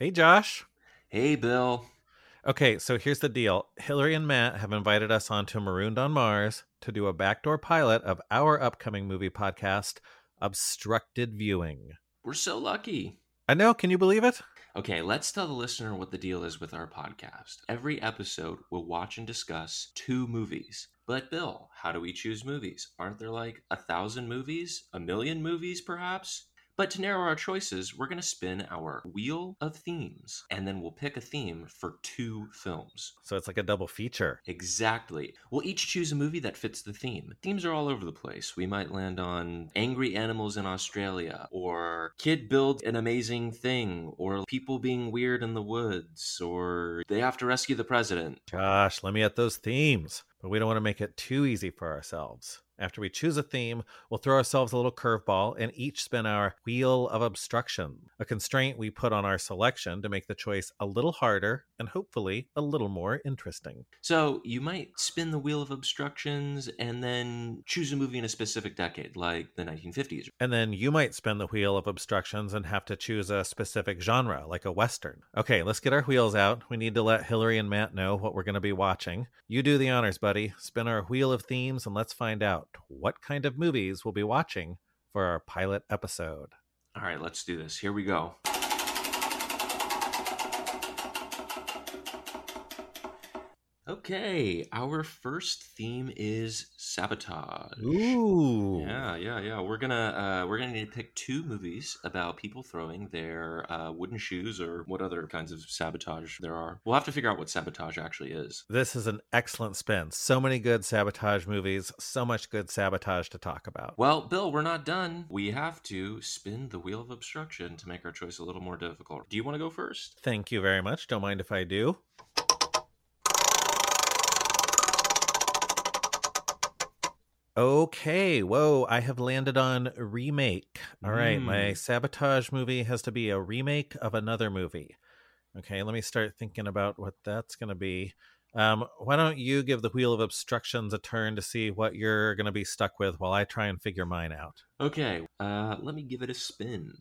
Hey, Josh. Hey, Bill. Okay, so here's the deal Hillary and Matt have invited us onto Marooned on Mars to do a backdoor pilot of our upcoming movie podcast, Obstructed Viewing. We're so lucky. I know, can you believe it? Okay, let's tell the listener what the deal is with our podcast. Every episode, we'll watch and discuss two movies. But, Bill, how do we choose movies? Aren't there like a thousand movies? A million movies, perhaps? But to narrow our choices, we're going to spin our wheel of themes, and then we'll pick a theme for two films. So it's like a double feature. Exactly. We'll each choose a movie that fits the theme. Themes are all over the place. We might land on angry animals in Australia, or kid builds an amazing thing, or people being weird in the woods, or they have to rescue the president. Gosh, let me at those themes. But we don't want to make it too easy for ourselves. After we choose a theme, we'll throw ourselves a little curveball and each spin our Wheel of Obstruction, a constraint we put on our selection to make the choice a little harder and hopefully a little more interesting. So you might spin the Wheel of Obstructions and then choose a movie in a specific decade, like the 1950s. And then you might spin the Wheel of Obstructions and have to choose a specific genre, like a Western. Okay, let's get our wheels out. We need to let Hillary and Matt know what we're going to be watching. You do the honors, buddy. Spin our Wheel of Themes and let's find out what kind of movies we'll be watching for our pilot episode. All right, let's do this. Here we go. Okay, our first theme is sabotage. Ooh. Yeah, yeah, yeah. We're gonna uh, we're gonna need to pick two movies about people throwing their uh, wooden shoes or what other kinds of sabotage there are. We'll have to figure out what sabotage actually is. This is an excellent spin. So many good sabotage movies, so much good sabotage to talk about. Well, Bill, we're not done. We have to spin the wheel of obstruction to make our choice a little more difficult. Do you want to go first? Thank you very much. Don't mind if I do. Okay, whoa, I have landed on remake. All right, my Mm. sabotage movie has to be a remake of another movie. Okay, let me start thinking about what that's going to be. Um, why don't you give the Wheel of Obstructions a turn to see what you're going to be stuck with while I try and figure mine out? Okay, uh, let me give it a spin.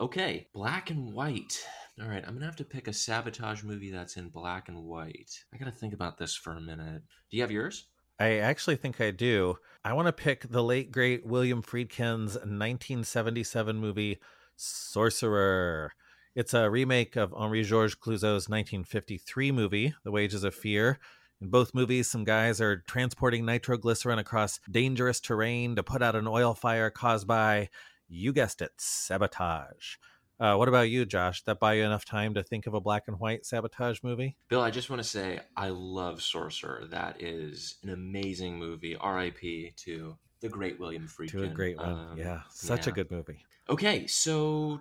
Okay, black and white. All right, I'm gonna have to pick a sabotage movie that's in black and white. I gotta think about this for a minute. Do you have yours? I actually think I do. I want to pick the late great William Friedkin's 1977 movie Sorcerer. It's a remake of Henri Georges Clouzot's 1953 movie, The Wages of Fear. In both movies, some guys are transporting nitroglycerin across dangerous terrain to put out an oil fire caused by, you guessed it, sabotage. Uh, what about you, Josh? That buy you enough time to think of a black and white sabotage movie? Bill, I just want to say I love Sorcerer. That is an amazing movie. R.I.P. to the great William Friedkin. To a great one. Um, yeah, such a good movie. Okay, so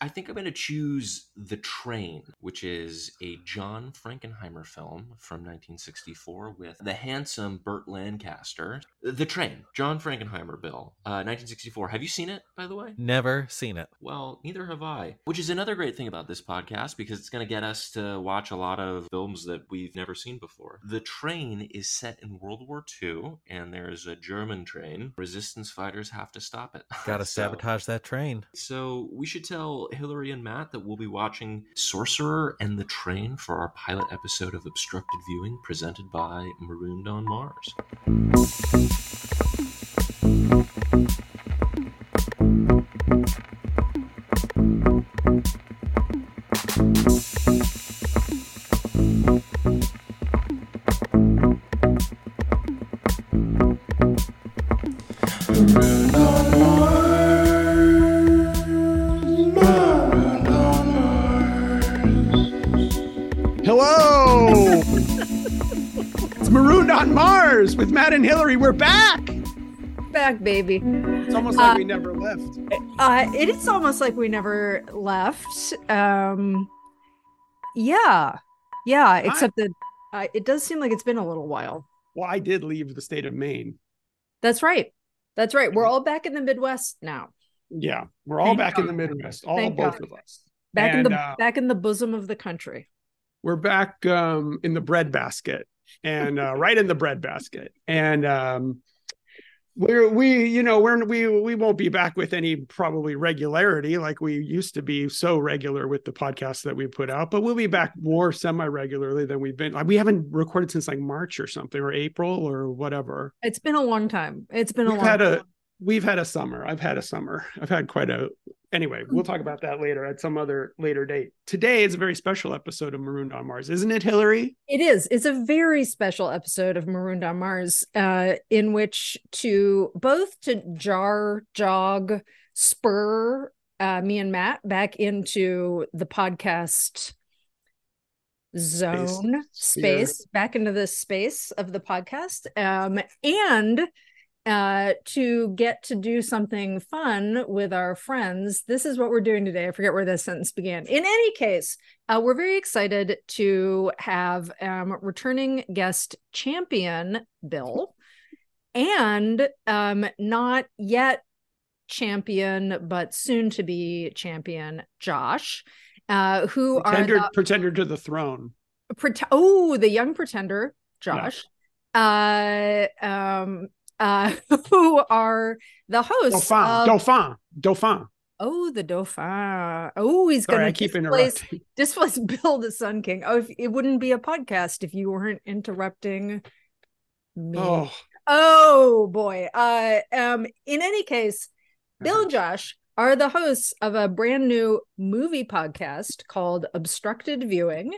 I think I'm going to choose The Train, which is a John Frankenheimer film from 1964 with the handsome Burt Lancaster. The Train, John Frankenheimer, Bill, uh, 1964. Have you seen it, by the way? Never seen it. Well, neither have I. Which is another great thing about this podcast because it's going to get us to watch a lot of films that we've never seen before. The Train is set in World War II, and there's a German train. Resistance fighters have to stop it. Gotta So- sabotage that train. So we should tell Hillary and Matt that we'll be watching Sorcerer and the Train for our pilot episode of Obstructed Viewing presented by Marooned on Mars. Hello! Back, baby. It's almost like Uh, we never left. Uh, it is almost like we never left. Um, yeah, yeah. Except that uh, it does seem like it's been a little while. Well, I did leave the state of Maine. That's right. That's right. We're all back in the Midwest now. Yeah, we're all Thank back in the Midwest, all Thank both God. of us. Back in the uh, back in the bosom of the country. we're back um, in the breadbasket, and uh, right in the breadbasket. And um, we're we you know we're we we won't be back with any probably regularity like we used to be so regular with the podcasts that we put out but we'll be back more semi regularly than we've been. Like we haven't recorded since like march or something or april or whatever. It's been a long time. It's been we've a long had time. a we've had a summer. I've had a summer. I've had quite a anyway we'll talk about that later at some other later date. Today is a very special episode of marooned on mars isn't it hillary? It is. It's a very special episode of Marooned on Mars, uh, in which to both to jar, jog, spur uh, me and Matt back into the podcast zone Sphere. space, back into the space of the podcast, um, and uh to get to do something fun with our friends this is what we're doing today. I forget where this sentence began. In any case uh, we're very excited to have um returning guest champion bill and um not yet champion but soon to be champion josh uh who pretender are the, pretender to the throne. Pret- oh the young pretender josh. Uh um uh who are the hosts dauphin of, dauphin dauphin. Oh the dauphin. Oh he's gonna i keep displace, interrupting. displace bill the sun king. Oh if, it wouldn't be a podcast if you weren't interrupting me. Oh. Oh boy. Uh um in any case, Bill and Josh are the hosts of a brand new movie podcast called Obstructed Viewing.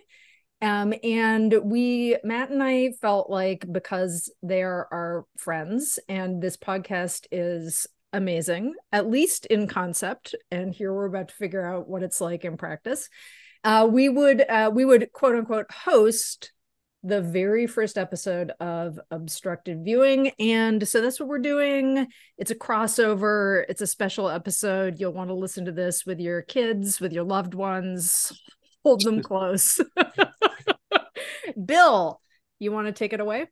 Um and we Matt and I felt like because they're our friends and this podcast is amazing, at least in concept, and here we're about to figure out what it's like in practice. Uh we would uh we would quote unquote host the very first episode of obstructed viewing. And so that's what we're doing. It's a crossover. It's a special episode. You'll want to listen to this with your kids with your loved ones. Hold them close bill you want to take it away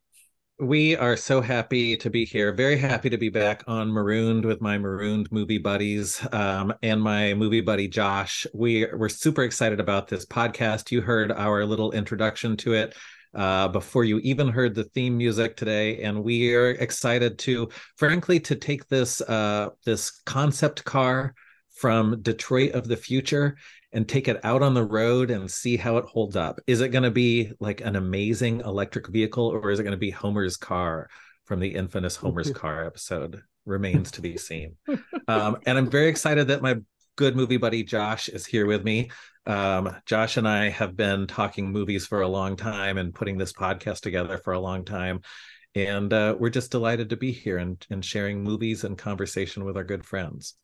We are so happy to be here. Very happy to be back on Marooned with my Marooned movie buddies um, and my movie buddy Josh. We we're super excited about this podcast. You heard our little introduction to it uh, before you even heard the theme music today, and we are excited to, frankly, to take this uh, this concept car from Detroit of the future and take it out on the road and see how it holds up. Is it going to be like an amazing electric vehicle or is it going to be Homer's car from the infamous Homer's car episode? Remains to be seen. Um, and I'm very excited that my good movie buddy Josh is here with me. Um, Josh and I have been talking movies for a long time and putting this podcast together for a long time. And uh, we're just delighted to be here and, and sharing movies and conversation with our good friends.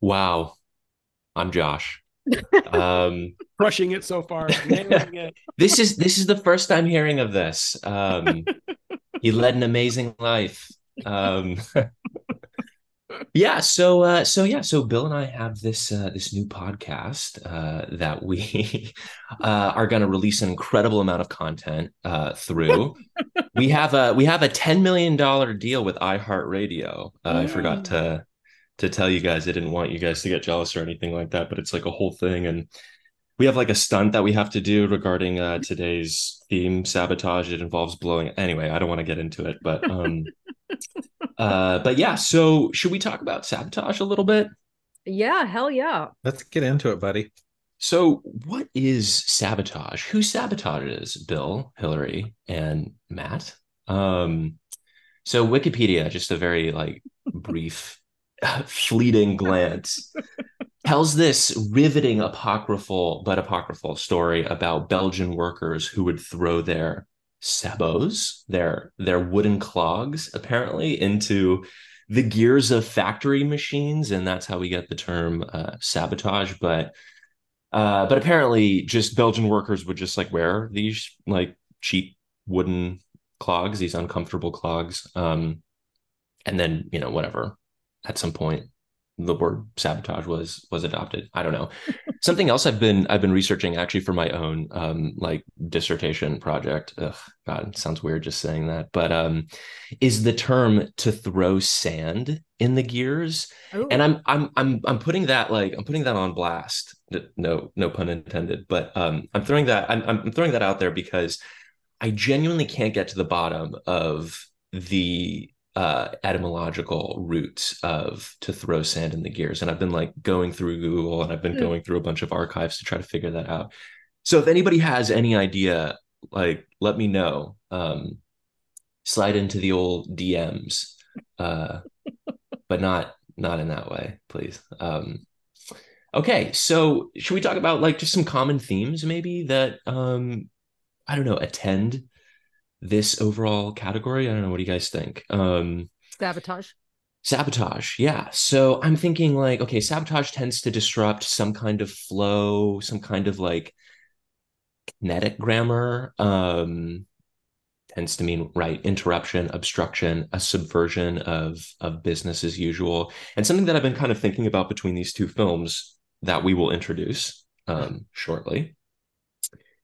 Wow. I'm Josh. Um, crushing it so far it. this is this is the first time hearing of this. Um, he led an amazing life. Um, yeah, so uh, so yeah, so Bill and I have this uh, this new podcast uh, that we uh, are going to release an incredible amount of content uh, through. we have a we have a ten million dollar deal with iHeartRadio. Uh, I forgot to to tell you guys. I didn't want you guys to get jealous or anything like that, but it's like a whole thing. And we have like a stunt that we have to do regarding uh, today's theme sabotage. It involves blowing. Anyway i don't want to get into it but um uh but yeah so should we talk about sabotage a little bit? Yeah hell yeah. Let's get into it, buddy. so what is sabotage? Who sabotages? Bill hillary and matt? Um so wikipedia just a very like brief fleeting glance tells this riveting apocryphal but apocryphal story about Belgian workers who would throw their sabots, their their wooden clogs, apparently into the gears of factory machines, and that's how we get the term uh, sabotage. But uh, but apparently, just Belgian workers would just like wear these like cheap wooden clogs, these uncomfortable clogs, um, and then you know whatever. At some point, the word sabotage was was adopted. I don't know. Something else i've been i've been researching actually for my own um like dissertation project. Ugh, god it sounds weird just saying that. But um is the term to throw sand in the gears? Ooh. and i'm i'm i'm i'm putting that like i'm putting that on blast. No no pun intended. But um i'm throwing that i'm, I'm throwing that out there because i genuinely can't get to the bottom of the uh, etymological roots of to throw sand in the gears. And I've been like going through Google and I've been mm. going through a bunch of archives to try to figure that out. So if anybody has any idea, like let me know. Um, slide into the old DMs, uh, but not not in that way, please. Um, okay, so should we talk about like just some common themes maybe that um, I don't know attend this overall category? I don't know. What do you guys think? Um, sabotage. Sabotage, yeah. So I'm thinking like, okay, sabotage tends to disrupt some kind of flow, some kind of like kinetic grammar. Um, tends to mean right interruption obstruction a subversion of of business as usual and something that i've been kind of thinking about between these two films that we will introduce um, shortly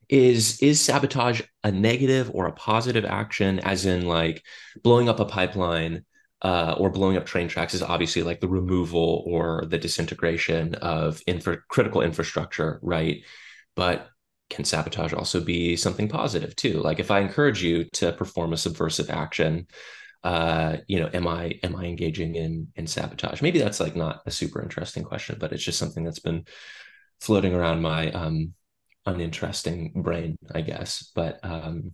is is sabotage a negative or a positive action as in like blowing up a pipeline uh, or blowing up train tracks is obviously like the removal or the disintegration of infra- critical infrastructure right? But can sabotage also be something positive too? Like if i encourage you to perform a subversive action uh you know am i am i engaging in in sabotage? Maybe that's like not a super interesting question but it's just something that's been floating around my um uninteresting brain i guess. But um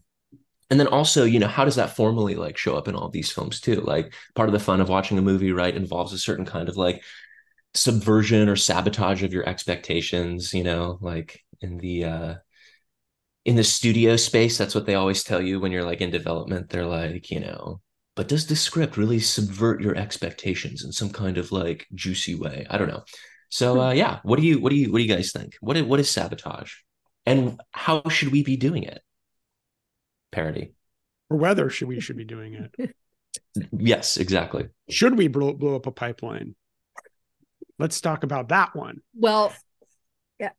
and then also you know how does that formally like show up in all these films too? Like part of the fun of watching a movie right involves a certain kind of like subversion or sabotage of your expectations you know like in the uh in the studio space that's what they always tell you when you're like in development. They're like you know but does the script really subvert your expectations in some kind of like juicy way? I don't know. So hmm. uh yeah what do you what do you what do you guys think? What is, what is sabotage and how should we be doing it parody or whether should we should be doing it yes exactly should we blow, blow up a pipeline let's talk about that one well yeah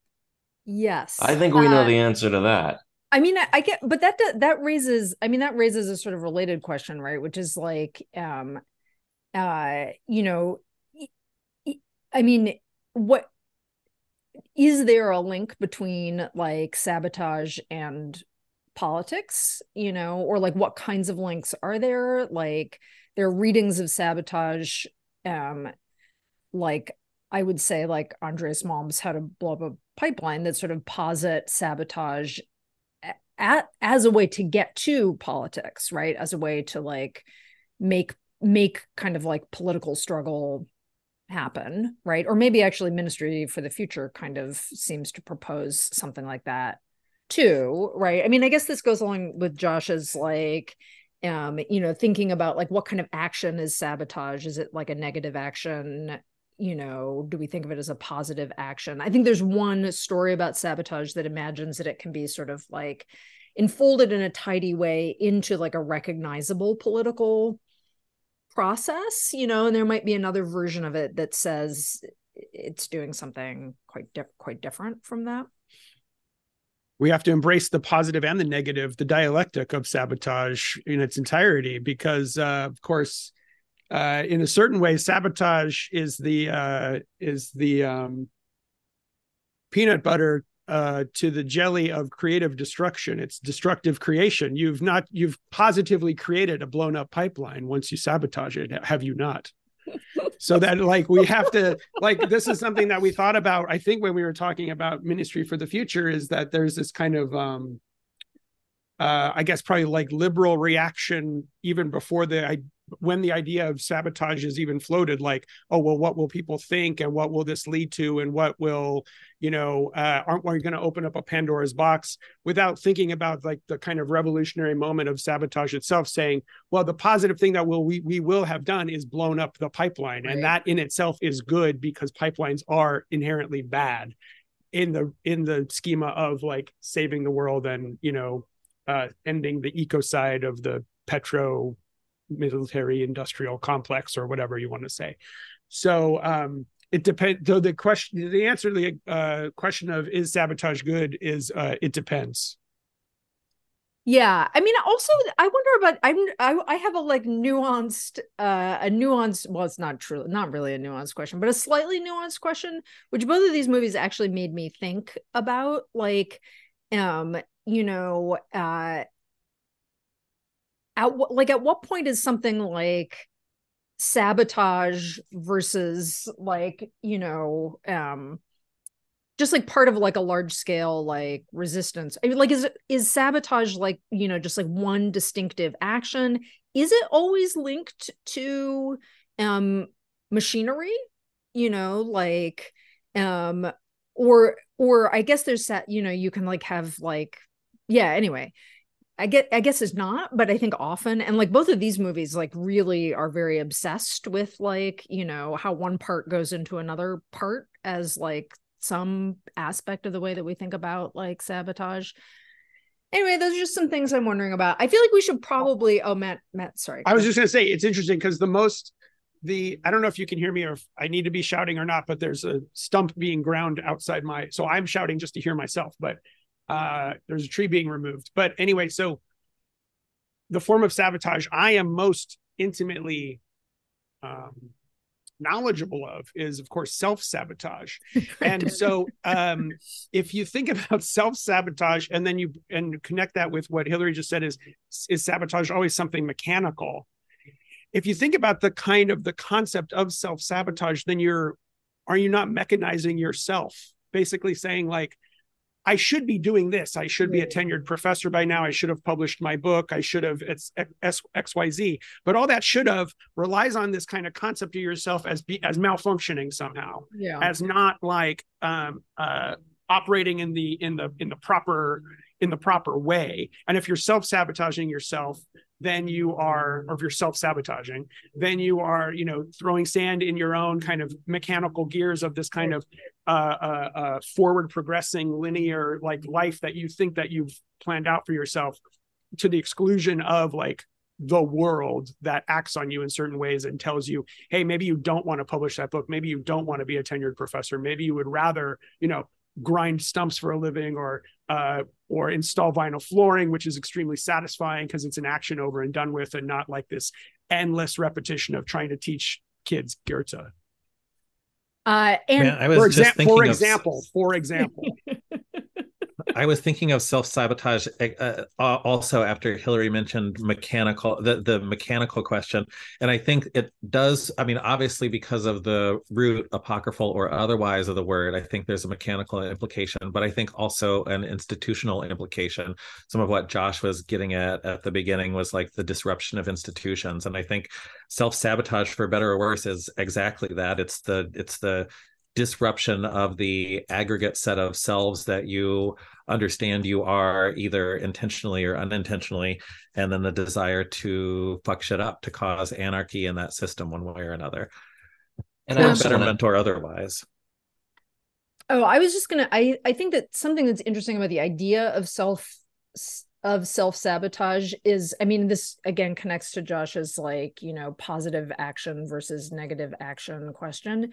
Yes. I think we know uh, the answer to that. I mean, I, I, get, but that that raises, I mean, that raises a sort of related question, right? Which is like, um, uh, you know, I mean, what is there a link between like sabotage and politics? You know, or like what kinds of links are there? Like, there are readings of sabotage, um, like I would say like Andreas Malm's How to Blow Up a Pipeline that sort of posit sabotage at, as a way to get to politics, right? As a way to like make make kind of like political struggle happen, right? Or maybe actually Ministry for the Future kind of seems to propose something like that too, right? I mean, I guess this goes along with Josh's like um you know thinking about like what kind of action is sabotage is it like a negative action you know, do we think of it as a positive action? I think there's one story about sabotage that imagines that it can be sort of like enfolded in a tidy way into like a recognizable political process, you know, and there might be another version of it that says it's doing something quite di- quite different from that. We have to embrace the positive and the negative, the dialectic of sabotage in its entirety, because uh, of course uh, in a certain way, sabotage is the uh, is the um, peanut butter uh, to the jelly of creative destruction. It's destructive creation. You've not you've positively created a blown up pipeline once you sabotage it. Have you not? so that like we have to like this is something that we thought about. I think when we were talking about Ministry for the Future is that there's this kind of um, uh, I guess probably like liberal reaction even before the when the idea of sabotage is even floated like oh well what will people think and what will this lead to and what will you know uh, aren't we going to open up a pandora's box without thinking about like the kind of revolutionary moment of sabotage itself saying well the positive thing that will we, we will have done is blown up the pipeline right. and that in itself is good because pipelines are inherently bad in the in the schema of like saving the world and you know uh ending the ecocide of the petro military industrial complex or whatever you want to say. So um, it depends. So the question, the answer to the uh, question of is sabotage good is uh, it depends. Yeah, I mean, also I wonder about I'm I, I have a like nuanced uh a nuanced well it's not true not really a nuanced question but a slightly nuanced question which both of these movies actually made me think about like um you know uh at what like at what point is something like sabotage versus like you know um just like part of like a large scale like resistance? I mean, like is is sabotage like you know just like one distinctive action? Is it always linked to um machinery? You know like um or or i guess there's that you know you can like have like yeah anyway I get I guess it's not, but I think often and like both of these movies like really are very obsessed with like, you know, how one part goes into another part as like some aspect of the way that we think about like sabotage. Anyway, those are just some things I'm wondering about. I feel like we should probably oh Matt Matt sorry. I was just going to say it's interesting because the most the I don't know if you can hear me or if I need to be shouting or not, but there's a stump being ground outside my so I'm shouting just to hear myself, but uh, there's a tree being removed. But anyway, so the form of sabotage I am most intimately um, knowledgeable of is, of course, self sabotage. and so, um, if you think about self sabotage and then you and connect that with what Hillary just said, is is sabotage always something mechanical? If you think about the kind of the concept of self sabotage, then you're are you not mechanizing yourself? Basically saying like I should be doing this. I should be a tenured professor by now. I should have published my book. I should have it's XYZ. But all that should have relies on this kind of concept of yourself as be, as malfunctioning somehow. Yeah. As not like um uh operating in the in the in the proper in the proper way. And if you're self-sabotaging yourself, then you are, or if you're self-sabotaging, then you are, you know, throwing sand in your own kind of mechanical gears of this kind of uh, uh, uh, forward progressing linear like life that you think that you've planned out for yourself to the exclusion of like the world that acts on you in certain ways and tells you hey maybe you don't want to publish that book. Maybe you don't want to be a tenured professor. Maybe you would rather you know grind stumps for a living or uh, or install vinyl flooring, which is extremely satisfying because it's an action over and done with, and not like this endless repetition of trying to teach kids Goethe. Uh, and Man, I was For, just exa- thinking for of- example, for example, I was thinking of self sabotage uh, uh, also after Hillary mentioned mechanical the the mechanical question, and I think it does. I mean, obviously because of the root apocryphal or otherwise of the word, I think there's a mechanical implication, but I think also an institutional implication. Some of what Josh was getting at at the beginning was like the disruption of institutions, and I think self sabotage, for better or worse, is exactly that. It's the it's the disruption of the aggregate set of selves that you understand you are either intentionally or unintentionally and then the desire to fuck shit up to cause anarchy in that system one way or another And for I also wanna- betterment or otherwise Oh, I was just gonna. I I think that something that's interesting about the idea of self of self sabotage is, I mean, this again connects to Josh's like you know positive action versus negative action question,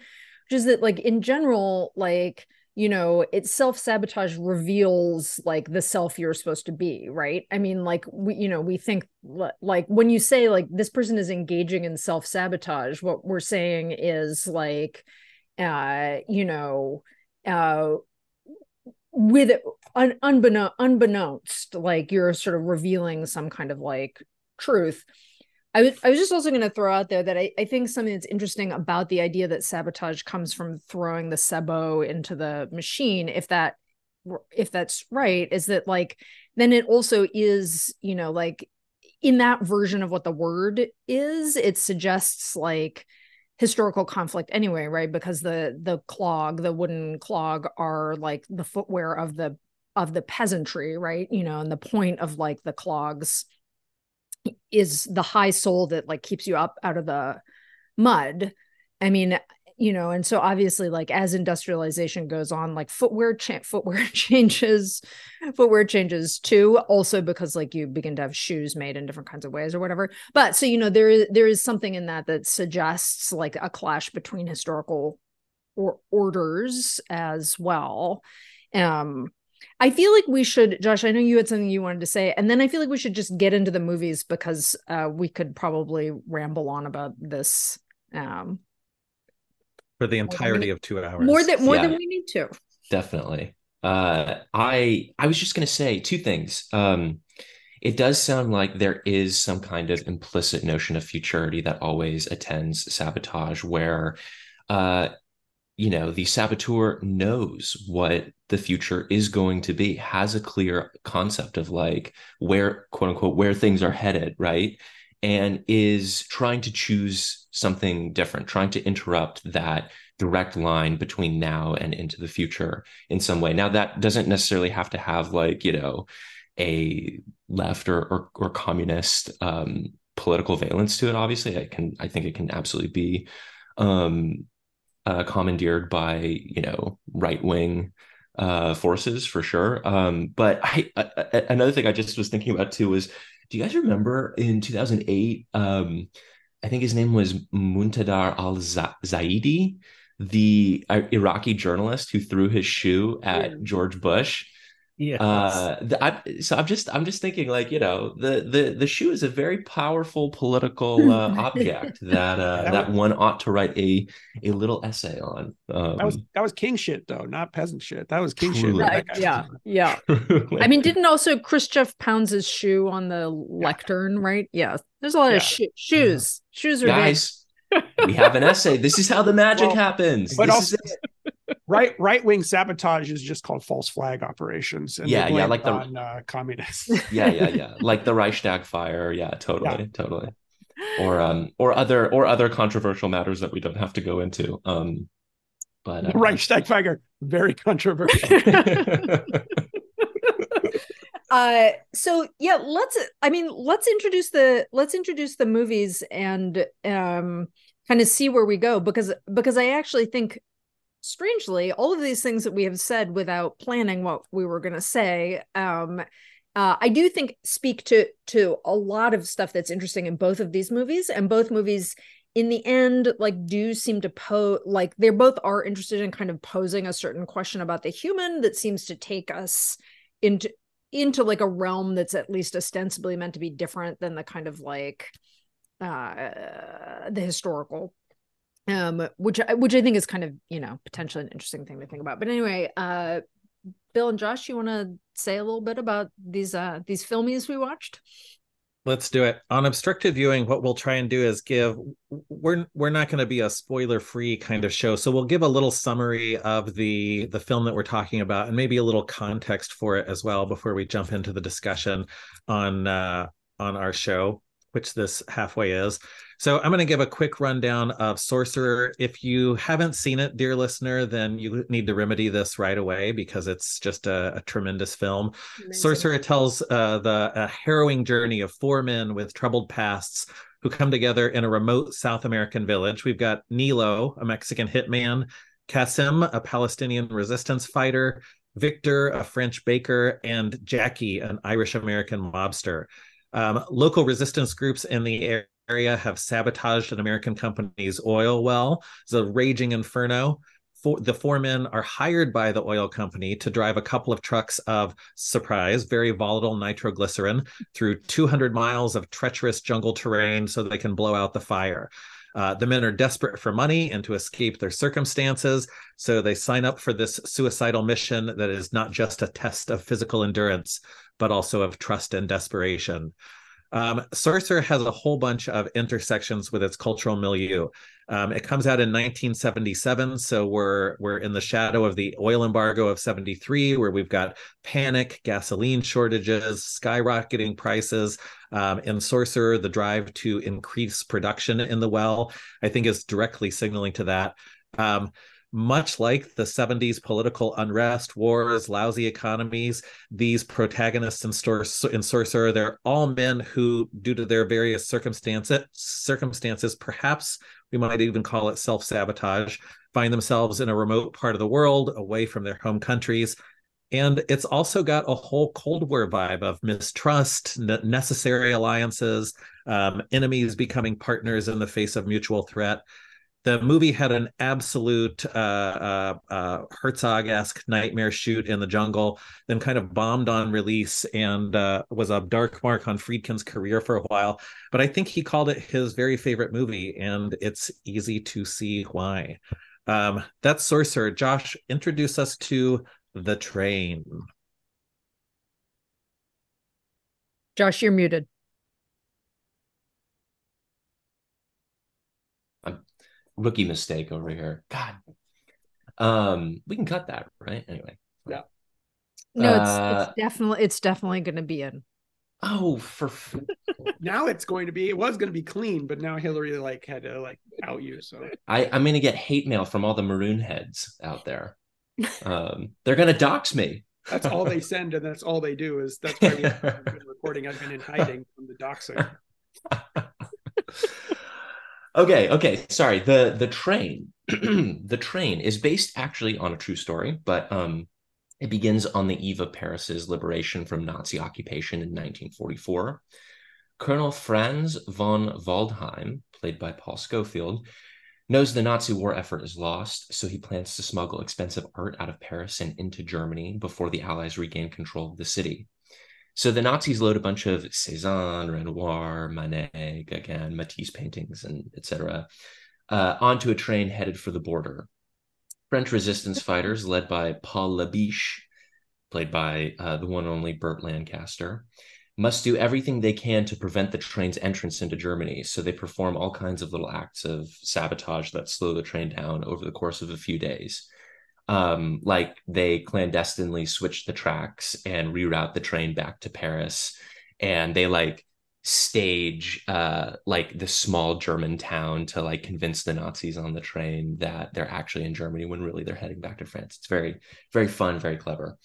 which is that like in general, like you know, it self sabotage reveals like the self you're supposed to be, right? I mean, like we, you know, we think like when you say like this person is engaging in self sabotage, what we're saying is like, uh, you know uh with un, unbeknown, unbeknownst like you're sort of revealing some kind of like truth I was, I was just also going to throw out there that I, I think something that's interesting about the idea that sabotage comes from throwing the sabot into the machine if that if that's right is that like then it also is you know like in that version of what the word is it suggests like historical conflict anyway right? Because the the clog the wooden clog are like the footwear of the of the peasantry right? You know and the point of like the clogs is the high sole that like keeps you up out of the mud. I mean you know and so obviously like as industrialization goes on like footwear cha- footwear changes footwear changes too also because like you begin to have shoes made in different kinds of ways or whatever. But so you know there is there is something in that that suggests like a clash between historical or orders as well. Um I feel like we should, Josh. I know you had something you wanted to say, and then I feel like we should just get into the movies because uh, we could probably ramble on about this um, for the than we entirety of two hours more than more Yeah. than we need to. definitely uh i i was just going to say two things um it does sound like there is some kind of implicit notion of futurity that always attends sabotage, where, uh, you know, the saboteur knows what the future is going to be, has a clear concept of like where, quote unquote, where things are headed, right? And is trying to choose something different, trying to interrupt that direct line between now and into the future in some way. Now, that doesn't necessarily have to have like, you know, a left or or, or communist um, political valence to it. Obviously, I can I think it can absolutely be um, uh, commandeered by you know right wing uh, forces for sure. Um, but I, I, another thing I just was thinking about too was, do you guys remember in 2008? Um, I think his name was Muntadar al Zaidi, the uh, Iraqi journalist who threw his shoe at George Bush. Yeah. Uh, the, I, so I'm just I'm just thinking like you know the the the shoe is a very powerful political uh, object that uh, that, that one ought to write a a little essay on. Um, that was that was king shit though, not peasant shit. That was king truly. shit. Right, yeah, yeah. I mean, didn't also Khrushchev pounds his shoe on the lectern, yeah. right? Yeah. There's a lot yeah. of sh- shoes. Shoes are guys. we have an essay. This is how the magic well, happens. But this also, right right wing sabotage is just called false flag operations. And yeah, yeah, like the on, uh, communists. yeah, yeah, yeah, like the Reichstag fire. Yeah, totally, yeah. totally. Or um, or other or other controversial matters that we don't have to go into. Um, but uh, Reichstag fire very controversial. uh so yeah let's i mean let's introduce the let's introduce the movies and um kind of see where we go because because i actually think strangely, all of these things that we have said without planning what we were going to say, um, uh, I do think speak to to a lot of stuff that's interesting in both of these movies, and both movies in the end like do seem to pose like they're both are interested in kind of posing a certain question about the human that seems to take us into into like a realm that's at least ostensibly meant to be different than the kind of like uh the historical um which which i think is kind of you know potentially an interesting thing to think about. But anyway uh bill and josh you want to say a little bit about these uh these filmies we watched? Let's do it. On obstructed viewing what we'll try and do is give we're we're not going to be a spoiler free kind of show so we'll give a little summary of the the film that we're talking about and maybe a little context for it as well before we jump into the discussion on uh on our show which this halfway is so I'm going to give a quick rundown of Sorcerer. If you haven't seen it, dear listener, then you need to remedy this right away because it's just a, a tremendous film. Amazing. Sorcerer tells uh, the harrowing journey of four men with troubled pasts who come together in a remote South American village. We've got Nilo, a Mexican hitman, Kassem, a Palestinian resistance fighter, Victor, a French baker, and Jackie, an Irish American mobster. Um, local resistance groups in the area have sabotaged an American company's oil well. It's a raging inferno. For, the four men are hired by the oil company to drive a couple of trucks of surprise, very volatile nitroglycerin through 200 miles of treacherous jungle terrain so they can blow out the fire. Uh, the men are desperate for money and to escape their circumstances, so they sign up for this suicidal mission that is not just a test of physical endurance, but also of trust and desperation. Um, Sorcerer has a whole bunch of intersections with its cultural milieu. Um, it comes out in 1977, so we're we're in the shadow of the oil embargo of 73, where we've got panic, gasoline shortages, skyrocketing prices. Um, in Sorcerer, the drive to increase production in the well, I think, is directly signaling to that. Um, much like the 70s political unrest, wars, lousy economies, these protagonists in, Stor- in Sorcerer, they're all men who, due to their various circumstances, circumstances, perhaps we might even call it self-sabotage, find themselves in a remote part of the world, away from their home countries. And it's also got a whole Cold War vibe of mistrust, necessary alliances, um, enemies becoming partners in the face of mutual threat the movie had an absolute uh, uh, uh, Herzog-esque nightmare shoot in the jungle, then kind of bombed on release and uh, was a dark mark on Friedkin's career for a while. But I think he called it his very favorite movie, and it's easy to see why. Um, that's Sorcerer. Josh, introduce us to The Train. Josh, you're muted. Rookie mistake over here. God. Um, we can cut that, right? Anyway. Yeah. No, it's Uh, it's definitely it's definitely going to be in. Oh, for f- Now it's going to be. It was going to be clean, but now Hillary like had to like out you. So I, I'm gonna get hate mail from all the maroon heads out there. Um, they're gonna dox me. that's all they send, and that's all they do. Is that's why we haven't been recording. I've been in hiding from the doxing. okay, okay. Sorry. The the train, the train is based actually on a true story, but um, it begins on the eve of Paris's liberation from Nazi occupation in 1944. Colonel Franz von Waldheim, played by Paul Scofield, knows the Nazi war effort is lost, so he plans to smuggle expensive art out of Paris and into Germany before the Allies regain control of the city. So the Nazis load a bunch of Cézanne, Renoir, Manet, Gauguin, Matisse paintings, and etc. Uh, onto a train headed for the border. French resistance fighters, led by Paul Labiche, played by uh, the one and only Burt Lancaster, must do everything they can to prevent the train's entrance into Germany. So they perform all kinds of little acts of sabotage that slow the train down over the course of a few days. Um, like they clandestinely switch the tracks and reroute the train back to Paris, and they like stage uh like the small German town to like convince the Nazis on the train that they're actually in Germany when really they're heading back to France. It's very, very fun, very clever.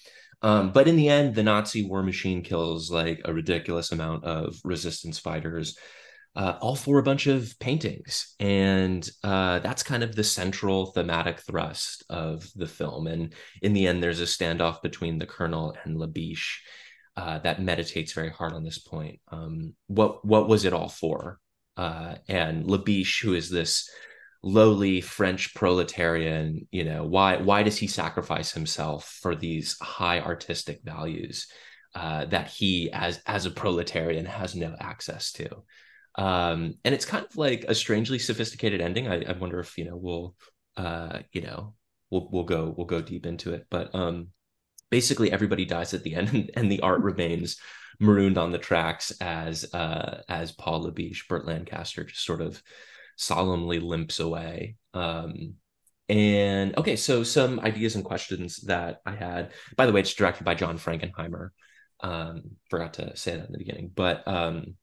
Um, but in the end, the Nazi war machine kills like a ridiculous amount of resistance fighters, uh, all for a bunch of paintings. And uh, that's kind of the central thematic thrust of the film. And in the end, there's a standoff between the colonel and Labiche uh, that meditates very hard on this point. Um, what what was it all for? Uh, and Labiche, who is this lowly French proletarian, you know, why why does he sacrifice himself for these high artistic values uh, that he, as as a proletarian, has no access to? Um, and it's kind of like a strangely sophisticated ending. I, I wonder if you know we'll uh, you know we'll we'll go we'll go deep into it, but um, basically everybody dies at the end and, the art remains marooned on the tracks as uh as Paul Labiche, Burt Lancaster just sort of solemnly limps away. Um and okay, so some ideas and questions that I had. By the way, it's directed by John Frankenheimer. Um, forgot to say that in the beginning, but um,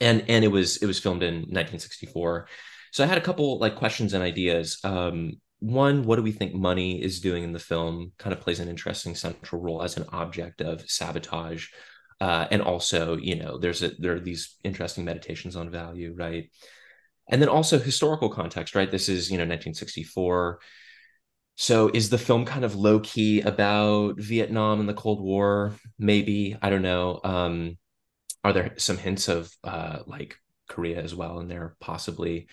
and and it was it was filmed in 1964. So I had a couple like questions and ideas. Um, one, what do we think money is doing in the film? Kind of plays an interesting central role as an object of sabotage. Uh, and also, you know, there's a there are these interesting meditations on value, right? And then also historical context, right? This is, you know, 1964. So is the film kind of low key about Vietnam and the Cold War? Maybe I don't know. Um, are there some hints of uh, like Korea as well in there? Possibly.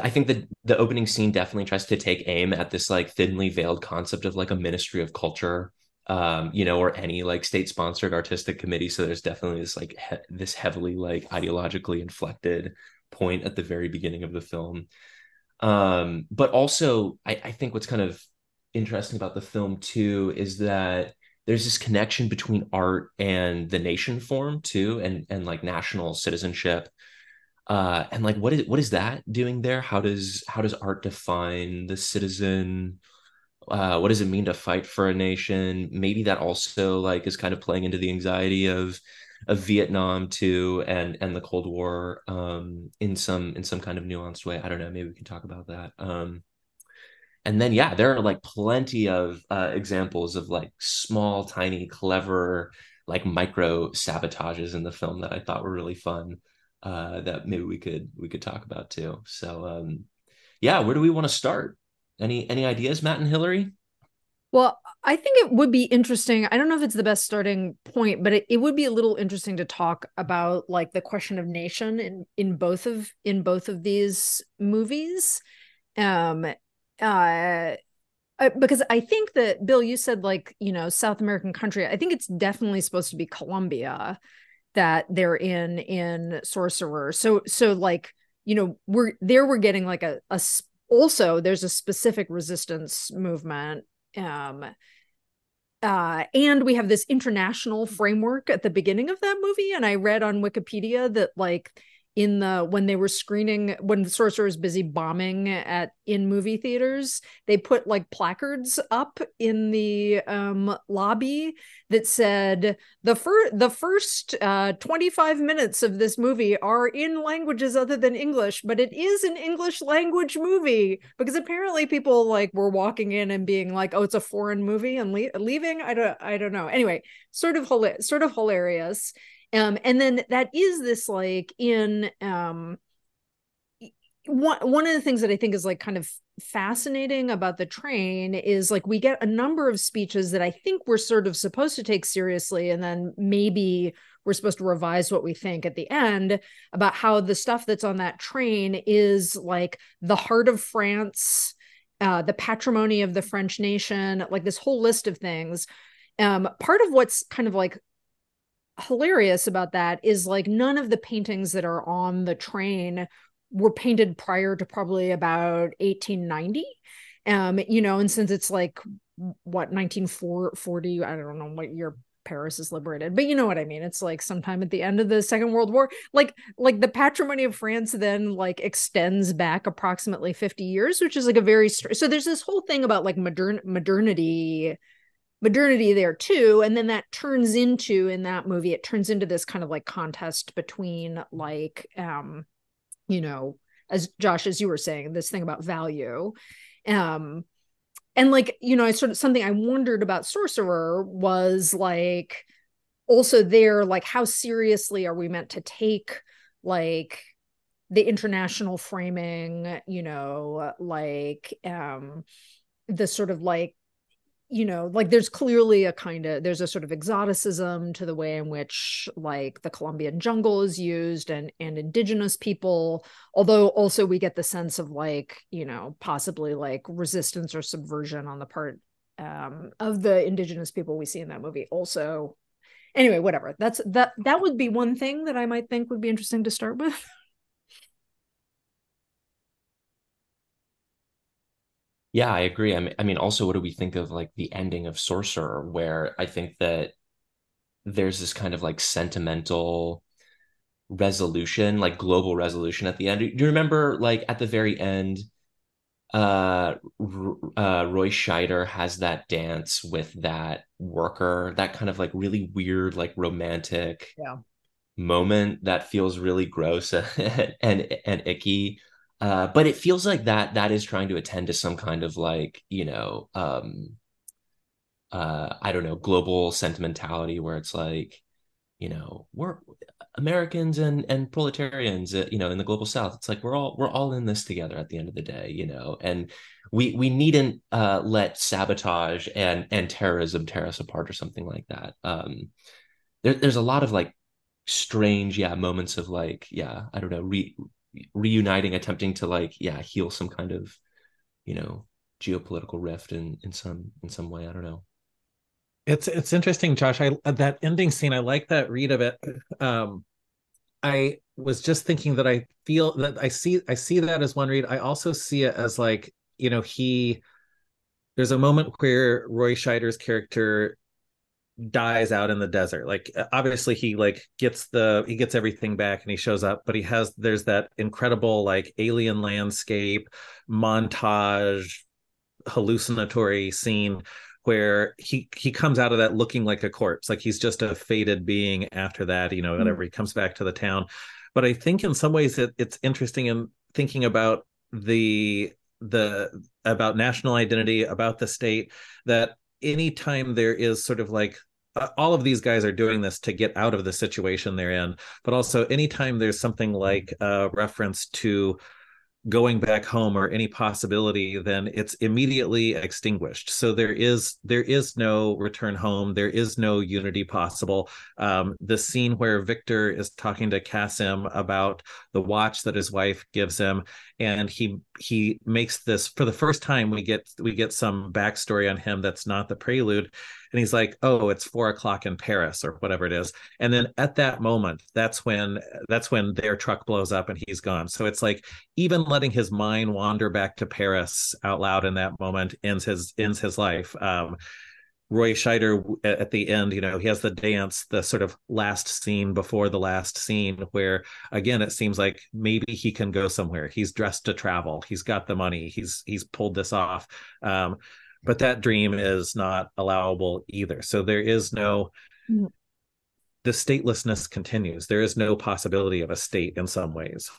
I think the the opening scene definitely tries to take aim at this like thinly veiled concept of like a ministry of culture, um, you know, or any like state sponsored artistic committee. So there's definitely this like he- this heavily like ideologically inflected point at the very beginning of the film. Um, but also, I, I think what's kind of interesting about the film too is that there's this connection between art and the nation form too, and and like national citizenship. Uh and like what is what is that doing there? How does how does art define the citizen? Uh what does it mean to fight for a nation? Maybe that also like is kind of playing into the anxiety of of Vietnam too and and the Cold War um in some in some kind of nuanced way. I don't know. Maybe we can talk about that. Um and then yeah there are like plenty of uh examples of like small tiny clever like micro sabotages in the film that I thought were really fun uh, that maybe we could we could talk about too. So um, yeah, where do we want to start? Any any ideas, Matt and Hillary? Well, I think it would be interesting. I don't know if it's the best starting point, but it, it would be a little interesting to talk about like the question of nation in in both of in both of these movies. Um uh uh, because I think that Bill, you said like you know South American country. I think it's definitely supposed to be Colombia that they're in in Sorcerer. So so like you know we're there. We're getting like a a also there's a specific resistance movement um uh, and we have this international framework at the beginning of that movie. And I read on Wikipedia that like in the when they were screening when the sorcerer was busy bombing at in movie theaters they put like placards up in the um lobby that said the first the first uh 25 minutes of this movie are in languages other than english but it is an english language movie. Because apparently people like were walking in and being like oh it's a foreign movie and le- leaving? I don't i don't know. Anyway sort of sort of hilarious um and then that is this like in um one one of the things that i think is like kind of fascinating about the train is like we get a number of speeches that i think we're sort of supposed to take seriously and then maybe we're supposed to revise what we think at the end about how the stuff that's on that train is like the heart of france uh, the patrimony of the french nation like this whole list of things. Um, part of what's kind of like hilarious about that is like none of the paintings that are on the train were painted prior to probably about 1890 um you know and since it's like what 1940 i don't know what year paris is liberated but you know what i mean? It's like sometime at the end of the second world war. Like like the patrimony of france then like extends back approximately 50 years which is like a very so there's this whole thing about like modern modernity modernity there too and then that turns into in that movie it turns into this kind of like contest between like um you know as josh as you were saying this thing about value. Um and like you know i sort of something i wondered about sorcerer was like also there like how seriously are we meant to take like the international framing you know like um the sort of like you know like there's clearly a kind of there's a sort of exoticism to the way in which like the colombian jungle is used and and indigenous people although also we get the sense of like you know possibly like resistance or subversion on the part um, of the indigenous people we see in that movie also. Anyway whatever. That's that that would be one thing that i might think would be interesting to start with Yeah, I agree. I mean, I mean, also, what do we think of like the ending of Sorcerer, where I think that there's this kind of like sentimental resolution, like global resolution at the end. Do you remember, like at the very end, uh, uh, Roy Scheider has that dance with that worker, that kind of like really weird, like romantic yeah. moment that feels really gross and and, and icky uh, but it feels like that that is trying to attend to some kind of like you know um uh i don't know global sentimentality where it's like you know we're americans and and proletarians uh, you know in the global south. It's like we're all we're all in this together at the end of the day you know and we we needn't uh let sabotage and and terrorism tear us apart or something like that. Um there, there's a lot of like strange yeah moments of like yeah i don't know re reuniting, attempting to like, yeah, heal some kind of, you know, geopolitical rift in in some in some way. I don't know. It's it's interesting, Josh. I that ending scene, I like that read of it. Um, I was just thinking that I feel that I see I see that as one read. I also see it as like you know he. There's a moment where Roy Scheider's character dies out in the desert. Like obviously he like gets the he gets everything back and he shows up but he has there's that incredible like alien landscape montage hallucinatory scene where he he comes out of that looking like a corpse. Like he's just a faded being after that you know whenever mm. he comes back to the town. But i think in some ways it, it's interesting in thinking about the the about national identity about the state that anytime there is sort of like uh, all of these guys are doing this to get out of the situation they're in but also anytime there's something like a reference to going back home or any possibility then it's immediately extinguished. So there is there is no return home. There is no unity possible. Um, the scene where victor is talking to Kassem about the watch that his wife gives him. And he he makes this for the first time we get we get some backstory on him that's not the prelude. And he's like oh it's four o'clock in paris or whatever it is. And then at that moment that's when that's when their truck blows up and he's gone. So it's like even letting his mind wander back to paris out loud in that moment ends his ends his life. Um, Roy Scheider at the end, you know, he has the dance, the sort of last scene before the last scene, where again it seems like maybe he can go somewhere. He's dressed to travel. He's got the money. He's he's pulled this off. Um, but that dream is not allowable either. So there is no mm. the statelessness continues. There is no possibility of a state in some ways.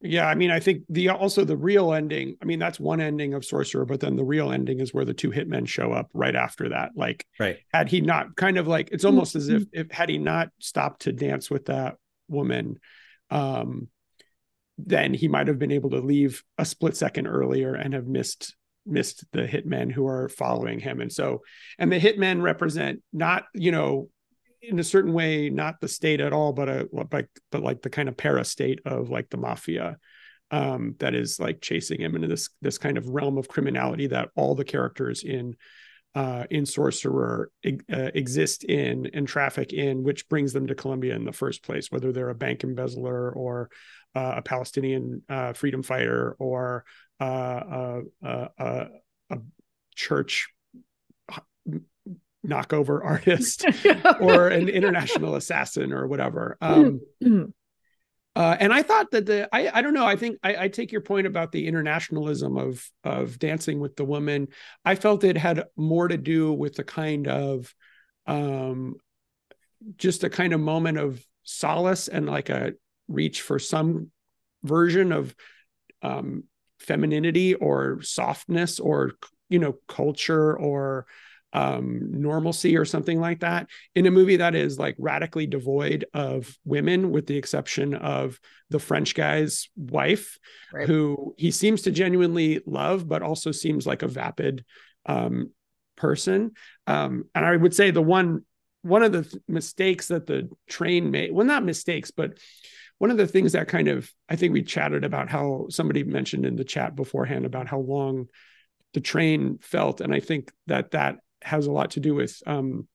Yeah, I mean, I think the also the real ending. I mean, that's one ending of Sorcerer, but then the real ending is where the two hitmen show up right after that. Like, right? Had he not kind of like it's almost as if if had he not stopped to dance with that woman, um, then he might have been able to leave a split second earlier and have missed missed the hitmen who are following him. And so, and the hitmen represent not you know in a certain way not the state at all but a like but like the kind of para state of like the mafia um that is like chasing him into this this kind of realm of criminality that all the characters in uh in sorcerer uh, exist in and traffic in which brings them to colombia in the first place whether they're a bank embezzler or uh, a palestinian uh, freedom fighter or uh, a, a, a church knockover artist or an international assassin or whatever. Um, uh, and I thought that the I I don't know I think I, I, take your point about the internationalism of of Dancing with the Woman. I felt it had more to do with the kind of um, just a kind of moment of solace and like a reach for some version of um, femininity or softness or you know culture or um, normalcy or something like that in a movie that is like radically devoid of women, with the exception of the French guy's wife, right. who he seems to genuinely love, but also seems like a vapid um, person. Um, and I would say the one one of the mistakes that the train made, well, not mistakes, but one of the things that kind of I think we chatted about how somebody mentioned in the chat beforehand about how long the train felt, and I think that that has a lot to do with um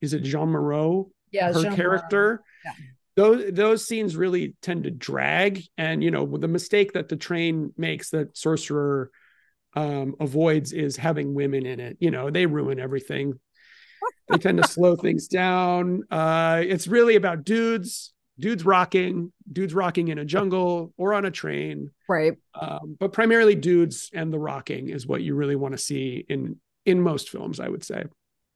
is it Jeanne Moreau? Yeah, her Jean character. Yeah. Those those scenes really tend to drag, and you know the mistake that the train makes that Sorcerer um, avoids is having women in it. You know they ruin everything. they tend to slow things down. Uh, it's really about dudes, dudes rocking, dudes rocking in a jungle or on a train, right? Um, but primarily dudes and the rocking is what you really want to see in in most films, I would say.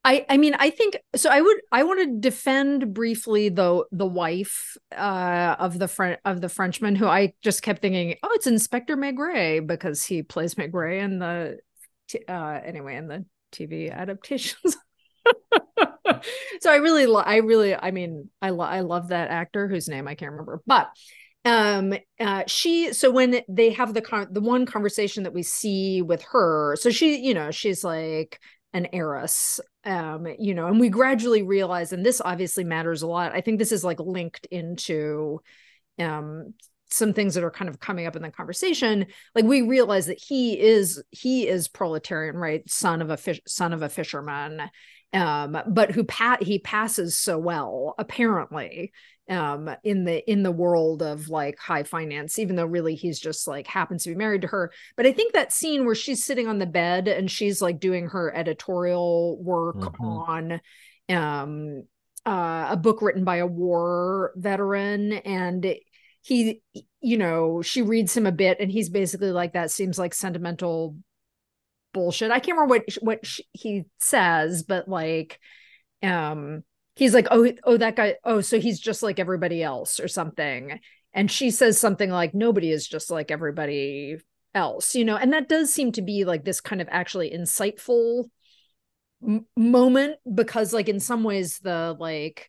I I mean I think so I would I want to defend briefly the the wife uh of the French of the Frenchman who I just kept thinking oh it's Inspector Maigret because he plays Maigret in the t- uh anyway in the TV adaptations so I really lo- I really I mean I lo- I love that actor whose name I can't remember but um uh she so when they have the con- the one conversation that we see with her so she you know she's like an heiress um you know and we gradually realize and this obviously matters a lot i think this is like linked into um some things that are kind of coming up in the conversation. Like we realize that he is he is proletarian right? Son of a fish son of a fisherman um but who pat he passes so well apparently um in the in the world of like high finance even though really he's just like happens to be married to her but i think that scene where she's sitting on the bed and she's like doing her editorial work mm-hmm. on um uh, a book written by a war veteran and he you know she reads him a bit and he's basically like that seems like sentimental bullshit i can't remember what what she, he says but like um he's like, oh, oh, that guy, oh, so he's just like everybody else or something. And she says something like, nobody is just like everybody else, you know, and that does seem to be like this kind of actually insightful m- moment because, like, in some ways, the like,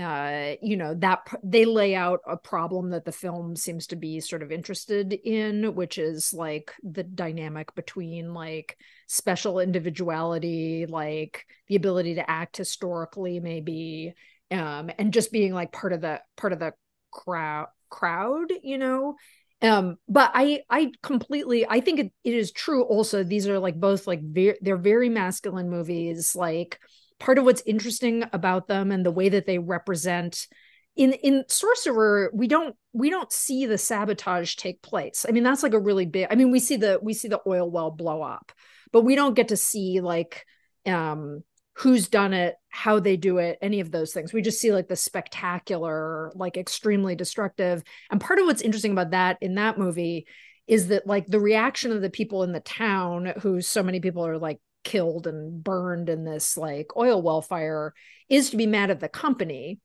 uh you know that they lay out a problem that the film seems to be sort of interested in which is like the dynamic between like special individuality like the ability to act historically maybe um and just being like part of the part of the crowd crowd you know? Um but i i completely i think it, it is true also these are like both like very they're very masculine movies like part of what's interesting about them and the way that they represent in in sorcerer we don't we don't see the sabotage take place. I mean that's like a really big i mean we see the we see the oil well blow up but we don't get to see like um who's done it how they do it any of those things. We just see like the spectacular like extremely destructive. And part of what's interesting about that in that movie is that like the reaction of the people in the town who so many people are like killed and burned in this like oil well fire is to be mad at the company.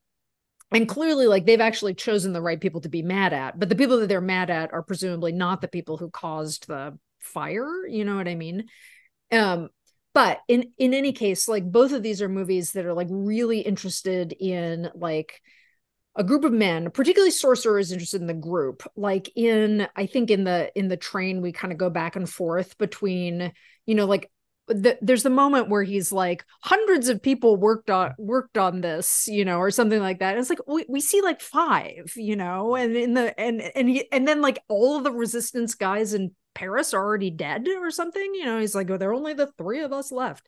And clearly like they've actually chosen the right people to be mad at but the people that they're mad at are presumably not the people who caused the fire you know what i mean? Um but in in any case like both of these are movies that are like really interested in like a group of men particularly sorcerer is interested in the group. Like in i think in the in the train we kind of go back and forth between you know like the, there's the moment where he's like hundreds of people worked on worked on this you know or something like that. And it's like we, we see like five you know and in the and and he, and then like all of the resistance guys in paris are already dead or something you know he's like oh there are only the three of us left.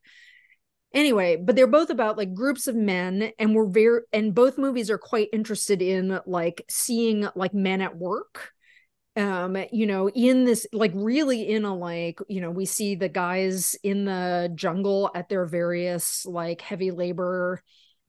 Anyway but they're both about like groups of men and we're very and both movies are quite interested in like seeing like men at work um you know in this like really in a like you know we see the guys in the jungle at their various like heavy labor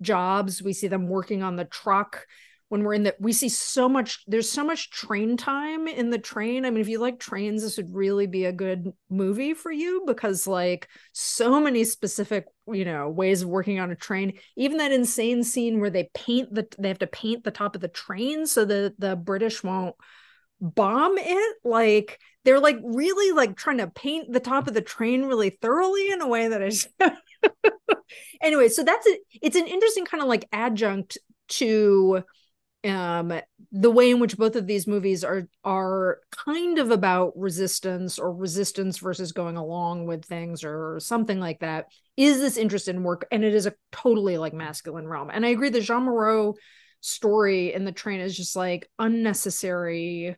jobs. We see them working on the truck. When we're in the we see so much there's so much train time in the train. I mean if you like trains this would really be a good movie for you because like so many specific you know ways of working on a train. Even that insane scene where they paint the they have to paint the top of the train so that the british won't bomb it? Like they're like really like trying to paint the top of the train really thoroughly in a way that is anyway so that's it it's an interesting kind of like adjunct to um the way in which both of these movies are are kind of about resistance or resistance versus going along with things or something like that is this interest in work and it is a totally like masculine realm. And i agree that jeanne moreau story in the train is just like unnecessary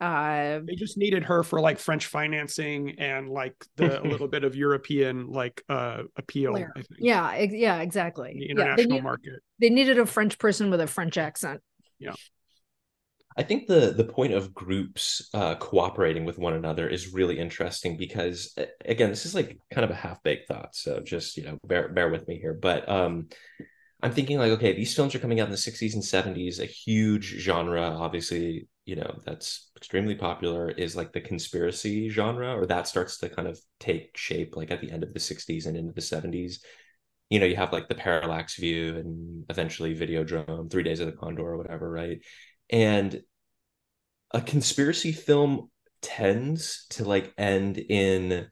uh they just needed her for like french financing and like the a little bit of european like uh appeal I think. yeah ex- yeah exactly the international yeah, they market they needed a french person with a french accent yeah I think the the point of groups uh, cooperating with one another is really interesting because again, this is like kind of a half baked thought, so just you know bear bear with me here. But um, I'm thinking like, okay, these films are coming out in the 60s and 70s. A huge genre, obviously, you know, that's extremely popular is like the conspiracy genre, or that starts to kind of take shape like at the end of the 60s and into the 70s. You know, you have like the parallax view and eventually Videodrome, Three Days of the Condor, or whatever, right? And a conspiracy film tends to like end in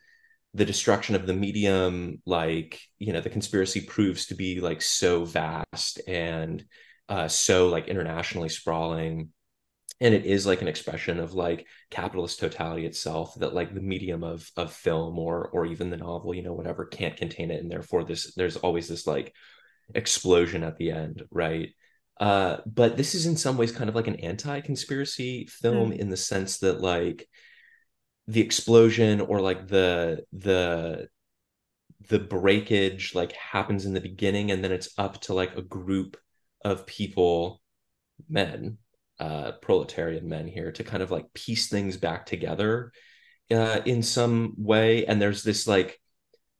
the destruction of the medium like you know the conspiracy proves to be like so vast and uh so like internationally sprawling. And it is like an expression of like capitalist totality itself that like the medium of of film or or even the novel you know whatever can't contain it. And therefore this there's always this like explosion at the end right? Uh but this is in some ways kind of like an anti-conspiracy film mm. in the sense that like the explosion or like the the the breakage like happens in the beginning and then it's up to like a group of people men uh proletarian men here to kind of like piece things back together uh in some way. And there's this like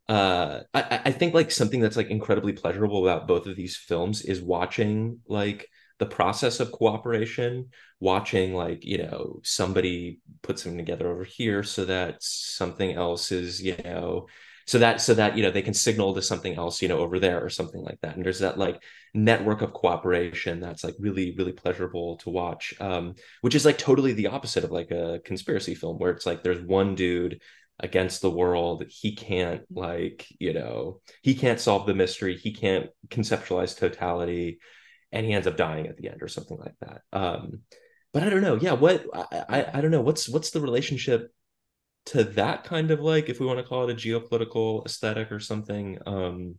uh I, I think like something that's like incredibly pleasurable about both of these films is watching like the process of cooperation watching like you know somebody put something together over here so that something else is you know so that so that you know they can signal to something else you know over there or something like that. And there's that like network of cooperation that's like really really pleasurable to watch um which is like totally the opposite of like a conspiracy film where it's like there's one dude against the world. He can't like you know he can't solve the mystery. He can't conceptualize totality and he ends up dying at the end or something like that. Um, but I don't know. Yeah, what I, I I don't know. What's what's the relationship to that kind of like, if we want to call it a geopolitical aesthetic or something? Um,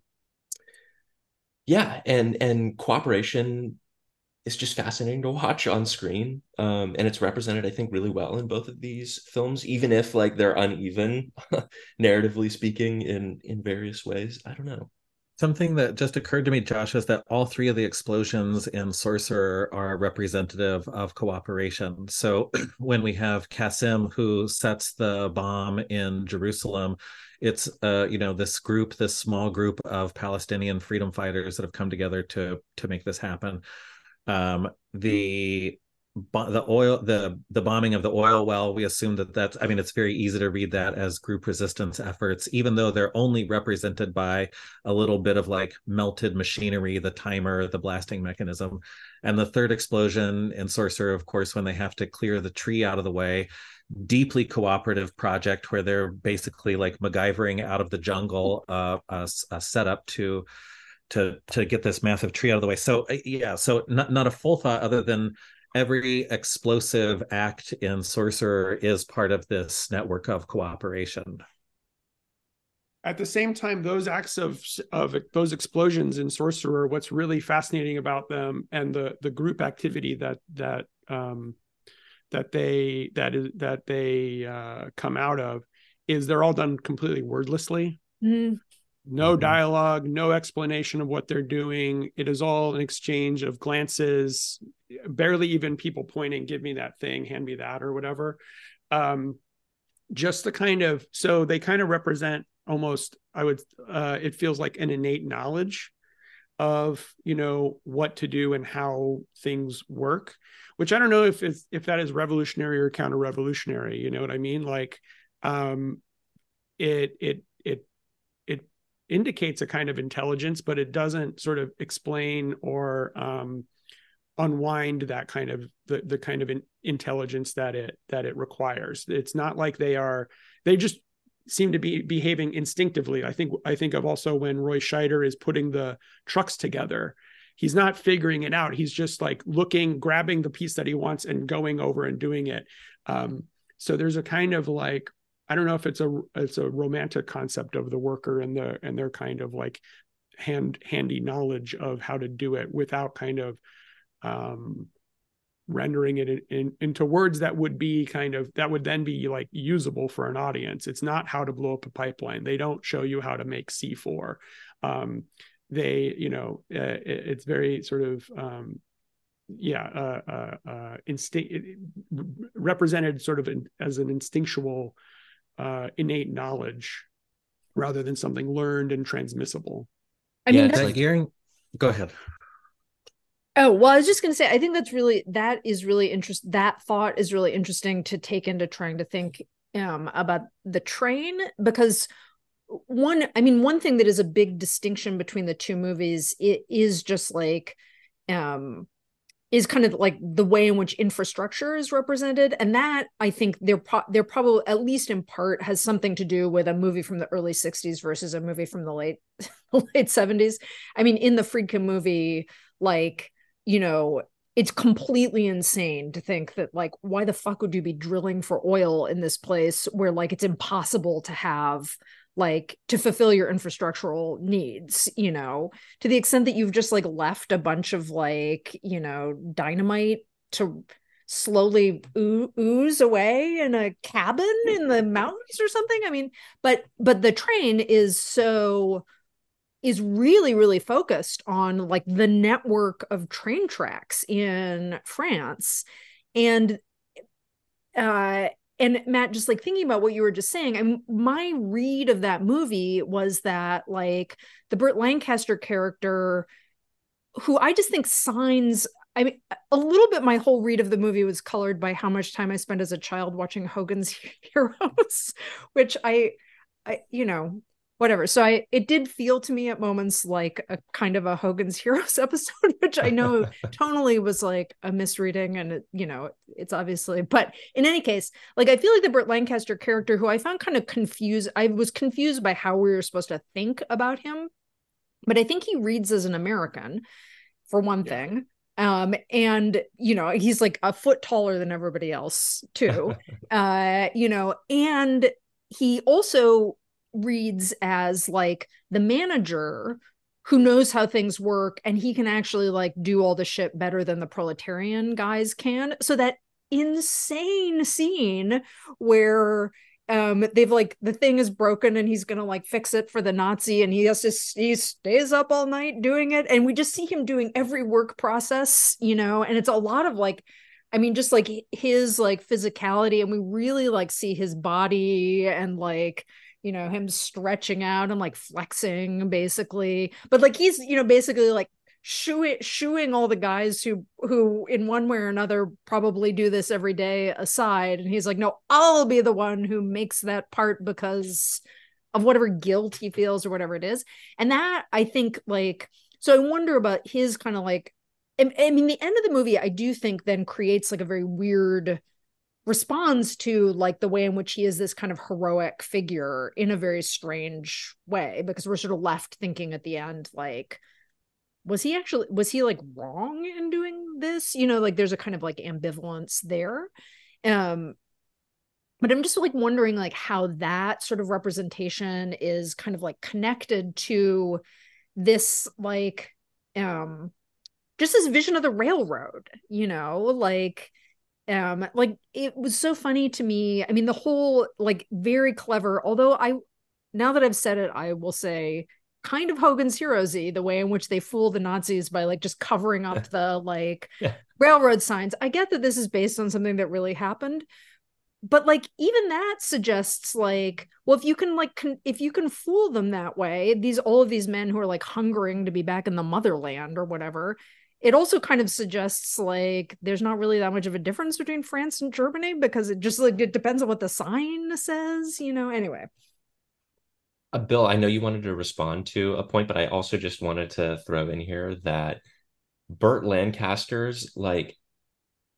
yeah, and and cooperation is just fascinating to watch on screen, um, and it's represented, I think, really well in both of these films, even if like they're uneven, narratively speaking, in in various ways. I don't know. Something that just occurred to me, Josh, is that all three of the explosions in Sorcerer are representative of cooperation. So when we have Kassem who sets the bomb in Jerusalem, it's uh, you know this group, this small group of Palestinian freedom fighters that have come together to to make this happen. Um, the the oil the the bombing of the oil well we assume that that's i mean it's very easy to read that as group resistance efforts even though they're only represented by a little bit of like melted machinery the timer the blasting mechanism. And the third explosion in sorcerer of course when they have to clear the tree out of the way deeply cooperative project where they're basically like MacGyvering out of the jungle uh, a, a setup to to to get this massive tree out of the way. So uh, yeah so not not a full thought other than every explosive act in Sorcerer is part of this network of cooperation. At the same time, those acts of of those explosions in Sorcerer, what's really fascinating about them and the the group activity that that um, that they that is that they uh, come out of is they're all done completely wordlessly. Mm no mm-hmm. dialogue, no explanation of what they're doing. It is all an exchange of glances, barely even people pointing, give me that thing, hand me that, or whatever. Um, just the kind of, so they kind of represent almost, I would, uh, it feels like an innate knowledge of, you know, what to do and how things work, which I don't know if it's, if that is revolutionary or counter revolutionary. You know what I mean? Like, um, it, it, it indicates a kind of intelligence, but it doesn't sort of explain or um, unwind that kind of the the kind of in, intelligence that it that it requires. It's not like they are they just seem to be behaving instinctively. I think I think of also when Roy Scheider is putting the trucks together. He's not figuring it out. He's just like looking, grabbing the piece that he wants, and going over and doing it. Um, so there's a kind of like I don't know if it's a it's a romantic concept of the worker and the and their kind of like hand handy knowledge of how to do it without kind of um, rendering it in, in, into words that would be kind of that would then be like usable for an audience. It's not how to blow up a pipeline. They don't show you how to make C4. Um, they, you know, uh, it, it's very sort of um, yeah, uh, uh, uh instinct represented sort of in, as an instinctual uh, innate knowledge rather than something learned and transmissible. I mean, yeah, like hearing. Go ahead. Oh well, I was just going to say, I think that's really that is really interesting. That thought is really interesting to take into trying to think um, about the train because one, I mean, one thing that is a big distinction between the two movies it is just like um is kind of like the way in which infrastructure is represented. And that i think they're pro- they're probably at least in part has something to do with a movie from the early 60s versus a movie from the late late 70s i mean in the friedkin movie like you know it's completely insane to think that like why the fuck would you be drilling for oil in this place where like it's impossible to have like to fulfill your infrastructural needs you know to the extent that you've just like left a bunch of like you know dynamite to slowly oo- ooze away in a cabin in the mountains or something? I mean but but the train is so is really really focused on like the network of train tracks in france. And uh and Matt, just like thinking about what you were just saying, and my read of that movie was that like the Burt Lancaster character, who I just think signs. I mean, a little bit. My whole read of the movie was colored by how much time I spent as a child watching Hogan's Heroes, which I, I, you know, whatever. So I it did feel to me at moments like a kind of a Hogan's Heroes episode, which I know tonally was like a misreading and it, you know, it's obviously but in any case, like I feel like the Burt Lancaster character who I found kind of confused, I was confused by how we were supposed to think about him. But I think he reads as an American for one yeah. thing. Um, and you know, he's like a foot taller than everybody else, too. uh, you know, and he also reads as like the manager who knows how things work and he can actually like do all the shit better than the proletarian guys can. So that insane scene where um they've like the thing is broken and he's gonna like fix it for the nazi and he has to he stays up all night doing it. And we just see him doing every work process you know and it's a lot of like i mean just like his like physicality and we really like see his body and like you know him stretching out and like flexing basically. But like he's you know basically like shooing shooing all the guys who who in one way or another probably do this every day aside. And he's like no I'll be the one who makes that part because of whatever guilt he feels or whatever it is. And that I think like so I wonder about his kind of like I, I mean the end of the movie I do think then creates like a very weird responds to like the way in which he is this kind of heroic figure in a very strange way because we're sort of left thinking at the end like was he actually was he like wrong in doing this? You know like there's a kind of like ambivalence there. Um but i'm just like wondering like how that sort of representation is kind of like connected to this like um just this vision of the railroad you know? Like um like it was so funny to me i mean the whole like very clever although i now that i've said it i will say kind of Hogan's Heroesy, the way in which they fool the Nazis by like just covering up the like yeah. railroad signs. I get that this is based on something that really happened, but like even that suggests like, well, if you can like con- if you can fool them that way, these all of these men who are like hungering to be back in the motherland or whatever. It also kind of suggests like there's not really that much of a difference between France and Germany because it just like it depends on what the sign says, you know. Anyway, uh, Bill, I know you wanted to respond to a point, but I also just wanted to throw in here that Burt Lancaster's like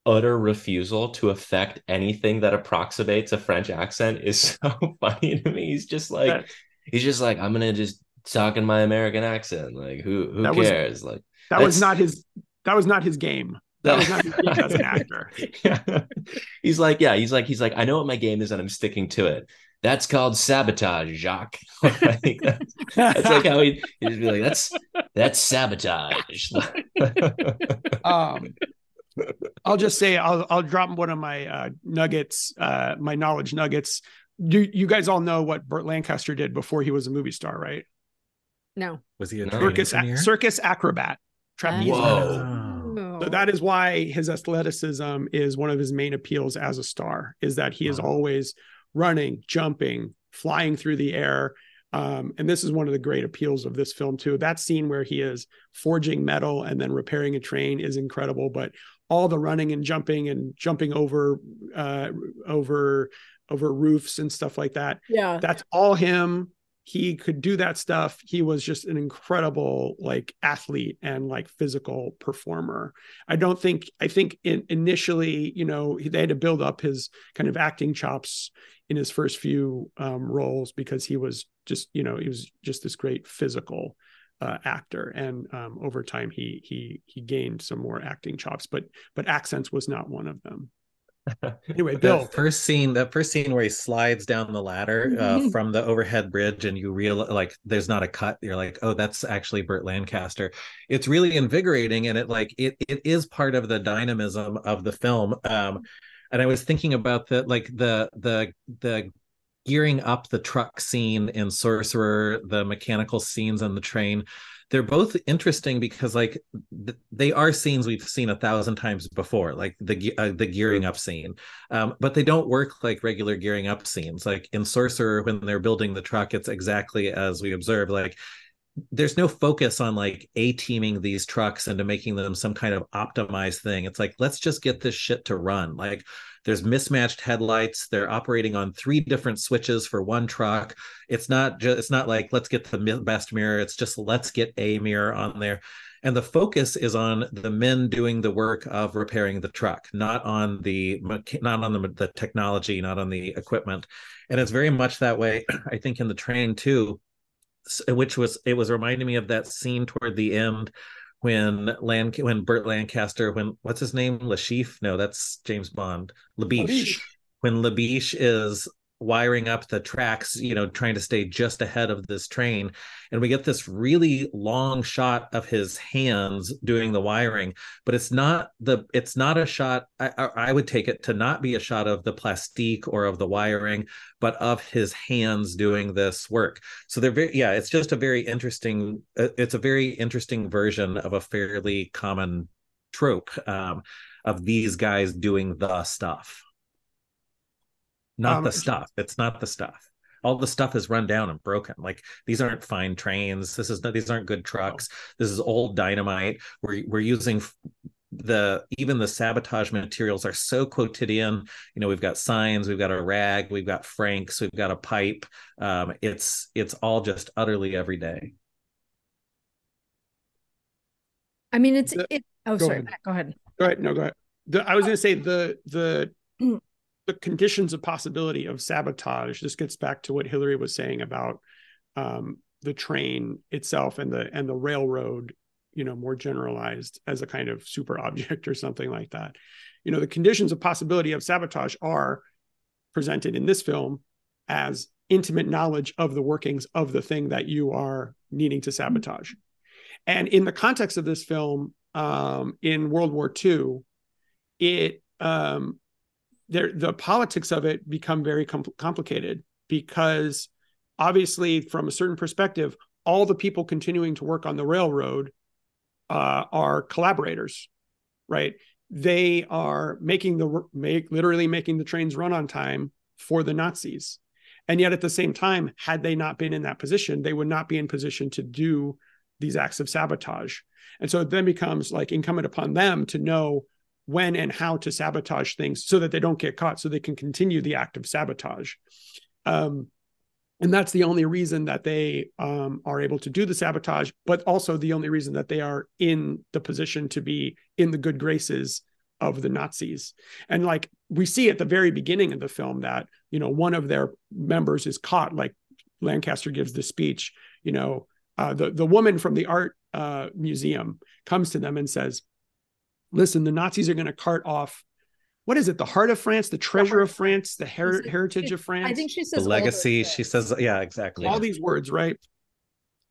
utter refusal to affect anything that approximates a French accent is so funny to me. He's just like he's just like I'm gonna just talk in my American accent. Like who who cares? Was, like that was not his that was not his game. That was not his game as an actor. yeah. He's like, yeah, he's like, he's like, I know what my game is and I'm sticking to it that's called sabotage, Jacques. like, that's, that's, like how he he just be like, that's that's sabotage. um, I'll just say I'll I'll drop one of my uh, nuggets, uh, my knowledge nuggets. You you guys all know what Burt Lancaster did before he was a movie star, right? No. Was he a circus circus acrobat? Trapeze. Whoa. So that is why his athleticism is one of his main appeals as a star. Is that he is always running, jumping, flying through the air. Um, and this is one of the great appeals of this film too. That scene where he is forging metal and then repairing a train is incredible. But all the running and jumping and jumping over uh, over over roofs and stuff like that. Yeah, that's all him he could do that stuff. He was just an incredible like athlete and like physical performer. I don't think i think in, initially you know they had to build up his kind of acting chops in his first few um, roles because he was just you know he was just this great physical uh, actor. And um, over time he he he gained some more acting chops but but accents was not one of them anyway, Bill. That first scene, that first scene where he slides down the ladder uh, mm-hmm. from the overhead bridge, and you realize like there's not a cut. You're like, oh, that's actually Burt Lancaster. It's really invigorating, and it like it it is part of the dynamism of the film. Um, and I was thinking about the like the the the gearing up the truck scene in Sorcerer, the mechanical scenes on the train they're both interesting because like th- they are scenes we've seen a thousand times before like the uh, the gearing up scene. Um, but they don't work like regular gearing up scenes. Like in sorcerer when they're building the truck it's exactly as we observe like there's no focus on like a teaming these trucks into making them some kind of optimized thing. It's like let's just get this shit to run. Like there's mismatched headlights. They're operating on three different switches for one truck. It's not just it's not like let's get the best mirror. It's just let's get a mirror on there. And the focus is on the men doing the work of repairing the truck not on the not on the, the technology not on the equipment. And it's very much that way i think in the train too which was it was reminding me of that scene toward the end when Lan when Burt Lancaster when what's his name? Le Chiffre no that's James Bond. Labiche. When Labiche is wiring up the tracks, you know, trying to stay just ahead of this train. And we get this really long shot of his hands doing the wiring, but it's not the it's not a shot. I, I would take it to not be a shot of the plastique or of the wiring, but of his hands doing this work. So they're very yeah, it's just a very interesting. Uh, it's a very interesting version of a fairly common trope um, of these guys doing the stuff not um, the stuff. It's not the stuff. All the stuff is run down and broken. Like these aren't fine trains. This is these aren't good trucks. This is old dynamite. We're we're using the even the sabotage materials are so quotidian you know we've got signs we've got a rag we've got franks we've got a pipe um, it's it's all just utterly everyday i mean it's the, it oh go sorry ahead. go ahead go ahead no go ahead the, i was going to say the the the conditions of possibility of sabotage this gets back to what hillary was saying about um, the train itself and the and the railroad you know more generalized as a kind of super object or something like that. You know the conditions of possibility of sabotage are presented in this film as intimate knowledge of the workings of the thing that you are needing to sabotage. And in the context of this film um, in world war ii it um, there the politics of it become very com- complicated because obviously from a certain perspective all the people continuing to work on the railroad uh, are collaborators right? They are making the make literally making the trains run on time for the nazis. And yet at the same time had they not been in that position they would not be in position to do these acts of sabotage. And so it then becomes like incumbent upon them to know when and how to sabotage things so that they don't get caught so they can continue the act of sabotage. Um, and that's the only reason that they um, are able to do the sabotage but also the only reason that they are in the position to be in the good graces of the nazis. And like we see at the very beginning of the film that you know one of their members is caught like lancaster gives the speech you know uh, the the woman from the art uh, museum comes to them and says listen, the Nazis are going to cart off. What is it? The heart of France, the treasure of France, the her- heritage of France. I think she says the legacy. She says, yeah, exactly. All these words, right?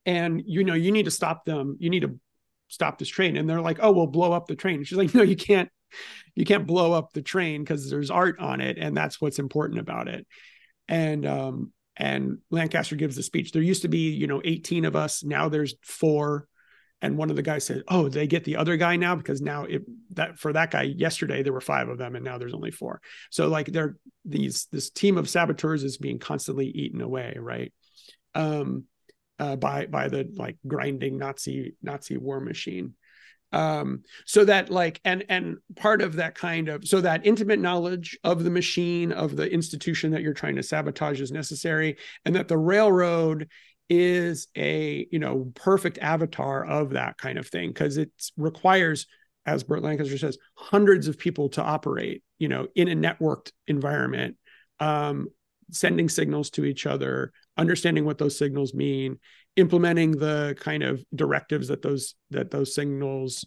And you know, you need to stop them. You need to stop this train. And they're like, oh, we'll blow up the train. And she's like, no, you can't. You can't blow up the train because there's art on it, and that's what's important about it. And um, and Lancaster gives the speech. There used to be, you know, 18 of us. Now there's four and one of the guys said, "Oh, they get the other guy now because now it that for that guy yesterday there were five of them and now there's only four. So like they're these this team of saboteurs is being constantly eaten away, right? Um, uh, by by the like grinding Nazi Nazi war machine. Um, so that like and and part of that kind of so that intimate knowledge of the machine of the institution that you're trying to sabotage is necessary, and that the railroad is a you know perfect avatar of that kind of thing because it requires as burt lancaster says hundreds of people to operate you know in a networked environment um, sending signals to each other understanding what those signals mean implementing the kind of directives that those that those signals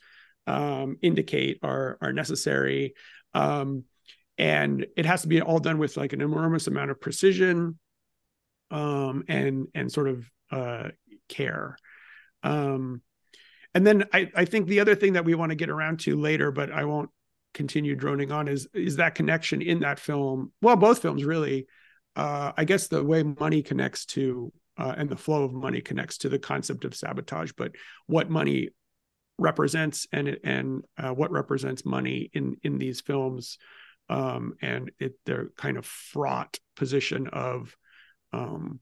um, indicate are are necessary. Um, and it has to be all done with like an enormous amount of precision um, and and sort of uh, care. Um, and then I, I think the other thing that we want to get around to later, but I won't continue droning on, is is that connection in that film. Well, both films really. Uh, I guess the way money connects to uh, and the flow of money connects to the concept of sabotage, but what money represents and and uh, what represents money in in these films um, and it their kind of fraught position of um,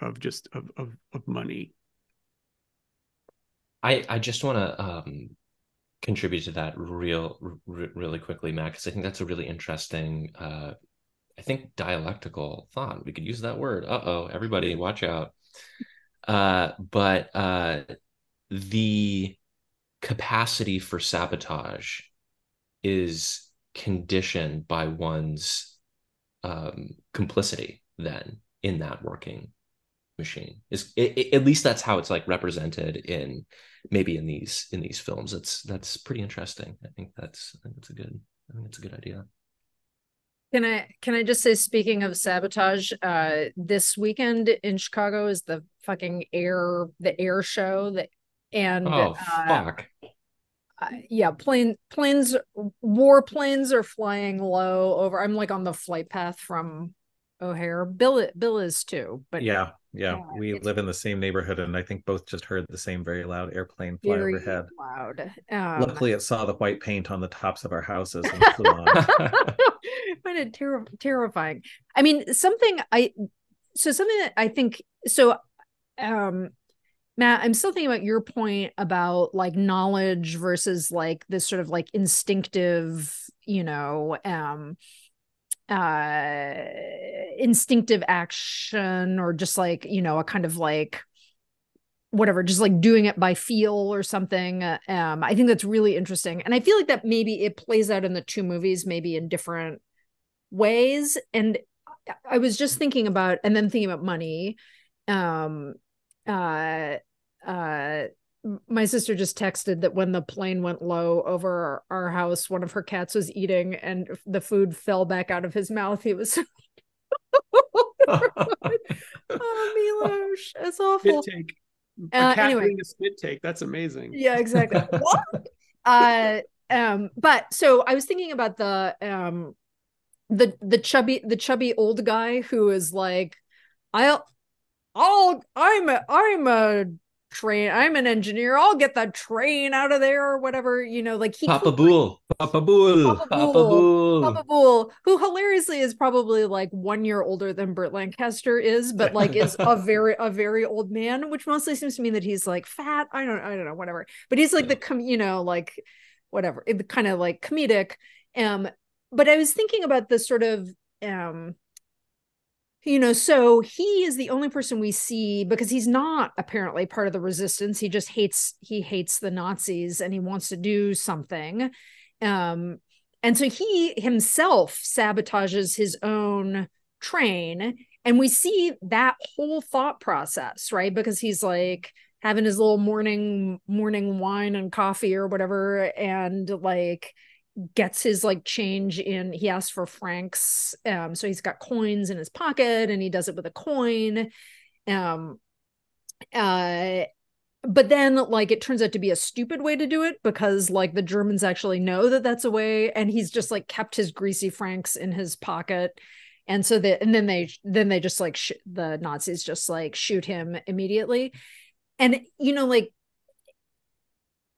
of just of of, of money. I I just want to um, contribute to that real r- really quickly, Matt, because I think that's a really interesting. Uh, I think dialectical thought. We could use that word. Uh oh, everybody, watch out. Uh, but uh, the capacity for sabotage is conditioned by one's um, complicity then in that working machine is it, it, at least that's how it's like represented in maybe in these in these films it's that's pretty interesting i think that's i think it's a good i think it's a good idea Can I can I just say speaking of sabotage, uh this weekend in Chicago is the fucking air the air show that and Oh, uh, fuck. uh, yeah, plane planes war planes are flying low over. I'm like on the flight path from O'Hare. Bill Bill is too, but yeah, yeah. yeah, we live in the same neighborhood, and I think both just heard the same very loud airplane fly overhead. loud. Um, Luckily, it saw the white paint on the tops of our houses and flew on. I find it terri terrifying. I mean, something I so something that I think so um Matt, I'm still thinking about your point about like knowledge versus like this sort of like instinctive, you know, um uh instinctive action or just like, you know, a kind of like whatever just like doing it by feel or something Uh, um i think that's really interesting. And i feel like that maybe it plays out in the two movies maybe in different ways. And i was just thinking about and then thinking about money um uh uh my sister just texted that when the plane went low over our, our house one of her cats was eating and the food fell back out of his mouth he was oh Milosh, it's awful Spit take. A Uh, cat anyway. doing a spit take. That's amazing. yeah exactly what uh um but so i was thinking about the um the the chubby the chubby old guy who is like i'll i'll i'm a i'm a train i'm an engineer i'll get the train out of there or whatever you know like he Papa Boule. Papa Boule. Papa. Boule. Papa Boule, who hilariously is probably like one year older than Burt Lancaster is, but like is a very a very old man, which mostly seems to mean that he's like fat. I don't I don't know whatever, but he's like Yeah. the com you know like whatever it kind of like comedic. Um, but I was thinking about this sort of um you know so he is the only person we see because he's not apparently part of the resistance. He just hates he hates the nazis and he wants to do something. Um and so he himself sabotages his own train and we see that whole thought process right? Because he's like having his little morning morning wine and coffee or whatever and like gets his like change in he asks for francs um so he's got coins in his pocket and he does it with a coin. Um uh but then like it turns out to be a stupid way to do it because like the germans actually know that that's a way and he's just like kept his greasy francs in his pocket. And so that and then they then they just like sh- the nazis just like shoot him immediately. And you know like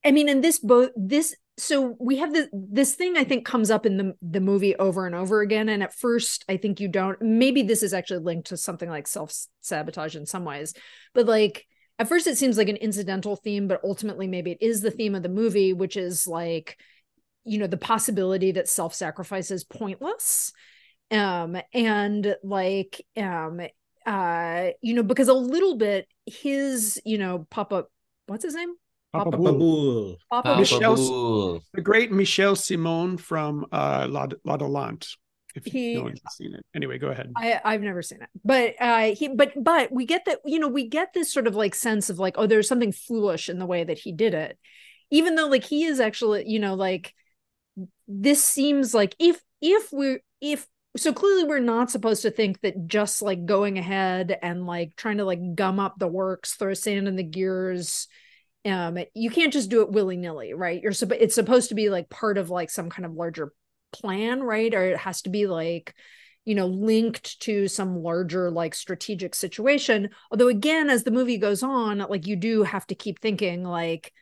i mean in this both this so we have this this thing i think comes up in the the movie over and over again and at first i think you don't maybe this is actually linked to something like self sabotage in some ways but like at first it seems like an incidental theme but ultimately maybe it is the theme of the movie which is like you know the possibility that self sacrifice is pointless. Um and like um uh you know because a little bit his you know pop up what's his name Papa Papa Boule. Boule. papa Papa Michel's- Boule. The great Michel Simon from uh, La, L'Atalante. If He- no one's seen it. Anyway, go ahead. I, I've never seen it, but uh, he, but but we get that you know we get this sort of like sense of like oh there's something foolish in the way that he did it, even though like he is actually you know like this seems like if if we're if so clearly we're not supposed to think that just like going ahead and like trying to like gum up the works, throw sand in the gears, um you can't just do it willy-nilly right? You're supposed it's supposed to be like part of like some kind of larger plan right? Or it has to be like you know linked to some larger like strategic situation. Although again as the movie goes on like you do have to keep thinking like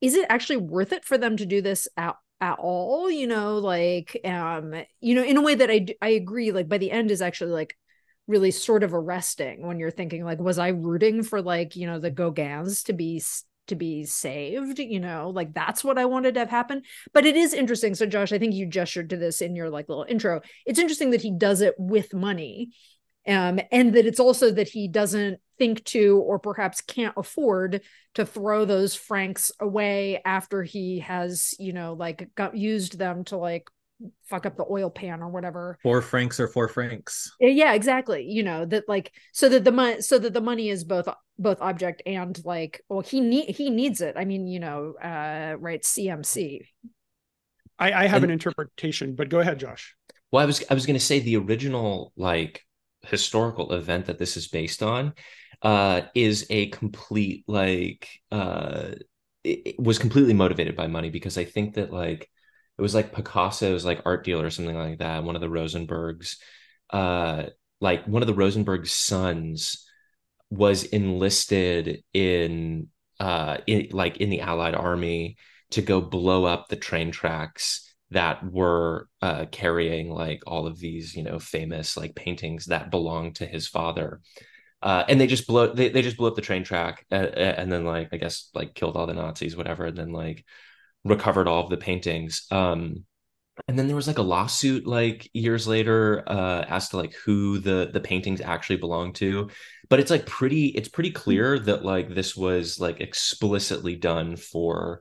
is it actually worth it for them to do this at, at all? You know like um you know in a way that i i agree like by the end is actually like really sort of arresting when you're thinking like was i rooting for like you know the gauguins to be to be saved you know like that's what i wanted to have happen. But it is interesting. So josh i think you gestured to this in your like little intro. It's interesting that he does it with money um and that it's also that he doesn't think to or perhaps can't afford to throw those francs away after he has you know like got used them to like fuck up the oil pan or whatever Four francs or four francs. yeah, yeah exactly you know that like so that the money so that the money is both both object and like well he need he needs it i mean you know uh right cmc I, I have And- an interpretation, but go ahead, Josh. Well, I was I was going to say the original like historical event that this is based on uh, is a complete like uh, it, it was completely motivated by money because I think that like it was like Picasso's like art dealer or something like that. One of the Rosenbergs, uh, like one of the Rosenberg's sons was enlisted in uh in like in the Allied army to go blow up the train tracks that were uh, carrying like all of these you know famous like paintings that belonged to his father uh, and they just blew they, they just blew up the train track uh, uh, and then like i guess like killed all the nazis whatever and then like recovered all of the paintings um and then there was like a lawsuit like years later uh as to like who the the paintings actually belong to but it's like pretty it's pretty clear that like this was like explicitly done for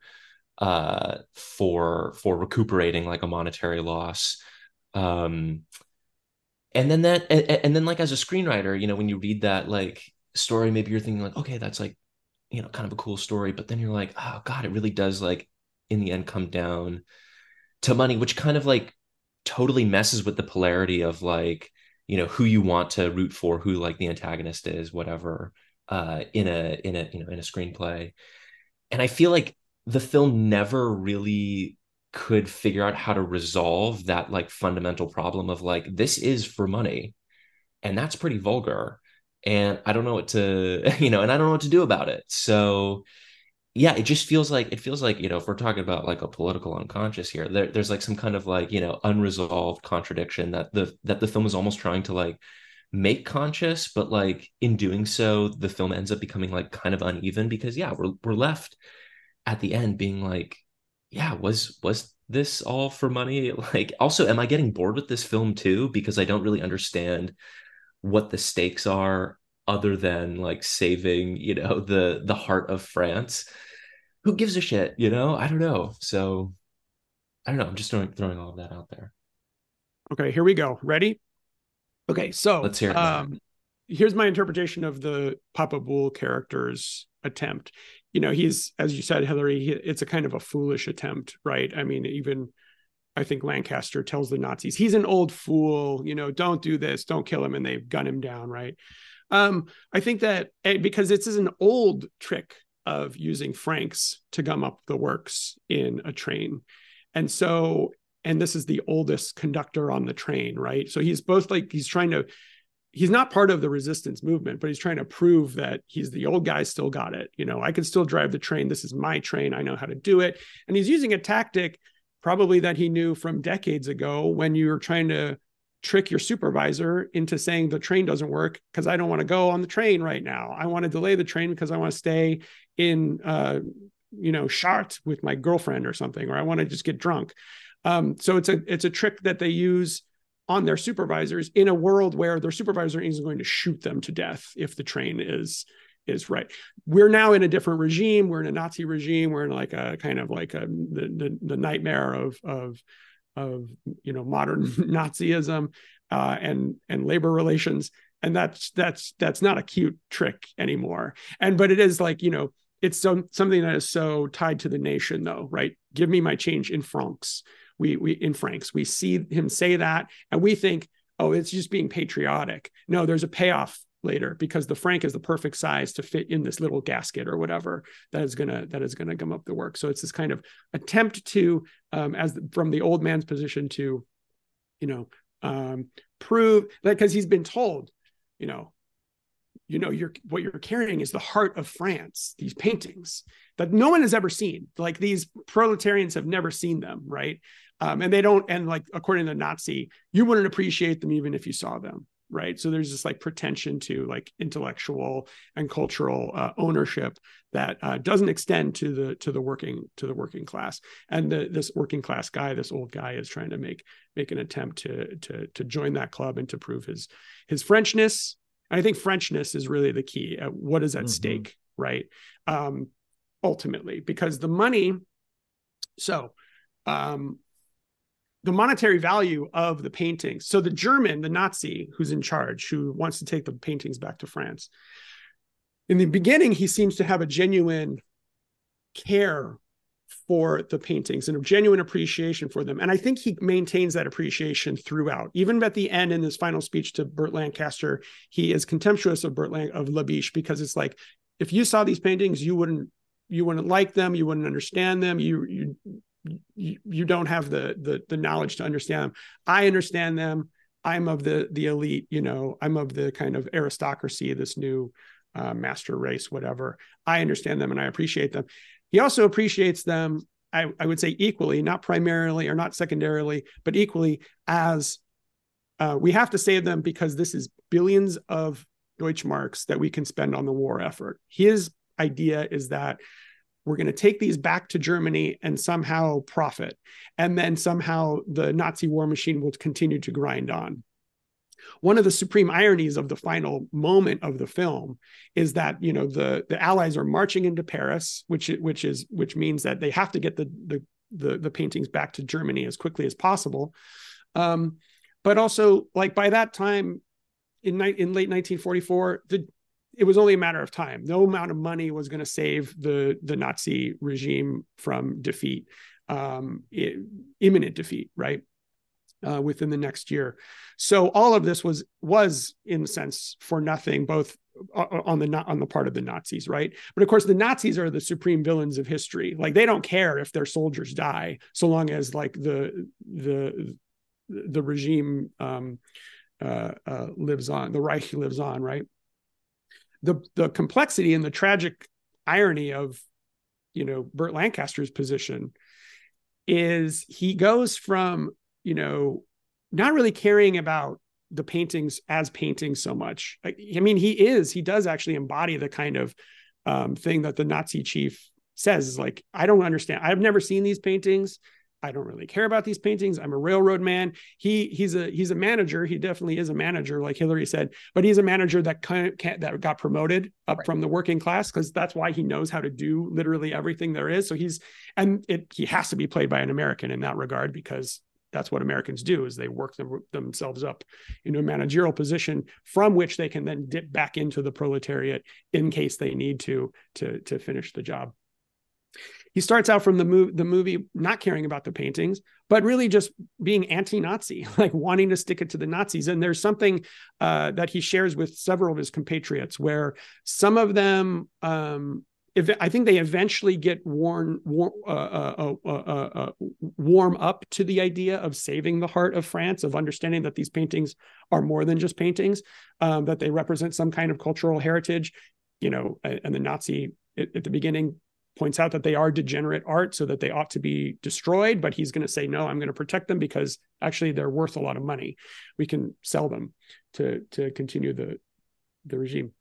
uh for for recuperating like a monetary loss um and then that and, and then like as a screenwriter you know when you read that like story maybe you're thinking like okay that's like you know kind of a cool story but then you're like oh god it really does like in the end come down to money which kind of like totally messes with the polarity of like you know who you want to root for who like the antagonist is whatever uh in a in a you know in a screenplay. And i feel like the film never really could figure out how to resolve that like fundamental problem of like this is for money and that's pretty vulgar and i don't know what to you know and i don't know what to do about it. So yeah it just feels like it feels like you know if we're talking about like a political unconscious here there, there's like some kind of like you know unresolved contradiction that the that the film is almost trying to like make conscious but like in doing so the film ends up becoming like kind of uneven because yeah we're, we're left at the end being like yeah, was was this all for money? Like, also, am I getting bored with this film too? Because I don't really understand what the stakes are other than like saving, you know, the the heart of France. Who gives a shit, you know? I don't know. So I don't know. I'm just throwing throwing all of that out there. Okay, here we go. Ready? Okay, so let's hear it. Um, here's my interpretation of the Papa Boule character's attempt you know he's as you said hillary he, it's a kind of a foolish attempt right i mean even i think lancaster tells the nazis he's an old fool you know don't do this don't kill him and they gun him down right um i think that eh, because this is an old trick of using francs to gum up the works in a train and so and this is the oldest conductor on the train right so he's both like he's trying to he's not part of the resistance movement, but he's trying to prove that he's the old guy still got it. You know, I can still drive the train. This is my train. I know how to do it. And he's using a tactic probably that he knew from decades ago when you were trying to trick your supervisor into saying the train doesn't work because I don't want to go on the train right now. I want to delay the train because I want to stay in uh, you know, Chartres with my girlfriend or something, or I want to just get drunk. Um, so it's a it's a trick that they use on their supervisors in a world where their supervisor is going to shoot them to death if the train is is right. We're now in a different regime. We're in a Nazi regime. We're in like a kind of like a the the, the nightmare of of of you know modern Nazism uh, and and labor relations. And that's that's that's not a cute trick anymore. And but it is like you know it's so, something that is so tied to the nation though, right? Give me my change in francs we we in francs. We see him say that, and we think, oh, it's just being patriotic. No, there's a payoff later because the franc is the perfect size to fit in this little gasket or whatever that is gonna that is gonna gum up the work. So it's this kind of attempt to, um, as from the old man's position to, you know, um, prove that because he's been told, you know, you know, you're what you're carrying is the heart of France. These paintings that no one has ever seen. Like these proletarians have never seen them, right? Um, and they don't, and like according to the Nazi, you wouldn't appreciate them even if you saw them, right? So there's this like pretension to like intellectual and cultural uh, ownership that uh, doesn't extend to the to the working to the working class. And the, this working class guy, this old guy, is trying to make make an attempt to to to join that club and to prove his his Frenchness. and I think Frenchness is really the key. Uh, what is at mm-hmm. stake, right? Um, ultimately, because the money. So, um, the monetary value of the paintings. So the German, the Nazi who's in charge, who wants to take the paintings back to France, in the beginning, he seems to have a genuine care for the paintings and a genuine appreciation for them. And I think he maintains that appreciation throughout. Even at the end in his final speech to Burt Lancaster, he is contemptuous of Burt Lan- of Labiche because it's like if you saw these paintings, you wouldn't you wouldn't like them, you wouldn't understand them, you you you, don't have the, the the knowledge to understand them. I understand them. I'm of the the elite, you know, I'm of the kind of aristocracy, this new uh, master race, whatever. I understand them and I appreciate them. He also appreciates them, I, I would say, equally, not primarily or not secondarily, but equally as uh, we have to save them because this is billions of Deutschmarks that we can spend on the war effort. His idea is that we're going to take these back to Germany and somehow profit. And then somehow the Nazi war machine will continue to grind on one of the supreme ironies of the final moment of the film is that you know the the allies are marching into paris which which is which means that they have to get the the the, the paintings back to germany as quickly as possible um, but also like by that time in, in late 1944 the it was only a matter of time no amount of money was going to save the the nazi regime from defeat um, it, imminent defeat right uh, within the next year. So all of this was was in a sense for nothing, both on the on the part of the Nazis, right? But of course, the Nazis are the supreme villains of history. Like they don't care if their soldiers die, so long as like the the the regime um, uh, uh, lives on, the Reich lives on, right? The the complexity and the tragic irony of you know Burt Lancaster's position is he goes from you know, not really caring about the paintings as paintings so much. I, mean, he is, he does actually embody the kind of um, thing that the Nazi chief says is like, I don't understand. I've never seen these paintings. I don't really care about these paintings. I'm a railroad man. He he's a he's a manager. He definitely is a manager, like Hillary said. But he's a manager that can, can that got promoted up right. from the working class because that's why he knows how to do literally everything there is. So he's and it he has to be played by an American in that regard because that's what Americans do is they work them, themselves up into a managerial position from which they can then dip back into the proletariat in case they need to to to finish the job. He starts out from the movie, the movie not caring about the paintings, but really just being anti-Nazi, like wanting to stick it to the Nazis. And there's something uh, that he shares with several of his compatriots, where some of them um, if I think they eventually get worn, war, uh uh uh, uh, uh, warm up to the idea of saving the heart of France, of understanding that these paintings are more than just paintings, um, that they represent some kind of cultural heritage. You know, and the Nazi at the beginning points out that they are degenerate art, so that they ought to be destroyed. But he's going to say, no, I'm going to protect them because actually they're worth a lot of money. We can sell them to to continue the the regime.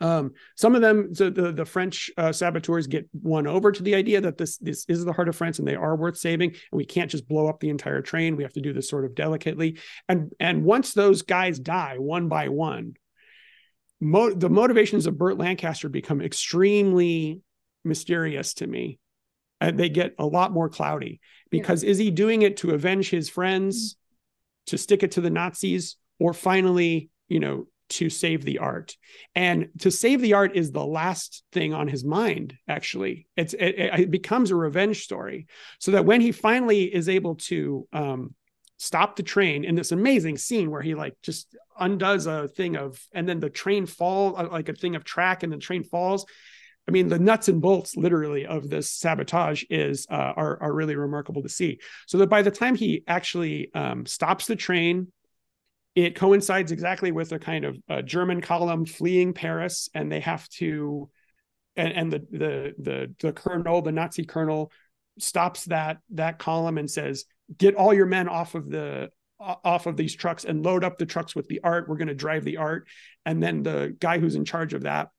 Um, some of them, so the, the French uh, saboteurs get won over to the idea that this this is the heart of France and they are worth saving, and we can't just blow up the entire train. We have to do this sort of delicately. And and once those guys die one by one, mo- the motivations of Burt Lancaster become extremely mysterious to me. And they get a lot more cloudy because yeah. is he doing it to avenge his friends, to stick it to the Nazis, or finally, you know, to save the art and to save the art is the last thing on his mind actually it's it, it becomes a revenge story so that when he finally is able to um, stop the train in this amazing scene where he like just undoes a thing of and then the train fall uh, like a thing of track and the train falls I mean, the nuts and bolts, literally, of this sabotage is uh, are are really remarkable to see. So that by the time he actually um, stops the train, it coincides exactly with a kind of a German column fleeing Paris, and they have to, and, and the the the the colonel, the Nazi colonel, stops that that column and says, "Get all your men off of the off of these trucks and load up the trucks with the art. We're going to drive the art." And then the guy who's in charge of that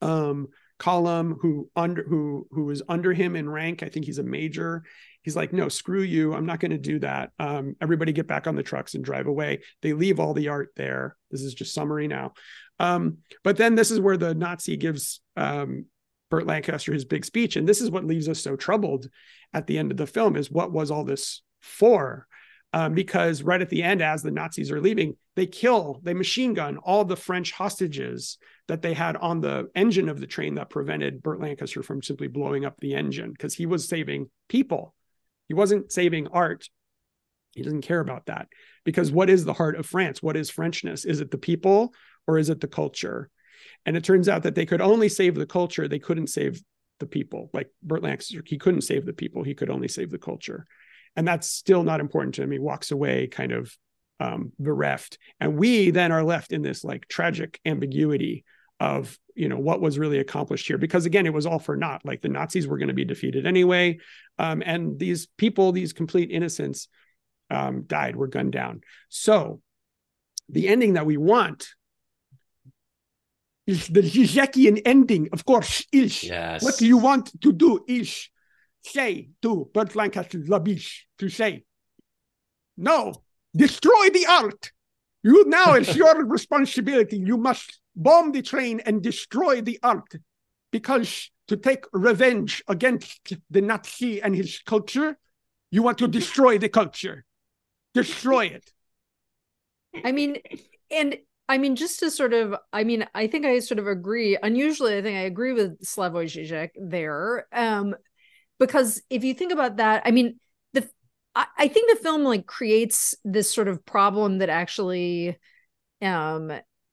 um, column, who under who who is under him in rank, I think he's a major. He's like no screw you. I'm not going to do that. Um, everybody get back on the trucks and drive away. They leave all the art there. This is just summary now. Um, but then this is where the nazi gives um, burt lancaster his big speech and this is what leaves us so troubled at the end of the film is what was all this for? Um, because right at the end as the nazis are leaving they kill, they machine gun all the French hostages that they had on the engine of the train that prevented Burt Lancaster from simply blowing up the engine because he was saving people. He wasn't saving art. He doesn't care about that because what is the heart of France? What is Frenchness? Is it the people or is it the culture? And it turns out that they could only save the culture, they couldn't save the people. Like Burt Lancaster, he couldn't save the people, he could only save the culture. And that's still not important to him. He walks away kind of um, bereft. And we then are left in this like tragic ambiguity of you know what was really accomplished here. Because again it was all for naught. Like the nazis were going to be defeated anyway. Um, and these people these complete innocents um, died were gunned down. So the ending that we want is the Zizekian ending of course is Yes. what do you want to do is say to Burt Lancaster Labiche to say no destroy the art you now it's your responsibility you must bomb the train and destroy the art because to take revenge against the Nazi and his culture, you want to destroy the culture. Destroy it. I mean, and I mean, just to sort of, I mean, I think I sort of agree. Unusually, I think I agree with Slavoj Žižek there, um, because if you think about that, I mean, I, think the film like creates this sort of problem that actually, um,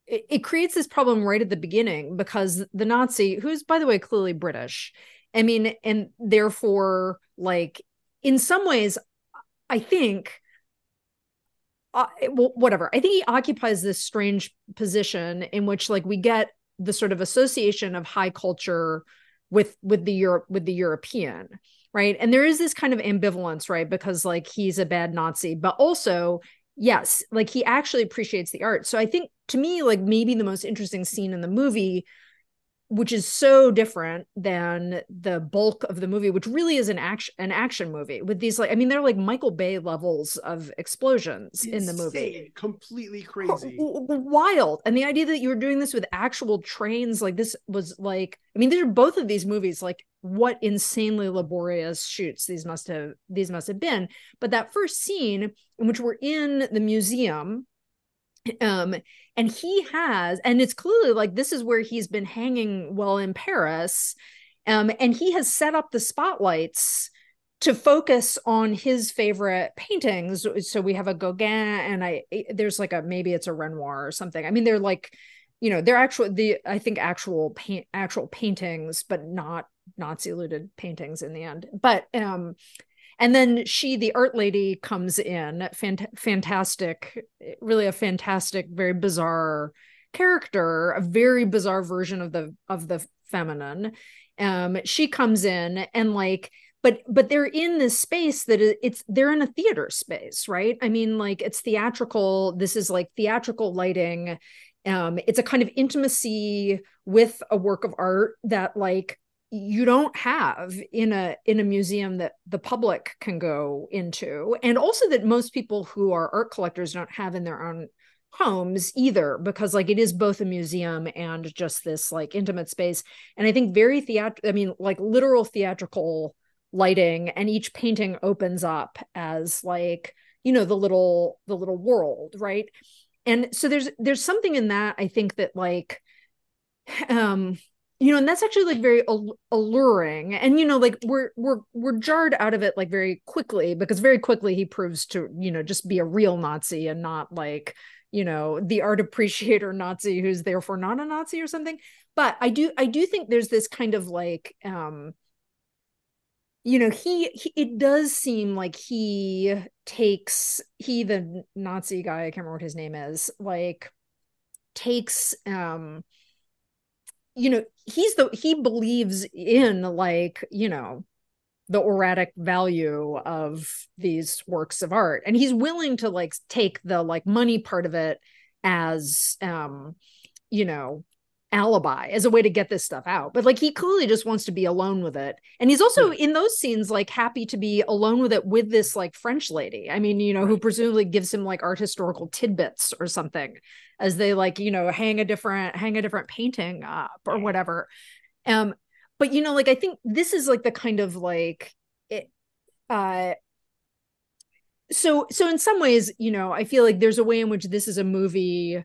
it, it creates this problem right at the beginning because the Nazi, who's by the way clearly British, I mean, and therefore, like in some ways, I think uh, well, whatever. I think he occupies this strange position in which, like, we get the sort of association of high culture with with the Europe with the European, right? And there is this kind of ambivalence, right? Because like he's a bad Nazi, but also, yes, like he actually appreciates the art. So I think to me, like maybe the most interesting scene in the movie which is so different than the bulk of the movie which really is an action an action movie with these like i mean they're like michael bay levels of explosions in the movie. Completely crazy. Wild. And the idea that you were doing this with actual trains like this was like i mean these are both of these movies like what insanely laborious shoots these must have these must have been. But that first scene in which we're in the museum um and he has and it's clearly like this is where he's been hanging while in paris. Um and he has set up the spotlights to focus on his favorite paintings. So we have a gauguin and i there's like a maybe it's a renoir or something. I mean they're like you know they're actual the i think actual paint actual paintings but not nazi looted paintings in the end. But um and then she the art lady comes in fant- fantastic really a fantastic very bizarre character a very bizarre version of the of the feminine. Um she comes in and like but but they're in this space that it's they're in a theater space right? I mean like it's theatrical this is like theatrical lighting. Um it's a kind of intimacy with a work of art that like you don't have in a in a museum that the public can go into and also that most people who are art collectors don't have in their own homes either because like it is both a museum and just this like intimate space. And i think very theat i mean like literal theatrical lighting and each painting opens up as like you know the little the little world right? And so there's there's something in that i think that like um you know and that's actually like very alluring. And you know like we're we're we're jarred out of it like very quickly because very quickly he proves to you know just be a real nazi and not like you know the art appreciator nazi who's therefore not a nazi or something. But i do i do think there's this kind of like um you know he, he it does seem like he takes he the nazi guy i can't remember what his name is like takes um you know he's the he believes in like you know the auratic value of these works of art. And he's willing to like take the like money part of it as um you know alibi as a way to get this stuff out. But like he clearly just wants to be alone with it. And he's also in those scenes like happy to be alone with it with this like french lady. I mean you know who presumably gives him like art historical tidbits or something as they like you know hang a different hang a different painting up or whatever. Um but you know like i think this is like the kind of like it uh so so in some ways you know i feel like there's a way in which this is a movie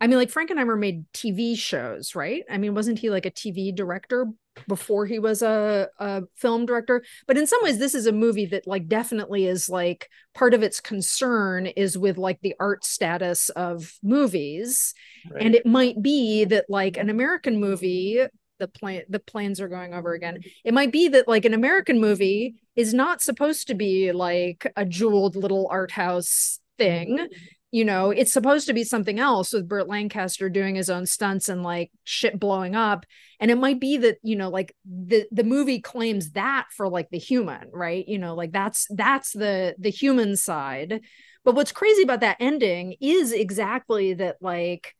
i mean like frankenheimer made tv shows right? I mean wasn't he like a tv director before he was a, a film director? But in some ways this is a movie that like definitely is like part of its concern is with like the art status of movies. Right. and it might be that like an american movie the plane the planes are going over again. It might be that like an american movie is not supposed to be like a jeweled little art house thing you know it's supposed to be something else with burt lancaster doing his own stunts and like shit blowing up. And it might be that you know like the the movie claims that for like the human right? You know like that's that's the the human side. But what's crazy about that ending is exactly that like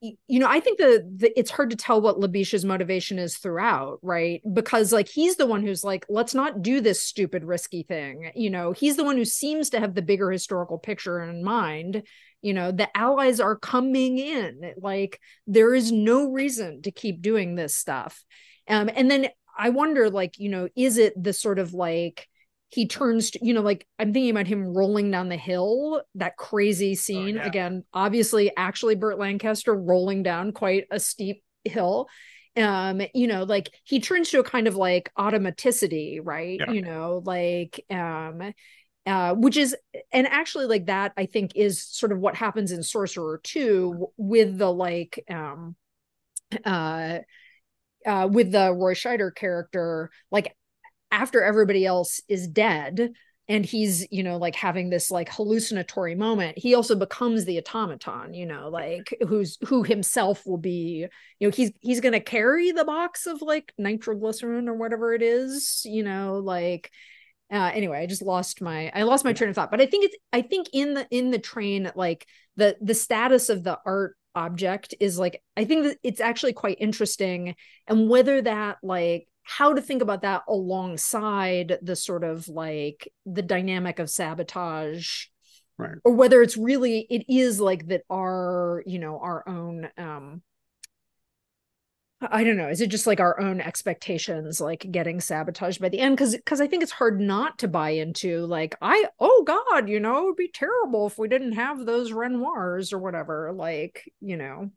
you know, I think the, the it's hard to tell what Labiche's motivation is throughout, right? Because like he's the one who's like, let's not do this stupid risky thing. You know, he's the one who seems to have the bigger historical picture in mind. You know, the allies are coming in. Like there is no reason to keep doing this stuff. Um, and then I wonder, like, you know, is it the sort of like he turns to, you know, like I'm thinking about him rolling down the hill, that crazy oh, scene. Oh, yeah. Again, obviously, actually, Burt Lancaster rolling down quite a steep hill. Um, you know, like he turns to a kind of like automaticity, right? Yeah. You know, like um uh, which is and actually like that i think is sort of what happens in sorcerer 2 with the like um uh uh with the roy scheider character like after everybody else is dead and he's you know like having this like hallucinatory moment he also becomes the automaton you know like who's who himself will be you know he's he's going to carry the box of like nitroglycerin or whatever it is you know like uh anyway i just lost my i lost my train of thought but i think it's i think in the in the train like the the status of the art object is like i think that it's actually quite interesting and whether that like how to think about that alongside the sort of like the dynamic of sabotage right or whether it's really it is like that our you know our own um I don't know. Is it just like our own expectations, like getting sabotaged by the end? Because because I think it's hard not to buy into like I oh God, you know, it would be terrible if we didn't have those Renoirs or whatever. Like you know.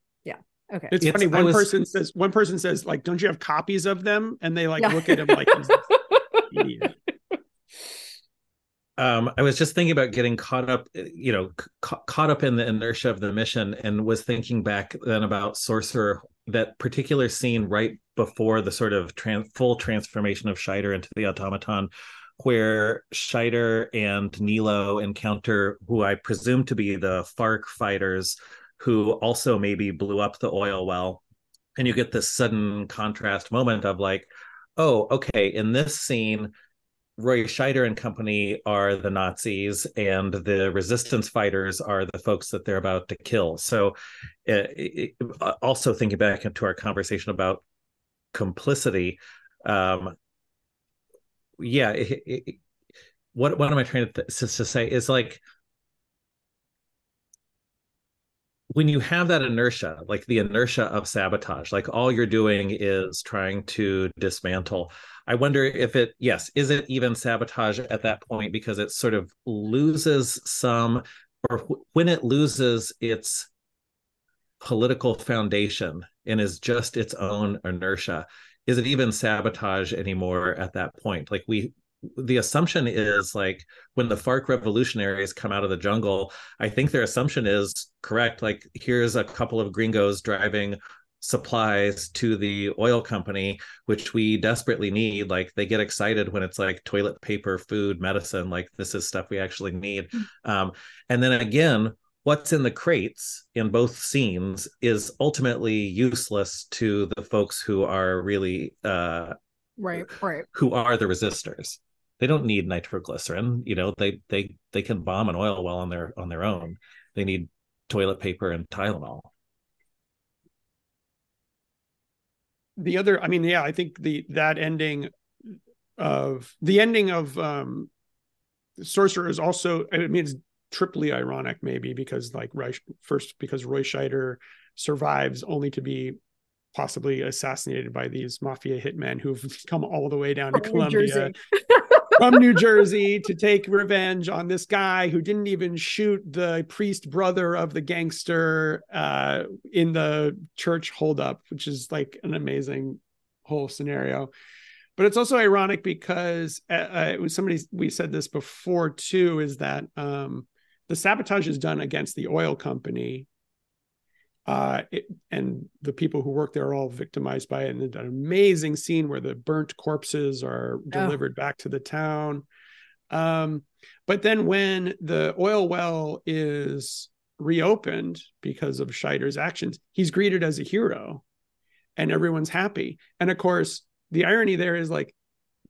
Okay. It's, it's funny. One was... person says, one person says, like, don't you have copies of them? And they like yeah. look at him like, um, I was just thinking about getting caught up, you know, ca- caught up in the inertia of the mission, and was thinking back then about Sorcerer, that particular scene right before the sort of trans- full transformation of Scheider into the automaton, where Scheider and Nilo encounter who I presume to be the FARC fighters who also maybe blew up the oil well. And you get this sudden contrast moment of like, oh, okay, in this scene, Roy Scheider and company are the Nazis, and the resistance fighters are the folks that they're about to kill. So, it, it, also thinking back into our conversation about complicity, um, yeah, it, what what am I trying to, th- to say is like when you have that inertia, like the inertia of sabotage, like all you're doing is trying to dismantle. I wonder if it, yes, is it even sabotage at that point because it sort of loses some, or when it loses its political foundation and is just its own inertia, is it even sabotage anymore at that point? Like we the assumption is like when the FARC revolutionaries come out of the jungle, I think their assumption is correct. Like, here's a couple of gringos driving supplies to the oil company, which we desperately need. Like, they get excited when it's like toilet paper, food, medicine. Like, this is stuff we actually need. Mm-hmm. Um, and then again, what's in the crates in both scenes is ultimately useless to the folks who are really uh, right right who are the resistors they don't need nitroglycerin you know they they they can bomb an oil well on their on their own. They need toilet paper and tylenol. The other i mean yeah i think the that ending of the ending of um sorcerer is also i mean it's triply ironic maybe because like Reich, first because roy scheider survives only to be possibly assassinated by these mafia hitmen who've come all the way down to Colombia from New Jersey to take revenge on this guy who didn't even shoot the priest brother of the gangster uh, in the church holdup, which is like an amazing whole scenario. But it's also ironic because uh, uh, somebody we said this before too is that um, the sabotage is done against the oil company uh, it, and the people who work there are all victimized by it. And an amazing scene where the burnt corpses are delivered oh. back to the town. Um, but then when the oil well is reopened because of Scheider's actions, he's greeted as a hero, and everyone's happy. And of course, the irony there is like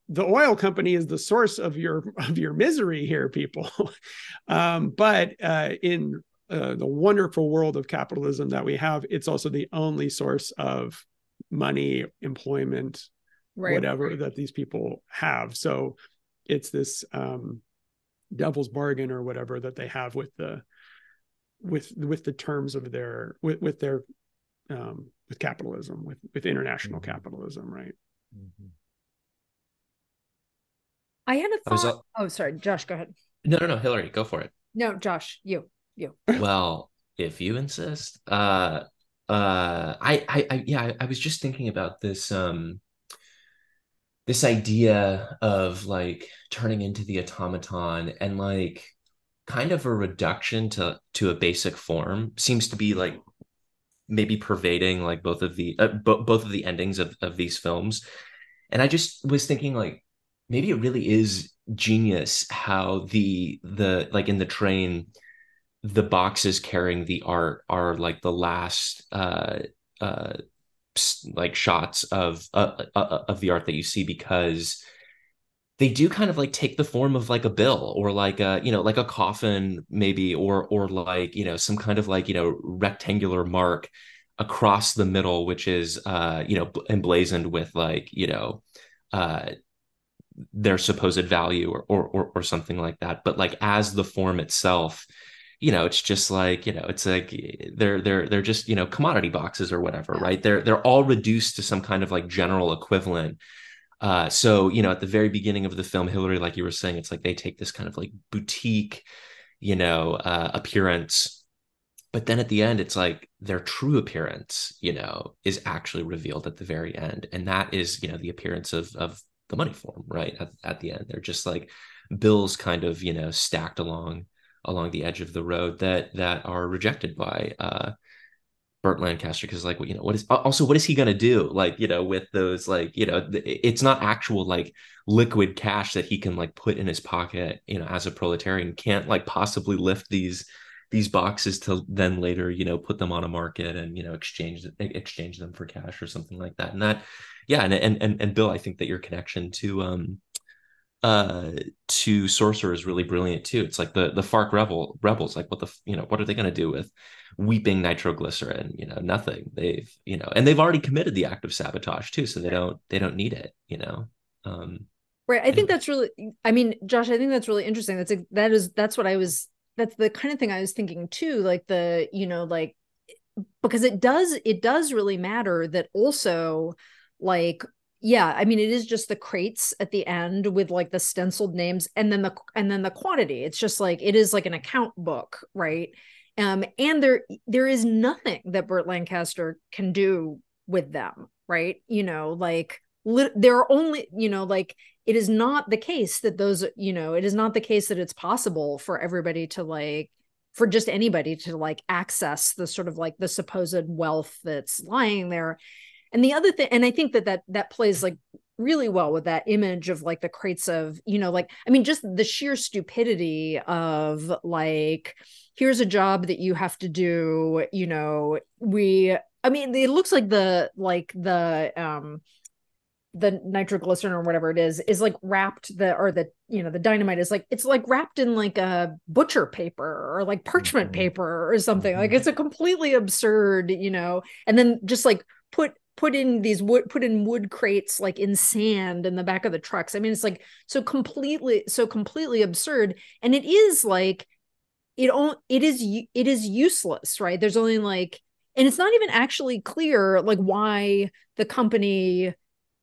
the oil company is the source of your of your misery here people um, but uh, in uh, the wonderful world of capitalism that we have, it's also the only source of money, employment, right. whatever that these people have. So it's this um, devil's bargain or whatever that they have with the with with the terms of their with, with their um, with capitalism with with international mm-hmm. capitalism, right? Mm-hmm. I had a thought. oh, sorry, Josh, go ahead. No, no, no, Hillary, go for it. No, Josh, you you. well, if you insist. Uh uh I I, I yeah, I, I was just thinking about this um this idea of like turning into the automaton and like kind of a reduction to to a basic form seems to be like maybe pervading like both of the uh, bo- both of the endings of, of these films and i just was thinking like maybe it really is genius how the the like in the train the boxes carrying the art are like the last uh uh like shots of uh, uh, uh, of the art that you see because they do kind of like take the form of like a bill or like a you know like a coffin maybe or or like you know some kind of like you know rectangular mark across the middle which is uh you know emblazoned with like you know uh their supposed value or, or or something like that. But like as the form itself you know it's just like you know it's like they're they're they're just you know commodity boxes or whatever right? They're they're all reduced to some kind of like general equivalent. Uh so you know at the very beginning of the film hillary like you were saying it's like they take this kind of like boutique you know uh appearance but then at the end it's like their true appearance you know is actually revealed at the very end and that is you know the appearance of of the money form right at, at the end. They're just like bills kind of you know stacked along along the edge of the road that that are rejected by uh Burt Lancaster because like you know what is also what is he gonna do? Like you know with those like you know it's not actual like liquid cash that he can like put in his pocket you know as a proletarian. Can't like possibly lift these these boxes to then later you know put them on a market and you know exchange exchange them for cash or something like that. And that yeah and and and, and Bill I think that your connection to um uh to sorcerer is really brilliant too. It's like the the farc rebel rebels like what the you know what are they going to do with weeping nitroglycerin you know nothing? They've you know and they've already committed the act of sabotage too so they don't they don't need it you know? Um right i think that's really i mean josh i think that's really interesting. That's a, that is that's what i was that's the kind of thing i was thinking too like the you know like because it does it does really matter that also like yeah i mean it is just the crates at the end with like the stenciled names and then the and then the quantity. It's just like it is like an account book right? Um and there there is nothing that burt lancaster can do with them right? You know like li- there are only you know like it is not the case that those you know it is not the case that it's possible for everybody to like for just anybody to like access the sort of like the supposed wealth that's lying there and the other thing and i think that that that plays like really well with that image of like the crates of you know like i mean just the sheer stupidity of like here's a job that you have to do you know we i mean it looks like the like the um the nitroglycerin or whatever it is is like wrapped the or the you know the dynamite is like it's like wrapped in like a butcher paper or like parchment mm-hmm. paper or something mm-hmm. like it's a completely absurd you know and then just like put put in these wood put in wood crates like in sand in the back of the trucks. I mean it's like so completely so completely absurd. And it is like it all it is it is useless right? There's only like and it's not even actually clear like why the company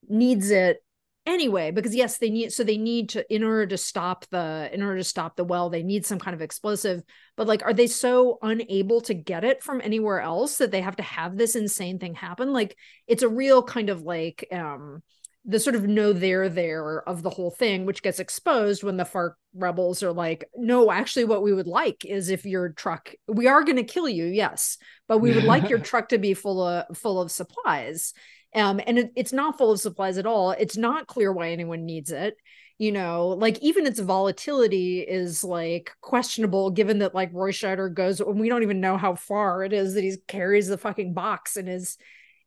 needs it anyway because yes they need so they need to in order to stop the in order to stop the well they need some kind of explosive. But like are they so unable to get it from anywhere else that they have to have this insane thing happen? Like it's a real kind of like um the sort of no there there of the whole thing which gets exposed when the FARC rebels are like no actually what we would like is if your truck we are going to kill you yes but we would like your truck to be full of full of supplies um and it, it's not full of supplies at all. It's not clear why anyone needs it you know like even its volatility is like questionable given that like roy scheider goes and we don't even know how far it is that he carries the fucking box in his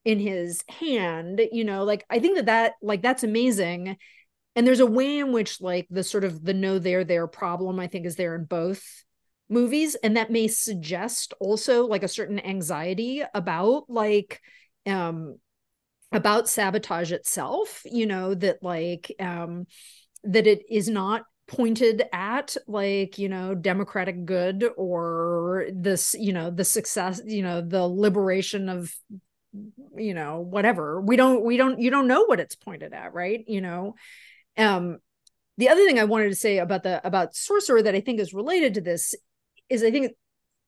in his hand you know like i think that that like that's amazing. And there's a way in which like the sort of the no there there problem i think is there in both movies. And that may suggest also like a certain anxiety about like um about sabotage itself you know that like um that it is not pointed at like you know democratic good or this you know the success you know the liberation of you know whatever. We don't we don't you don't know what it's pointed at right? You know? Um the other thing i wanted to say about the about sorcerer that i think is related to this is i think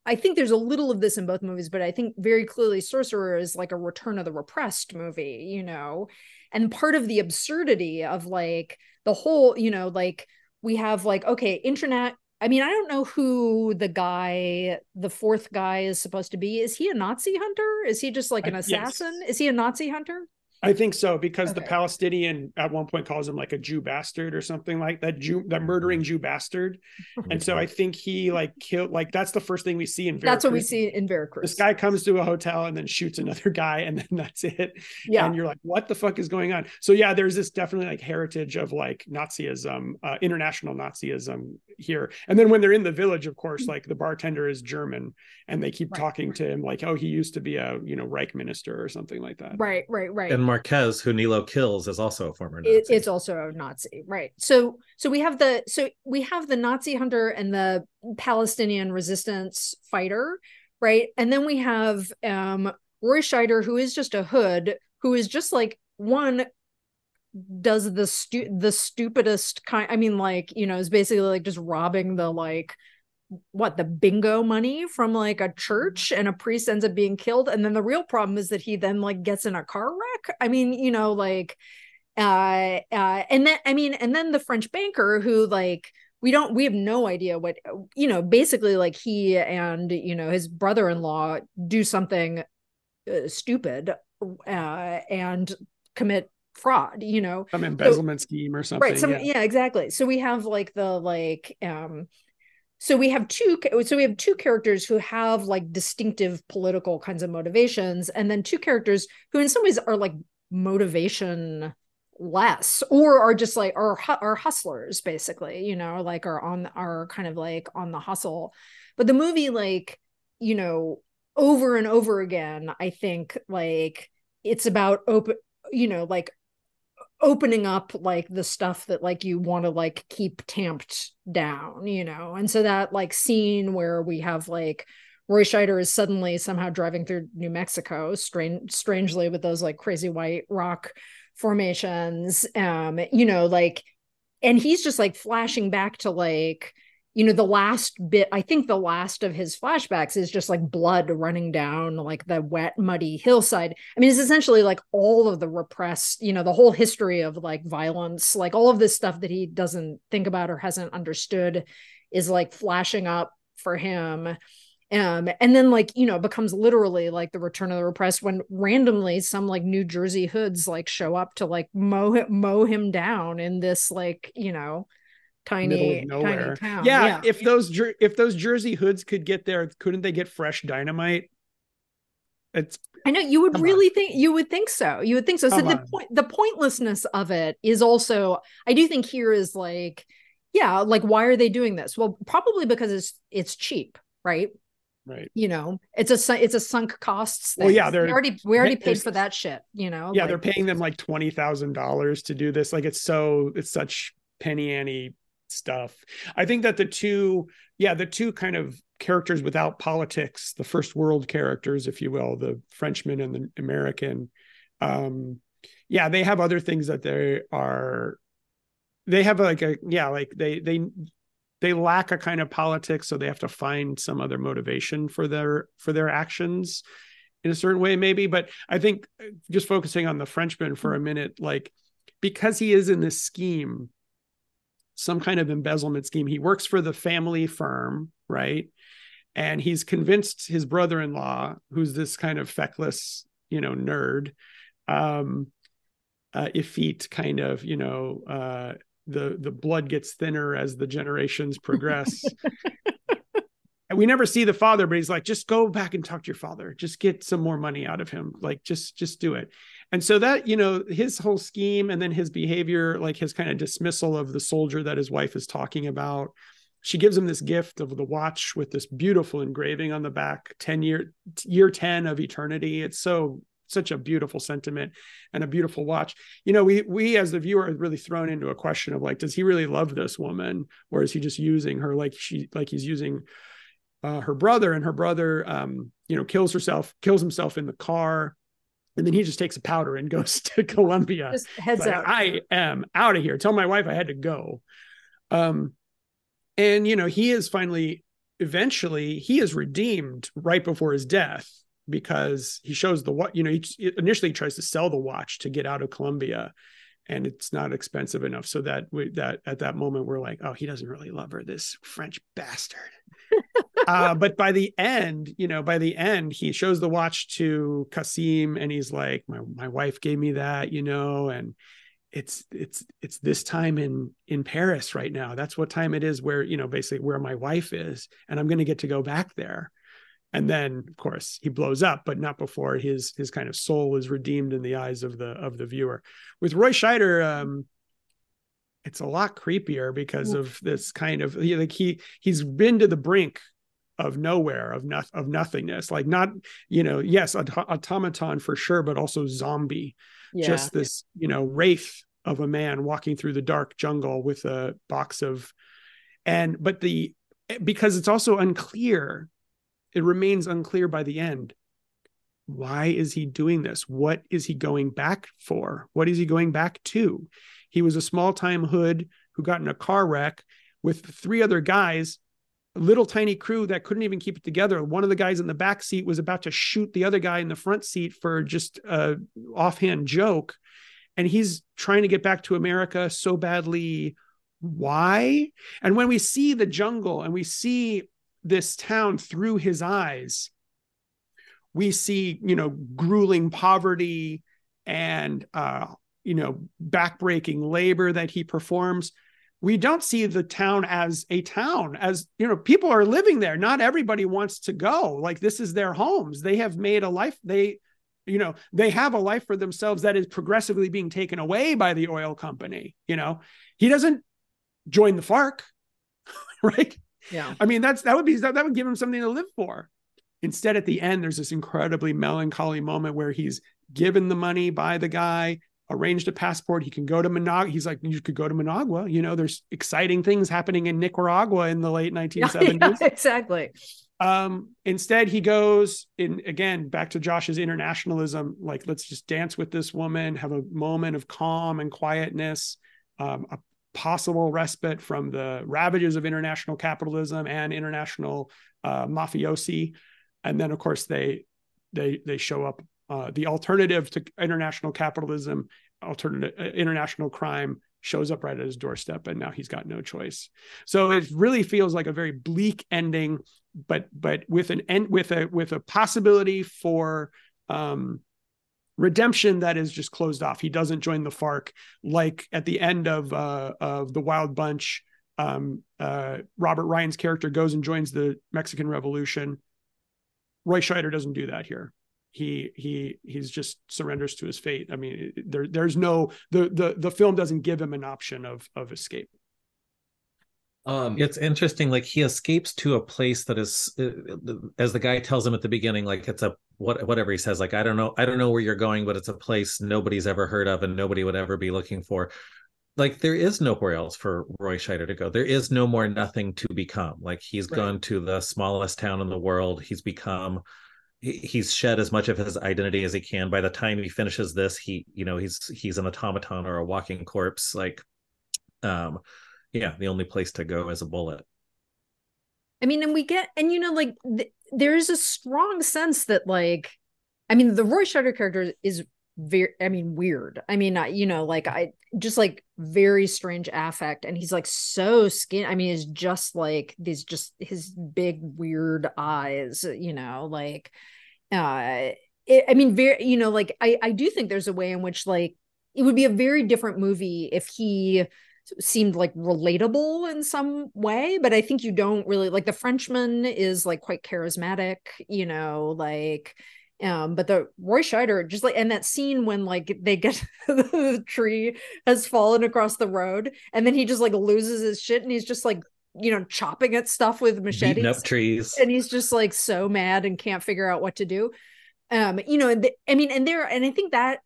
I think there's a little of this in both movies, but I think very clearly Sorcerer is like a return of the repressed movie, you know. And part of the absurdity of like the whole, you know, like we have like, okay, internet. I mean, I don't know who the guy, the fourth guy is supposed to be. Is he a Nazi hunter? Is he just like an uh, assassin? Yes. Is he a Nazi hunter? I think so because okay. the Palestinian at one point calls him like a Jew bastard or something like that Jew that murdering Jew bastard, and so I think he like killed like that's the first thing we see in Veracruz. That's what we see in Veracruz. This guy comes to a hotel and then shoots another guy, and then that's it. Yeah, and you're like, what the fuck is going on? So yeah, there's this definitely like heritage of like Nazism, uh, international Nazism here, and then when they're in the village, of course, like the bartender is German, and they keep right, talking to him like, oh, he used to be a you know Reich minister or something like that. Right, right, right. And Marquez, who Nilo kills, is also a former Nazi. It, it's also a Nazi, right? So, so we have the so we have the Nazi hunter and the Palestinian resistance fighter, right? And then we have um Roy Scheider, who is just a hood, who is just like one does the stu- the stupidest kind. I mean, like you know, is basically like just robbing the like what the bingo money from like a church and a priest ends up being killed and then the real problem is that he then like gets in a car wreck i mean you know like uh uh and then i mean and then the french banker who like we don't we have no idea what you know basically like he and you know his brother-in-law do something uh, stupid uh and commit fraud you know? Some embezzlement so, scheme or something right some, yeah. yeah exactly. So we have like the like um so we have two so we have two characters who have like distinctive political kinds of motivations and then two characters who in some ways are like motivation less or are just like are are hustlers basically you know like are on are kind of like on the hustle. But the movie like you know over and over again i think like it's about open you know like opening up like the stuff that like you want to like keep tamped down, you know. And so that like scene where we have like Roy Scheider is suddenly somehow driving through New Mexico, strange strangely with those like crazy white rock formations. Um, you know, like and he's just like flashing back to like you know the last bit i think the last of his flashbacks is just like blood running down like the wet muddy hillside. I mean it's essentially like all of the repressed you know the whole history of like violence like all of this stuff that he doesn't think about or hasn't understood is like flashing up for him. Um, and then like you know becomes literally like the return of the repressed when randomly some like new jersey hoods like show up to like mow mow him down in this like you know tiny tiny town. Yeah, yeah, if those if those Jersey hoods could get there, couldn't they get fresh dynamite? It's I know you would really on. think you would think so. You would think so. Come so the point the pointlessness of it is also I do think here is like yeah, like why are they doing this? Well, probably because it's it's cheap, right? Right. You know, it's a it's a sunk costs. Thing. Well, yeah, they're we already we already paid for that shit. You know. Yeah, like, they're paying them like twenty thousand dollars to do this. Like it's so it's such penny ante stuff. I think that the two, yeah, the two kind of characters without politics, the first world characters, if you will, the Frenchman and the American, um, yeah, they have other things that they are. They have like a yeah, like they they they lack a kind of politics, so they have to find some other motivation for their for their actions in a certain way, maybe. But I think uh, just focusing on the Frenchman for a minute, like because he is in this scheme, some kind of embezzlement scheme. He works for the family firm, right? And he's convinced his brother-in-law, who's this kind of feckless, you know, nerd, um, uh, effete kind of, you know, uh, the the blood gets thinner as the generations progress. we never see the father, but he's like, just go back and talk to your father. Just get some more money out of him. Like, just just do it and so that you know his whole scheme and then his behavior like his kind of dismissal of the soldier that his wife is talking about she gives him this gift of the watch with this beautiful engraving on the back 10 year year 10 of eternity it's so such a beautiful sentiment and a beautiful watch you know we we as the viewer are really thrown into a question of like does he really love this woman or is he just using her like she like he's using uh, her brother and her brother um you know kills herself kills himself in the car and then he just takes a powder and goes to Colombia. Just heads like, out. I am out of here. Tell my wife I had to go. Um, and you know, he is finally, eventually, he is redeemed right before his death because he shows the what you know. He initially tries to sell the watch to get out of Colombia, and it's not expensive enough. So that we, that at that moment we're like, oh, he doesn't really love her, this French bastard uh, but by the end, you know, by the end, he shows the watch to Kassem and he's like, my, my wife gave me that, you know, and it's, it's, it's this time in, in Paris right now. That's what time it is where, you know, basically where my wife is. And I'm going to get to go back there. And then of course he blows up, but not before his, his kind of soul is redeemed in the eyes of the, of the viewer with Roy Scheider. Um, it's a lot creepier because of this kind of like he he's been to the brink of nowhere of not of nothingness like not you know yes aut- automaton for sure but also zombie. Yeah. just this you know wraith of a man walking through the dark jungle with a box of and but the eh, because it's also unclear it remains unclear by the end. Why is he doing this? What is he going back for? What is he going back to? He was a small time hood who got in a car wreck with three other guys little tiny crew that couldn't even keep it together. One of the guys in the back seat was about to shoot the other guy in the front seat for just a offhand joke. And he's trying to get back to America so badly. Why? And when we see the jungle and we see this town through his eyes, we see, you know, grueling poverty and, uh, you know, backbreaking labor that he performs we don't see the town as a town as you know people are living there. Not everybody wants to go. Like this is their homes. They have made a life they you know they have a life for themselves that is progressively being taken away by the oil company you know? He doesn't join the farc right? Yeah. I mean that's that would be that, that would give him something to live for. Instead at the end there's this incredibly melancholy moment where he's given the money by the guy arranged a passport. He can go to Managua. He's like, you could go to Managua. You know, there's exciting things happening in Nicaragua in the late 1970s. Yeah, exactly. Um, instead, he goes in again back to Josh's internationalism. Like, let's just dance with this woman, have a moment of calm and quietness, um, a possible respite from the ravages of international capitalism and international uh, mafiosi. And then, of course, they they they show up uh, the alternative to international capitalism, alternative uh, international crime shows up right at his doorstep, and now he's got no choice. So it really feels like a very bleak ending, but but with an end with a with a possibility for um, redemption that is just closed off. He doesn't join the FARC like at the end of uh, of the Wild Bunch. Um, uh, Robert Ryan's character goes and joins the Mexican Revolution. Roy Scheider doesn't do that here he he he's just surrenders to his fate. I mean, there there's no the the the film doesn't give him an option of of escape. Um, it's interesting. Like he escapes to a place that is, uh, as the guy tells him at the beginning, like it's a what whatever he says. Like I don't know, I don't know where you're going, but it's a place nobody's ever heard of and nobody would ever be looking for. Like there is nowhere else for Roy Scheider to go. There is no more nothing to become. Like he's right. gone to the smallest town in the world. He's become he's shed as much of his identity as he can. By the time he finishes this he you know he's he's an automaton or a walking corpse like um yeah the only place to go is a bullet. I mean and we get and you know like th- there's a strong sense that like i mean the roy scheider character is very i mean weird. I mean you know like i just like very strange affect and he's like so skin i mean it's just like these just his big weird eyes you know like uh it, i mean very you know like i i do think there's a way in which like it would be a very different movie if he seemed like relatable in some way but i think you don't really like the frenchman is like quite charismatic you know like um, but the Roy Scheider just like and that scene when like they get the tree has fallen across the road and then he just like loses his shit and he's just like you know chopping at stuff with machetes Beating up trees. And he's just like so mad and can't figure out what to do. Um you know the, i mean and there and i think that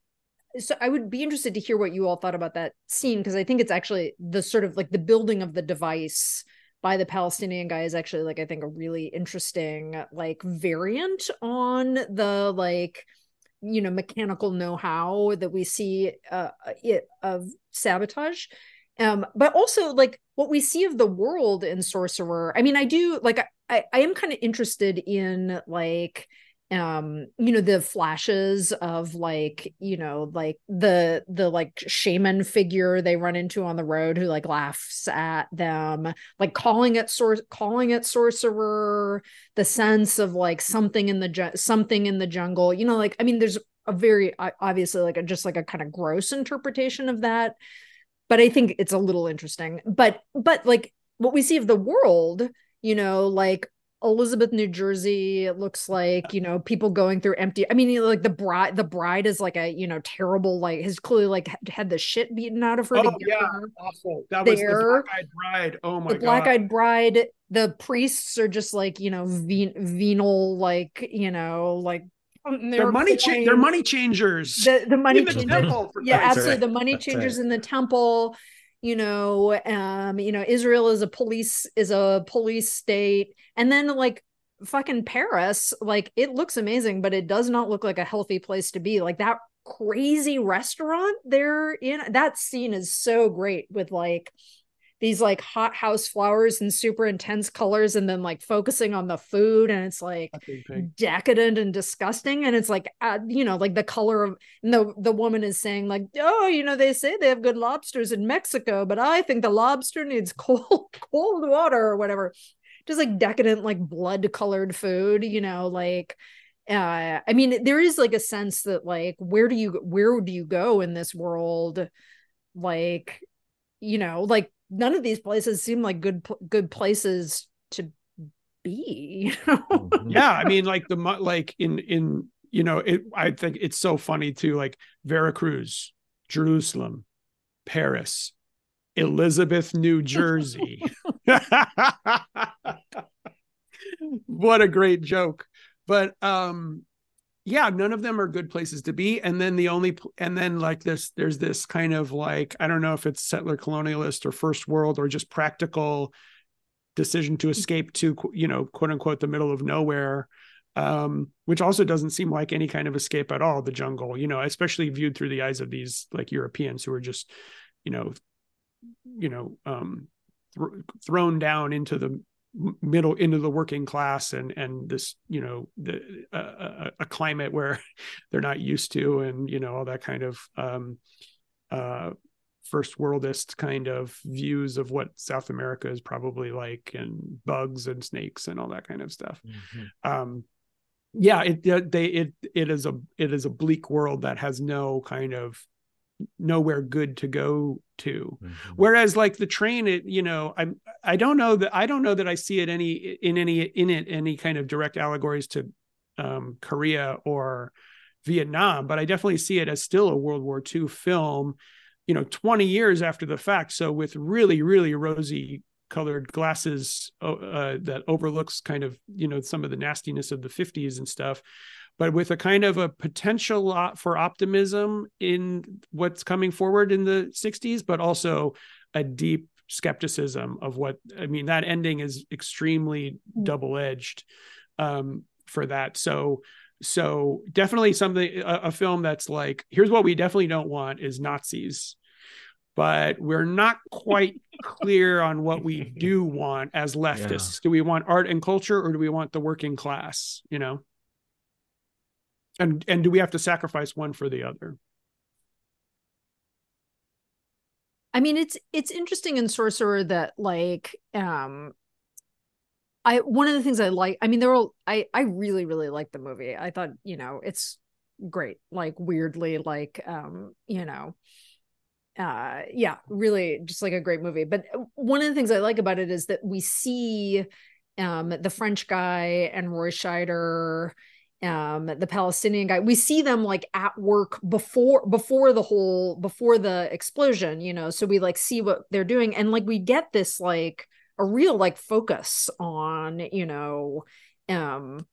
so i would be interested to hear what you all thought about that scene because i think it's actually the sort of like the building of the device by the Palestinian guy is actually like I think a really interesting like variant on the like you know mechanical know-how that we see uh it of sabotage um but also like what we see of the world in sorcerer i mean i do like i i am kind of interested in like um you know the flashes of like you know like the the like shaman figure they run into on the road who like laughs at them like calling it source calling it sorcerer the sense of like something in the ju- something in the jungle you know like i mean there's a very obviously like a just like a kind of gross interpretation of that but i think it's a little interesting but but like what we see of the world you know like Elizabeth, New Jersey. It looks like you know people going through empty. I mean, like the bride. The bride is like a you know terrible. Like has clearly like had the shit beaten out of her. Oh yeah, awful. That was there. the black-eyed bride. Oh my the god, black-eyed bride. The priests are just like you know ven- venal, like you know, like they're, they're money. Cha- they're money changers. The, the money changers. Yeah, absolutely. Right. The money changers right. in the temple you know um you know israel is a police is a police state and then like fucking paris like it looks amazing but it does not look like a healthy place to be like that crazy restaurant there in that scene is so great with like these like hot house flowers and super intense colors and then like focusing on the food and it's like decadent and disgusting and it's like uh, you know like the color of the the woman is saying like oh you know they say they have good lobsters in Mexico but I think the lobster needs cold cold water or whatever. Just like decadent like blood colored food you know like uh I mean there is like a sense that like where do you where do you go in this world? Like you know like none of these places seem like good good places to be. Mm-hmm. yeah, I mean, like the like in in you know, it. I think it's so funny too. Like Veracruz, Jerusalem, Paris, Elizabeth, New Jersey. what a great joke! But um, yeah none of them are good places to be and then the only and then like this there's this kind of like i don't know if it's settler colonialist or first world or just practical decision to escape to you know quote unquote the middle of nowhere um, which also doesn't seem like any kind of escape at all the jungle you know especially viewed through the eyes of these like europeans who are just you know you know um, th- thrown down into the middle into the working class and and this you know the uh, a climate where they're not used to and you know all that kind of um uh first worldist kind of views of what South America is probably like and bugs and snakes and all that kind of stuff. Mm-hmm. Um yeah, it they it it is a it is a bleak world that has no kind of nowhere good to go to mm-hmm. whereas like the train it you know I'm i don't know that i don't know that i see it any in any in it any kind of direct allegories to um, korea or vietnam but i definitely see it as still a world war ii film you know 20 years after the fact so with really really rosy colored glasses uh, that overlooks kind of you know some of the nastiness of the 50s and stuff but with a kind of a potential for optimism in what's coming forward in the 60s, but also a deep skepticism of what I mean. That ending is extremely mm. double edged um, for that. So so definitely something a, a, film that's like here's what we definitely don't want is nazis but we're not quite clear on what we do want as leftists yeah. do we want art and culture or do we want the working class you know and and do we have to sacrifice one for the other i mean it's it's interesting in sorcerer that like um I one of the things I like, I mean, they're all I I really really like the movie. I thought you know it's great, like weirdly like um you know uh yeah really just like a great movie but one of the things i like about it is that we see um the french guy and roy scheider um the palestinian guy we see them like at work before before the whole before the explosion you know so we like see what they're doing and like we get this like a real like focus on you know um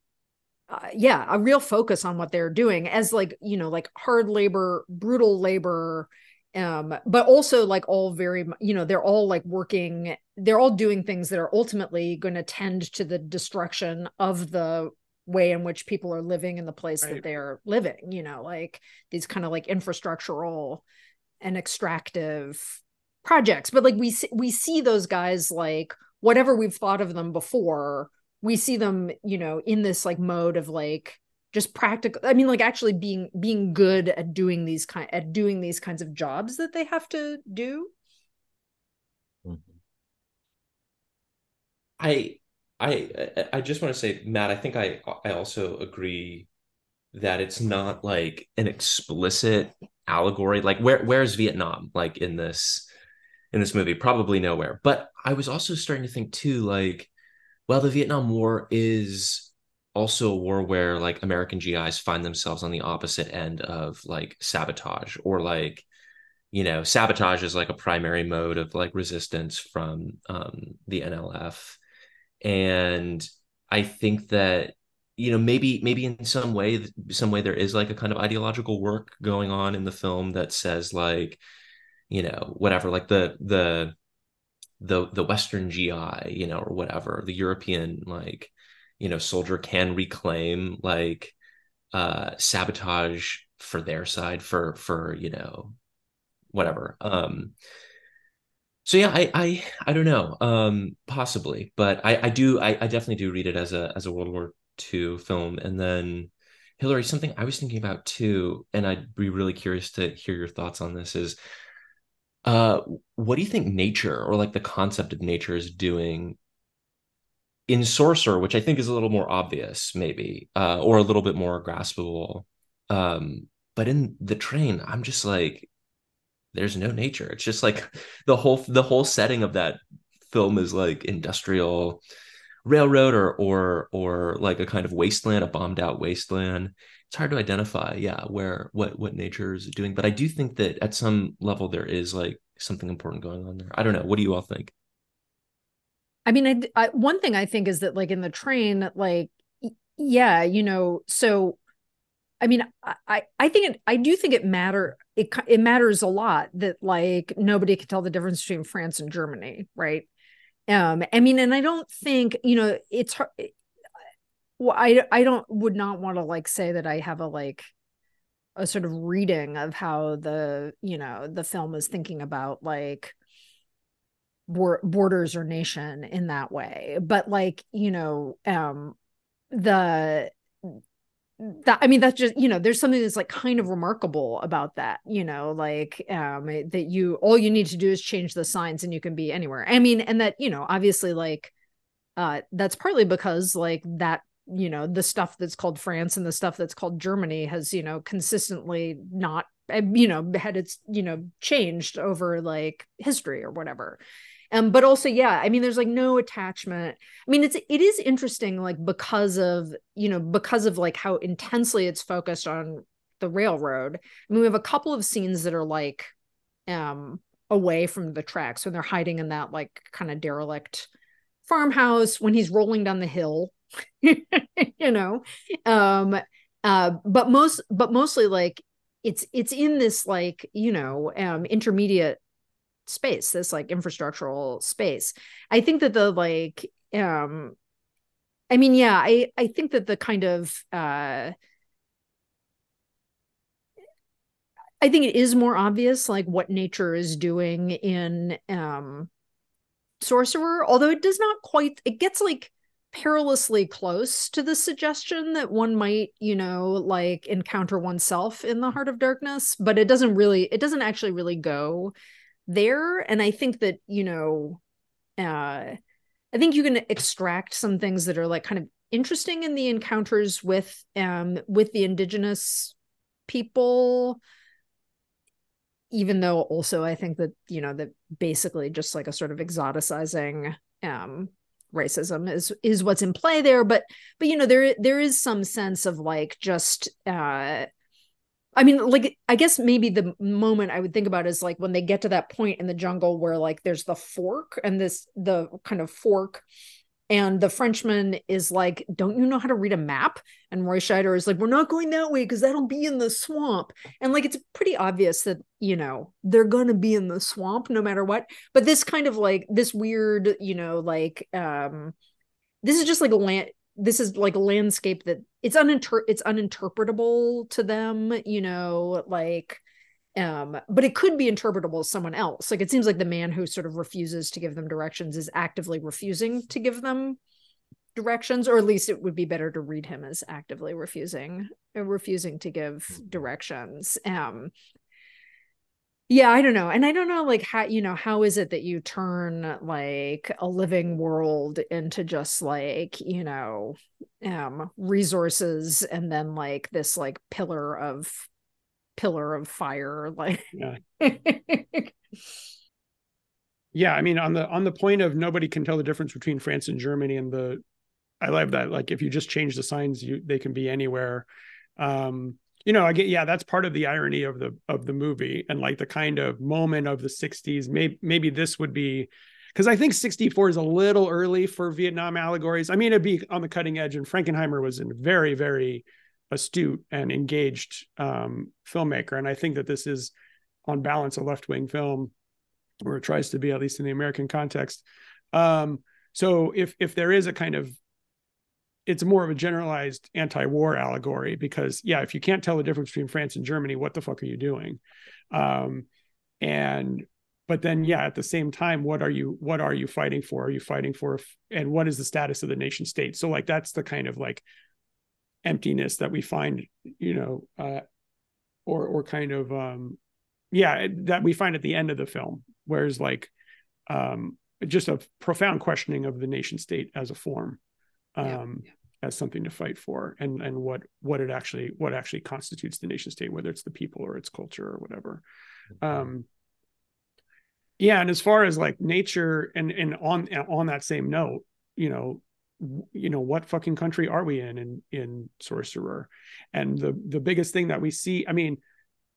uh, yeah a real focus on what they're doing as like you know like hard labor brutal labor um but also like all very you know they're all like working they're all doing things that are ultimately going to tend to the destruction of the way in which people are living in the place right. that they're living you know like these kind of like infrastructural and extractive projects but like we we see those guys like whatever we've thought of them before we see them you know in this like mode of like just practical i mean like actually being being good at doing these kind at doing these kinds of jobs that they have to do mm-hmm. i i i just want to say matt i think i i also agree that it's not like an explicit allegory. Like where where's vietnam like in this in this movie? Probably nowhere. But i was also starting to think too like well the vietnam war is also a war where like american gis find themselves on the opposite end of like sabotage or like you know sabotage is like a primary mode of like resistance from um, the nlf and i think that you know maybe maybe in some way some way there is like a kind of ideological work going on in the film that says like you know whatever like the the the the western gi you know or whatever the european like you know soldier can reclaim like uh sabotage for their side for for you know whatever. Um so yeah i i i don't know um possibly but i i do i, I definitely do read it as a as a world war ii film and then hillary something i was thinking about too and i'd be really curious to hear your thoughts on this is uh, what do you think nature or like the concept of nature is doing in Sorcerer, which I think is a little more obvious, maybe, uh, or a little bit more graspable. Um, but in the train, I'm just like, there's no nature. It's just like the whole the whole setting of that film is like industrial railroad or or or like a kind of wasteland, a bombed out wasteland. It's hard to identify yeah where what what nature is doing. But i do think that at some level there is like something important going on there. I don't know. What do you all think? I mean I, I one thing i think is that like in the train like yeah you know so i mean i i think it i do think it matter it it matters a lot that like nobody can tell the difference between france and germany right? Um i mean and i don't think you know it's hard well i i don't would not want to like say that i have a like a sort of reading of how the you know the film is thinking about like borders or nation in that way. But like you know um the that i mean that's just you know there's something that's like kind of remarkable about that you know like um that you all you need to do is change the signs and you can be anywhere. I mean and that you know obviously like uh that's partly because like that you know the stuff that's called france and the stuff that's called germany has you know consistently not eh, you know had its you know changed over like history or whatever um but also yeah i mean there's like no attachment. I mean it's it is interesting like because of you know because of like how intensely it's focused on the railroad. I mean we have a couple of scenes that are like um away from the tracks when they're hiding in that like kind of derelict farmhouse when he's rolling down the hill you know? Um uh but most but mostly like it's it's in this like you know um intermediate space this like infrastructural space. I think that the like um i mean yeah i i think that the kind of uh I think it is more obvious like what nature is doing in um sorcerer, although it does not quite it gets like perilously close to the suggestion that one might, you know, like encounter oneself in the heart of darkness, but it doesn't really it doesn't actually really go there and i think that you know uh i think you can extract some things that are like kind of interesting in the encounters with um with the indigenous people even though also I think that you know that basically just like a sort of exoticizing um racism is is what's in play there but but you know there there is some sense of like just uh I mean like I guess maybe the moment I would think about is like when they get to that point in the jungle where like there's the fork and this the kind of fork and the Frenchman is like, Don't you know how to read a map? And Roy Scheider is like, We're not going that way because that'll be in the swamp. And like, it's pretty obvious that, you know, they're going to be in the swamp no matter what. But this kind of like, this weird, you know, like, um, this is just like a land, this is like a landscape that it's uninter it's uninterpretable to them, you know, like, um but it could be interpretable as someone else. Like it seems like the man who sort of refuses to give them directions is actively refusing to give them directions or at least it would be better to read him as actively refusing uh, refusing to give directions. Um yeah i don't know and i don't know like how you know how is it that you turn like a living world into just like you know um resources and then like this like pillar of pillar of fire like yeah. yeah i mean on the on the point of nobody can tell the difference between france and germany and the i love that like if you just change the signs you they can be anywhere um you know i get yeah that's part of the irony of the of the movie and like the kind of moment of the 60s maybe maybe this would be because I think 64 is a little early for Vietnam allegories. I mean, it'd be on the cutting edge, and Frankenheimer was a very, very astute and engaged um, filmmaker. And I think that this is, on balance, a left wing film, or it tries to be, at least in the American context. Um, so if if there is a kind of it's more of a generalized anti-war allegory because yeah if you can't tell the difference between france and germany what the fuck are you doing? Um, and but then yeah at the same time what are you what are you fighting for? Are you fighting for and what is the status of the nation state? So like that's the kind of like emptiness that we find you know uh, or or kind of um yeah that we find at the end of the film whereas like um just a profound questioning of the nation state as a form um yeah, yeah. as something to fight for and and what what it actually what actually constitutes the nation state whether it's the people or its culture or whatever mm-hmm. um yeah and as far as like nature and and on on that same note you know you know what fucking country are we in in in sorcerer and the the biggest thing that we see i mean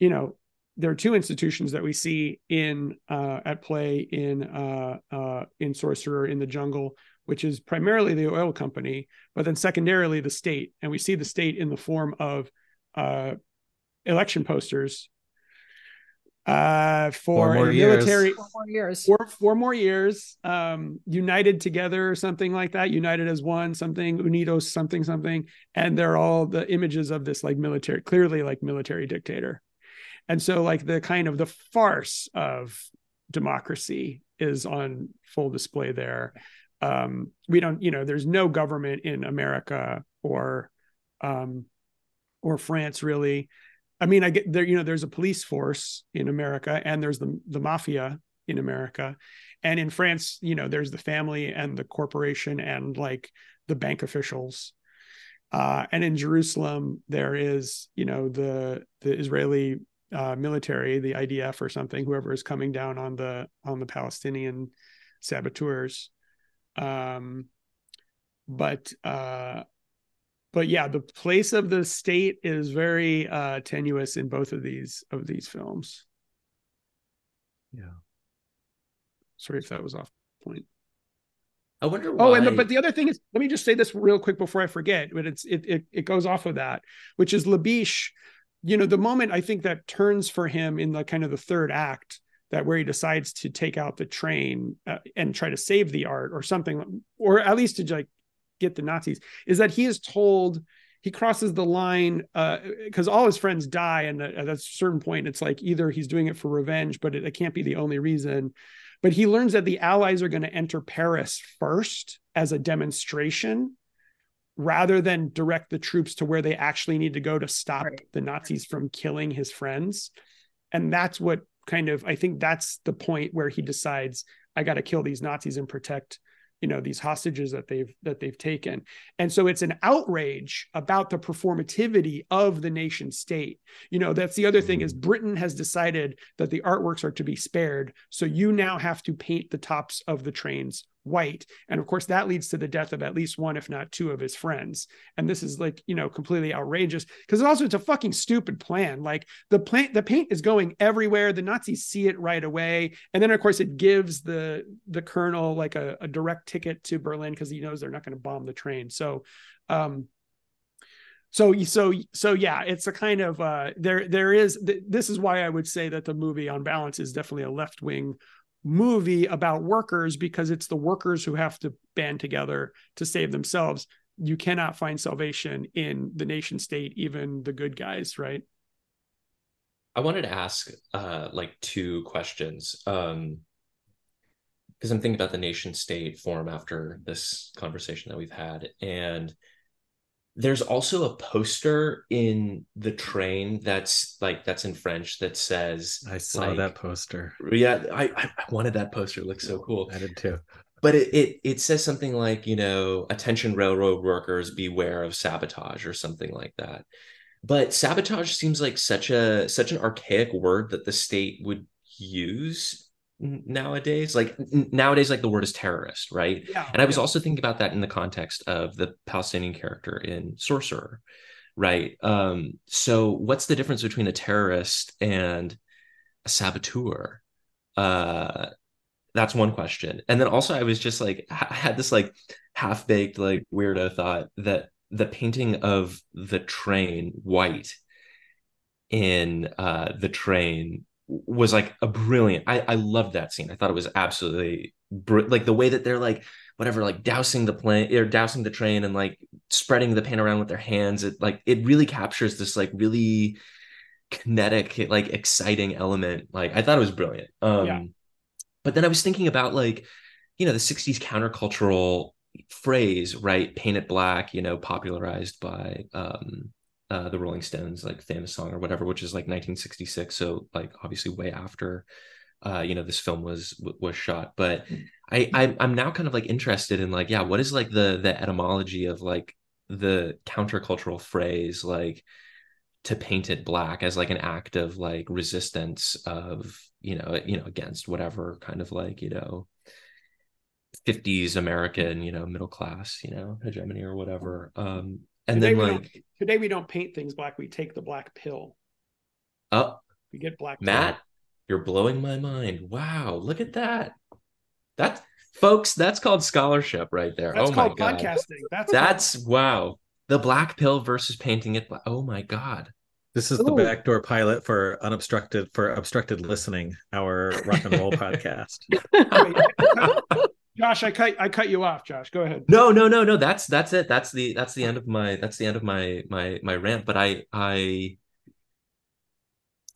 you know there are two institutions that we see in uh at play in uh uh in sorcerer in the jungle which is primarily the oil company but then secondarily the state. And we see the state in the form of uh election posters uh, for a military four more years, four, four more years, um, united together, something like that, united as one, something unidos, something, something, and they're all the images of this like military, clearly like military dictator, and so like the kind of the farce of democracy is on full display there. Um, we don't, you know, there's no government in America or um, or France really I mean, I get there, you know, there's a police force in America and there's the the mafia in America. And in France, you know, there's the family and the corporation and like the bank officials. Uh, and in Jerusalem, there is, you know, the the Israeli uh, military, the IDF or something, whoever is coming down on the on the Palestinian saboteurs. Um, but uh, but yeah, the place of the state is very uh, tenuous in both of these of these films. Yeah. Sorry if that was off point. I wonder why. Oh, and the, but the other thing is, let me just say this real quick before I forget. But it's it it, it goes off of that, which is Labiche. You know, the moment I think that turns for him in the kind of the third act, that where he decides to take out the train uh, and try to save the art or something, or at least to like get the Nazis is that he is told he crosses the line because uh, all his friends die, and at, a certain point, it's like either he's doing it for revenge, but it, it can't be the only reason. But he learns that the Allies are going to enter Paris first as a demonstration, rather than direct the troops to where they actually need to go to stop right. the Nazis from killing his friends. And that's what kind of I think that's the point where he decides I got to kill these Nazis and protect you know these hostages that they've that they've taken. And so it's an outrage about the performativity of the nation state. You know that's the other thing is mm. britain has decided that the artworks are to be spared. So you now have to paint the tops of the trains white. And of course that leads to the death of at least one if not two of his friends. And this is like you know completely outrageous because also it's a fucking stupid plan. Like the plant the paint is going everywhere. The nazis see it right away. And then of course it gives the the colonel like a, a direct ticket to berlin because he knows they're not going to bomb the train. So um so so so yeah it's a kind of uh there there is th- this is why i would say that the movie on balance is definitely a left wing movie about workers because it's the workers who have to band together to save themselves. You cannot find salvation in the nation state, even the good guys, right? I wanted to ask uh, like two questions. Um, because I'm thinking about the nation state form after this conversation that we've had. And there's also a poster in the train that's like that's in French that says I saw like, that poster. Yeah, I, I wanted that poster. It looks so cool. I did too. But it, it it says something like, you know, attention railroad workers, beware of sabotage or something like that. But sabotage seems like such a such an archaic word that the state would use nowadays like nowadays like the word is terrorist right? Yeah, and i was yeah. also thinking about that in the context of the palestinian character in sorcerer right? Um so what's the difference between a terrorist and a saboteur? Uh that's one question. And then also i was just like i had this like half-baked like weirdo thought that the painting of the train white in uh the train was like a brilliant. I I loved that scene. I thought it was absolutely br- like the way that they're like whatever like dousing the plane or dousing the train and like spreading the paint around with their hands. It like it really captures this like really kinetic like exciting element. Like I thought it was brilliant. Um yeah. but then I was thinking about like you know the 60s countercultural phrase right paint it black you know popularized by um uh, the Rolling Stones like famous song or whatever, which is like 1966. So like obviously way after, uh, you know, this film was was shot. But I, I I'm now kind of like interested in like yeah, what is like the the etymology of like the countercultural phrase like to paint it black as like an act of like resistance of you know you know against whatever kind of like you know 50s american you know middle class you know hegemony or whatever um and today then like today we don't paint things black we take the black pill. Oh we get black matt pill. you're blowing my mind. Wow look at that. That folks that's called scholarship right there. That's oh my god. podcasting. That's that's called... wow. The black pill versus painting it oh my god. This is Ooh. the backdoor pilot for unobstructed for obstructed listening our rock and roll podcast Josh, I cut I cut you off. Josh, go ahead. No, no, no, no. That's that's it. That's the that's the end of my that's the end of my my my rant. But I I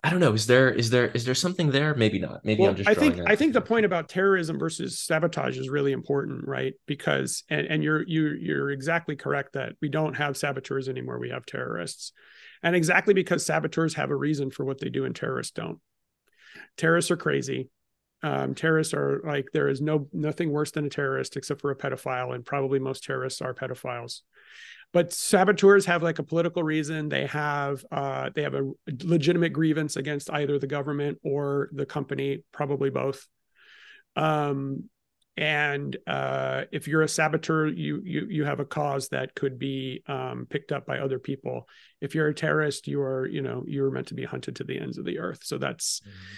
I don't know. Is there is there is there something there? Maybe not. Maybe well, I'm just. I think I think the point about terrorism versus sabotage is really important, right? Because and and you're you you're exactly correct that we don't have saboteurs anymore. We have terrorists, and exactly because saboteurs have a reason for what they do and terrorists don't. Terrorists are crazy um, terrorists are like there is no nothing worse than a terrorist except for a pedophile and probably most terrorists are pedophiles. But saboteurs have like a political reason. They have uh, they have a legitimate grievance against either the government or the company probably both. Um, and uh, if you're a saboteur you you you have a cause that could be um, picked up by other people. If you're a terrorist you are you know you're meant to be hunted to the ends of the earth. So that's mm-hmm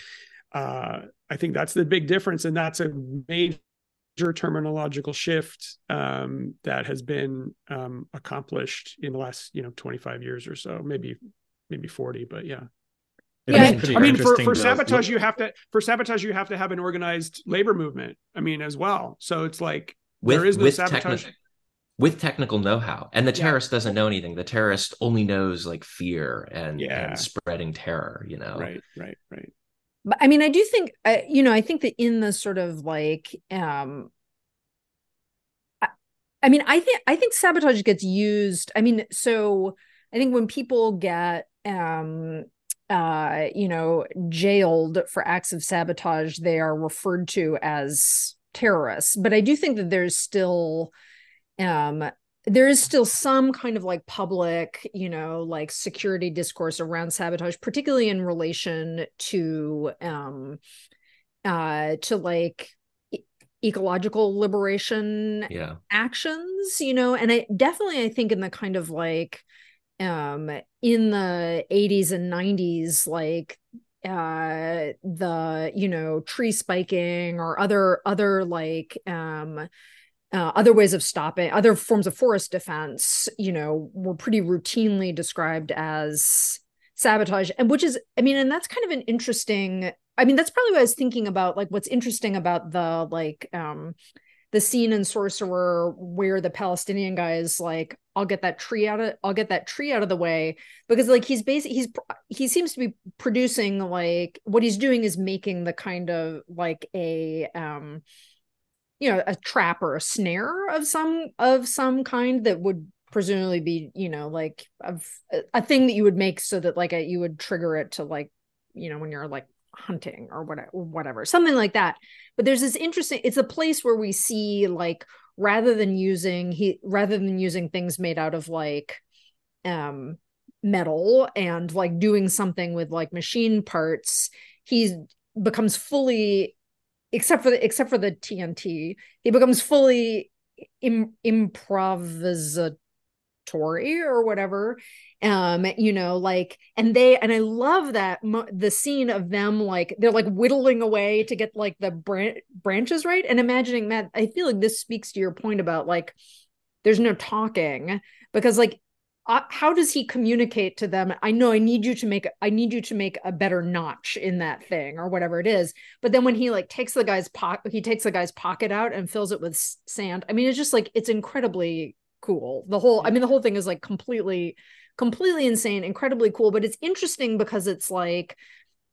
uh, I think that's the big difference, and that's a major terminological shift um, that has been um, accomplished in the last you know 25 years or so, maybe maybe 40, but yeah. Yeah, I mean, I mean for, for sabotage, you have to for sabotage, you have to have an organized labor movement. I mean, as well. So it's like with, there is no sabotage. with technical know-how and the Yeah. terrorist doesn't know anything the terrorist only knows like fear and, Yeah. and spreading terror you know Right, right, right. But i mean i do think uh, you know i think that in the sort of like um I, I mean i think i think sabotage gets used i mean so i think when people get um uh you know jailed for acts of sabotage they are referred to as terrorists. But i do think that there's still um there is still some kind of like public you know like security discourse around sabotage particularly in relation to um uh to like ecological liberation yeah. actions you know? And i definitely i think in the kind of like um in the 80s and 90s like uh the you know tree spiking or other other like um uh, other ways of stopping other forms of forest defense you know were pretty routinely described as sabotage and which is i mean and that's kind of an interesting i mean that's probably what i was thinking about like what's interesting about the like um the scene in sorcerer where the palestinian guy is like i'll get that tree out of i'll get that tree out of the way because like he's basically he's he seems to be producing like what he's doing is making the kind of like a um you know a trap or a snare of some of some kind that would presumably be you know like of a thing that you would make so that like a, you would trigger it to like you know when you're like hunting or whatever whatever something like that. But there's this interesting it's a place where we see like rather than using he rather than using things made out of like um metal and like doing something with like machine parts he becomes fully except for the except for the TNT he becomes fully Im- improvisatory or whatever. Um you know like and they and i love that mo- the scene of them like they're like whittling away to get like the bran- branches right and imagining that i feel like this speaks to your point about like there's no talking because like uh, how does he communicate to them i know i need you to make i need you to make a better notch in that thing or whatever it is. But then when he like takes the guy's pocket he takes the guy's pocket out and fills it with sand i mean it's just like it's incredibly cool. The whole i mean the whole thing is like completely completely insane incredibly cool but it's interesting because it's like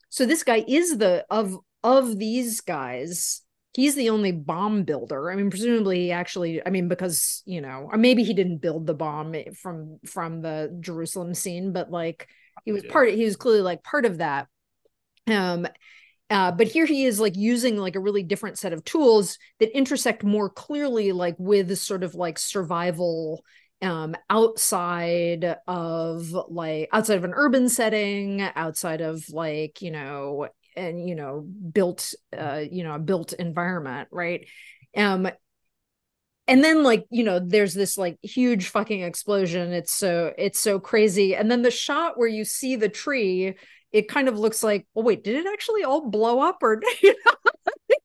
so this guy is the of of these guys he's the only bomb builder. I mean presumably he actually i mean because you know or maybe he didn't build the bomb from from the jerusalem scene but like he was part he was clearly like part of that. Um uh, but here he is like using like a really different set of tools that intersect more clearly like with sort of like survival um outside of like outside of an urban setting outside of like you know and you know built uh you know a built environment right? Um and then like you know there's this like huge fucking explosion. It's so it's so crazy. And then the shot where you see the tree it kind of looks like oh wait did it actually all blow up or you know?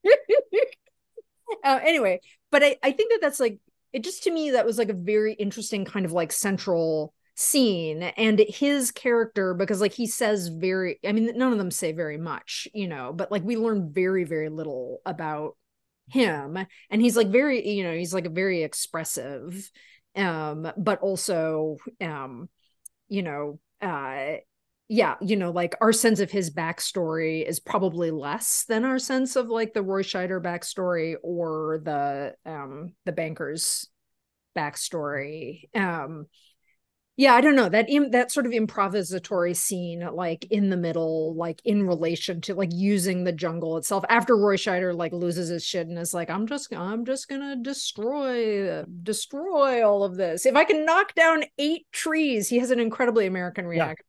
uh, anyway but I, I think that that's like it just to me that was like a very interesting kind of like central scene and his character because like he says very i mean none of them say very much you know but like we learn very very little about him. And he's like very you know he's like a very expressive um but also um you know uh yeah you know like our sense of his backstory is probably less than our sense of like the roy scheider backstory or the um the banker's backstory um yeah i don't know that Im- that sort of improvisatory scene like in the middle like in relation to like using the jungle itself after roy scheider like loses his shit and is like i'm just i'm just gonna destroy destroy all of this. If i can knock down eight trees he has an incredibly american reaction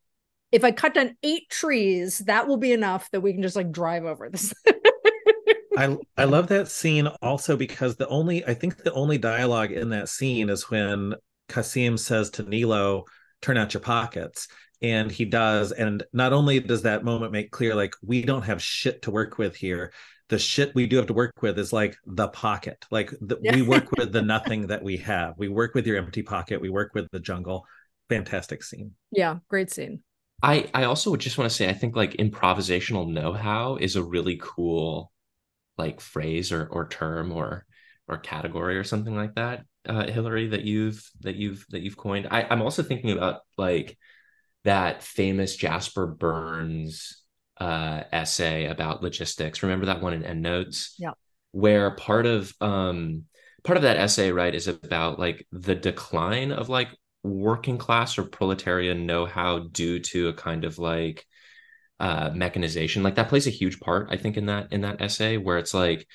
if i cut down eight trees that will be enough that we can just like drive over this. I I love that scene also because the only I think the only dialogue in that scene is when Kassem says to Nilo, "Turn out your pockets." And he does. And not only does that moment make clear, like, we don't have shit to work with here. The shit we do have to work with is like the pocket. Like, the, Yeah. we work with the nothing that we have. We work with your empty pocket. We work with the jungle. Fantastic scene. yeah great scene I I also would just want to say I think like improvisational know-how is a really cool like phrase or or term or or category or something like that. Uh, Hillary, that you've that you've that you've coined. I, I'm also thinking about like that famous Jasper Bernes uh, essay about logistics. Remember that one in EndNotes? Yeah. Where part of um part of that essay, right, is about like the decline of like working class or proletarian know-how due to a kind of like uh mechanization. Like that plays a huge part, I think, in that in that essay, where it's like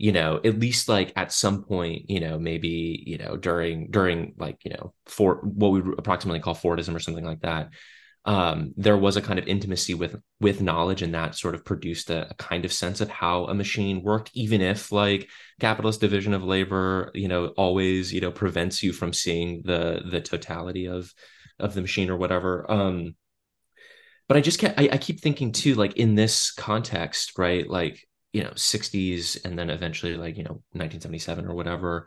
you know at least like at some point you know maybe you know during during like you know for what we approximately call fordism or something like that um, there was a kind of intimacy with with knowledge and that sort of produced a, a, kind of sense of how a machine worked even if like capitalist division of labor you know always you know prevents you from seeing the the totality of of the machine or whatever um but i just can't I, I keep thinking too like in this context right like you know 60s and then eventually like you know 1977 or whatever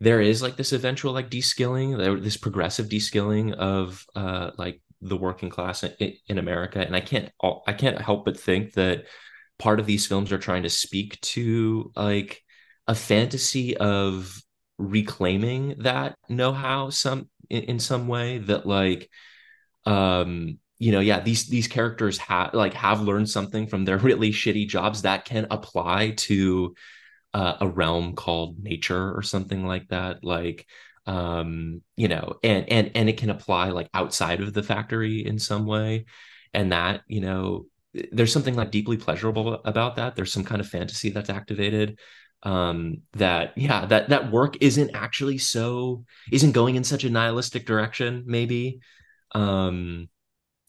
there is like this eventual like deskilling this progressive deskilling of uh like the working class in, in america. And i can't i can't help but think that part of these films are trying to speak to like a fantasy of reclaiming that know-how some in, in some way that like um you know, yeah, these these characters have like have learned something from their really shitty jobs that can apply to uh, a realm called nature or something like that. Like, um, you know, and and and it can apply like outside of the factory in some way, and that you know, there's something like deeply pleasurable about that. There's some kind of fantasy that's activated um that yeah that that work isn't actually so isn't going in such a nihilistic direction maybe um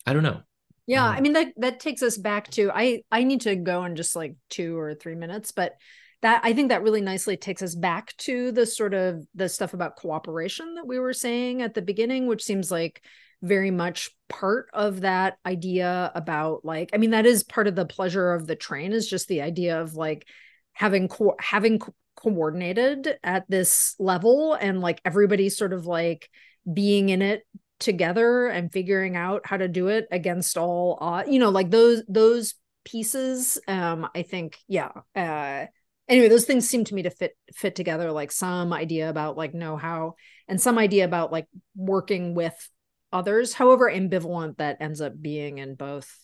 I don't know. Yeah, I, I mean that that takes us back to I I need to go in just like 2 or 3 minutes, but that I think that really nicely takes us back to the sort of the stuff about cooperation that we were saying at the beginning, which seems like very much part of that idea about like I mean that is part of the pleasure of the train is just the idea of like having co- having co- coordinated at this level and like everybody sort of like being in it together and figuring out how to do it against all uh you know like those those pieces um i think yeah uh anyway those things seem to me to fit fit together like some idea about like know how and some idea about like working with others however ambivalent that ends up being in both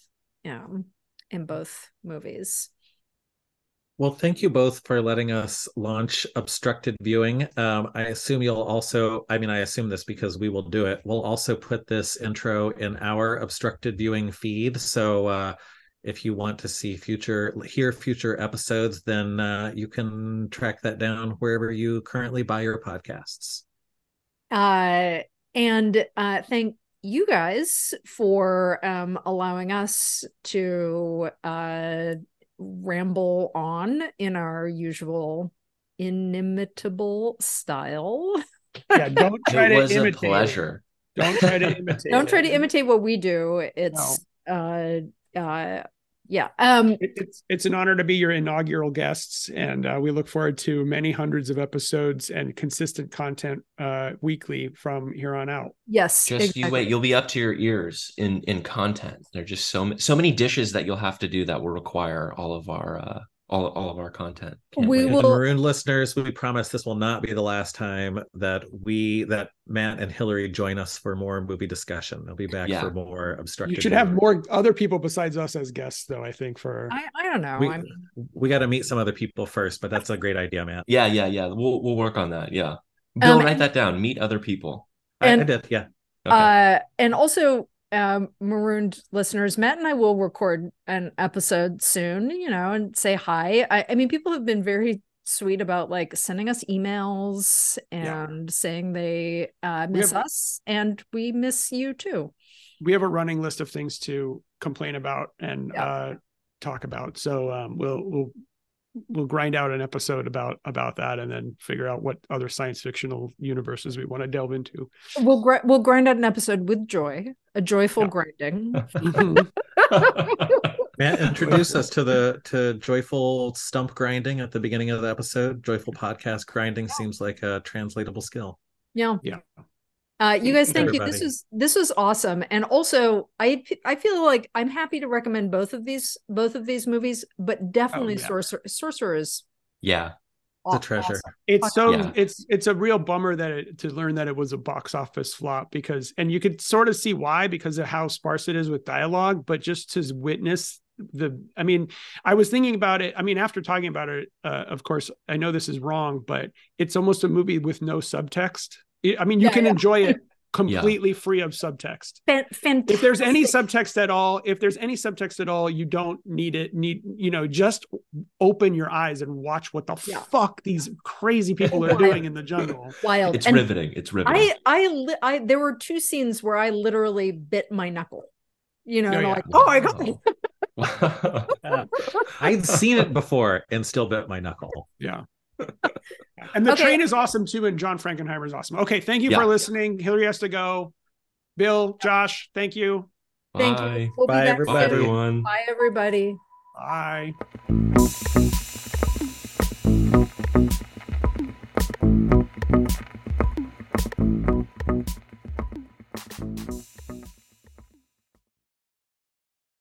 you know in both movies well, thank you both for letting us launch obstructed viewing. Um, I assume you'll also, I mean, I assume this because we will do it. We'll also put this intro in our obstructed viewing feed. So uh, if you want to see future, hear future episodes, then uh, you can track that down wherever you currently buy your podcasts. Uh, and uh, thank you guys for um, allowing us to uh, ramble on in our usual inimitable style. Yeah, don't try it to was imitate. a pleasure. Don't try to imitate. don't try to imitate what we do. It's no. uh uh yeah um it, it's it's an honor to be your inaugural guests and uh, we look forward to many hundreds of episodes and consistent content uh, weekly from here on out yes just exactly. you wait you'll be up to your ears in in content there're just so so many dishes that you'll have to do that will require all of our uh all, all of our content. Can't we wait. will Maroon listeners, we promise this will not be the last time that we that Matt and Hillary join us for more movie discussion. They'll be back yeah. for more obstructed. You should have more other people besides us as guests, though. I think for I, I don't know. We, I we got to meet some other people first, but that's a great idea, Matt. Yeah, yeah, yeah. We'll we'll work on that. Yeah, Bill, um, write that down. Meet other people. And, I, I did. Yeah. Okay. Uh, and also um, marooned listeners, Matt and I will record an episode soon, you know, and say hi. I, I mean, people have been very sweet about like sending us emails and yeah. saying they uh, miss have, us and we miss you too. We have a running list of things to complain about and yeah. uh, talk about. So um, we'll we'll we'll grind out an episode about about that and then figure out what other science fictional universes we want to delve into. We'll gr- we'll grind out an episode with joy a joyful yeah. grinding. Mm-hmm. Matt, introduce us to the to joyful stump grinding at the beginning of the episode. Joyful podcast grinding seems like a translatable skill. Yeah. Yeah uh, you guys, thank Everybody. you. This was this was awesome, and also I I feel like I'm happy to recommend both of these both of these movies, but definitely oh, yeah. Sorcerer Sorcerer is yeah a treasure. awesome. it's so Yeah. it's it's a real bummer that it, to learn that it was a box office flop because and you could sort of see why because of how sparse it is with dialogue but just to witness the i mean i was thinking about it i mean after talking about it uh, of course i know this is wrong but it's almost a movie with no subtext i mean you Yeah, can yeah. enjoy it completely free of subtext fantastic. if there's any subtext at all if there's any subtext at all you don't need it need you know just open your eyes and watch what the Yeah. fuck these crazy people are doing in the jungle wild. It's And riveting. It's riveting. I, I, I, there were two scenes where I literally bit my knuckle. You know, Oh, and I'm yeah. like, oh my god, Wow. I'd seen it before and still bit my knuckle. yeah and the okay. train is awesome too, and John Frankenheimer is awesome. Okay, thank you yeah. for listening. Hillary has to go. Bill, Josh, thank you. Bye. Thank you. We'll Bye, everybody. Bye, everyone. Bye, everybody. Bye. Bye.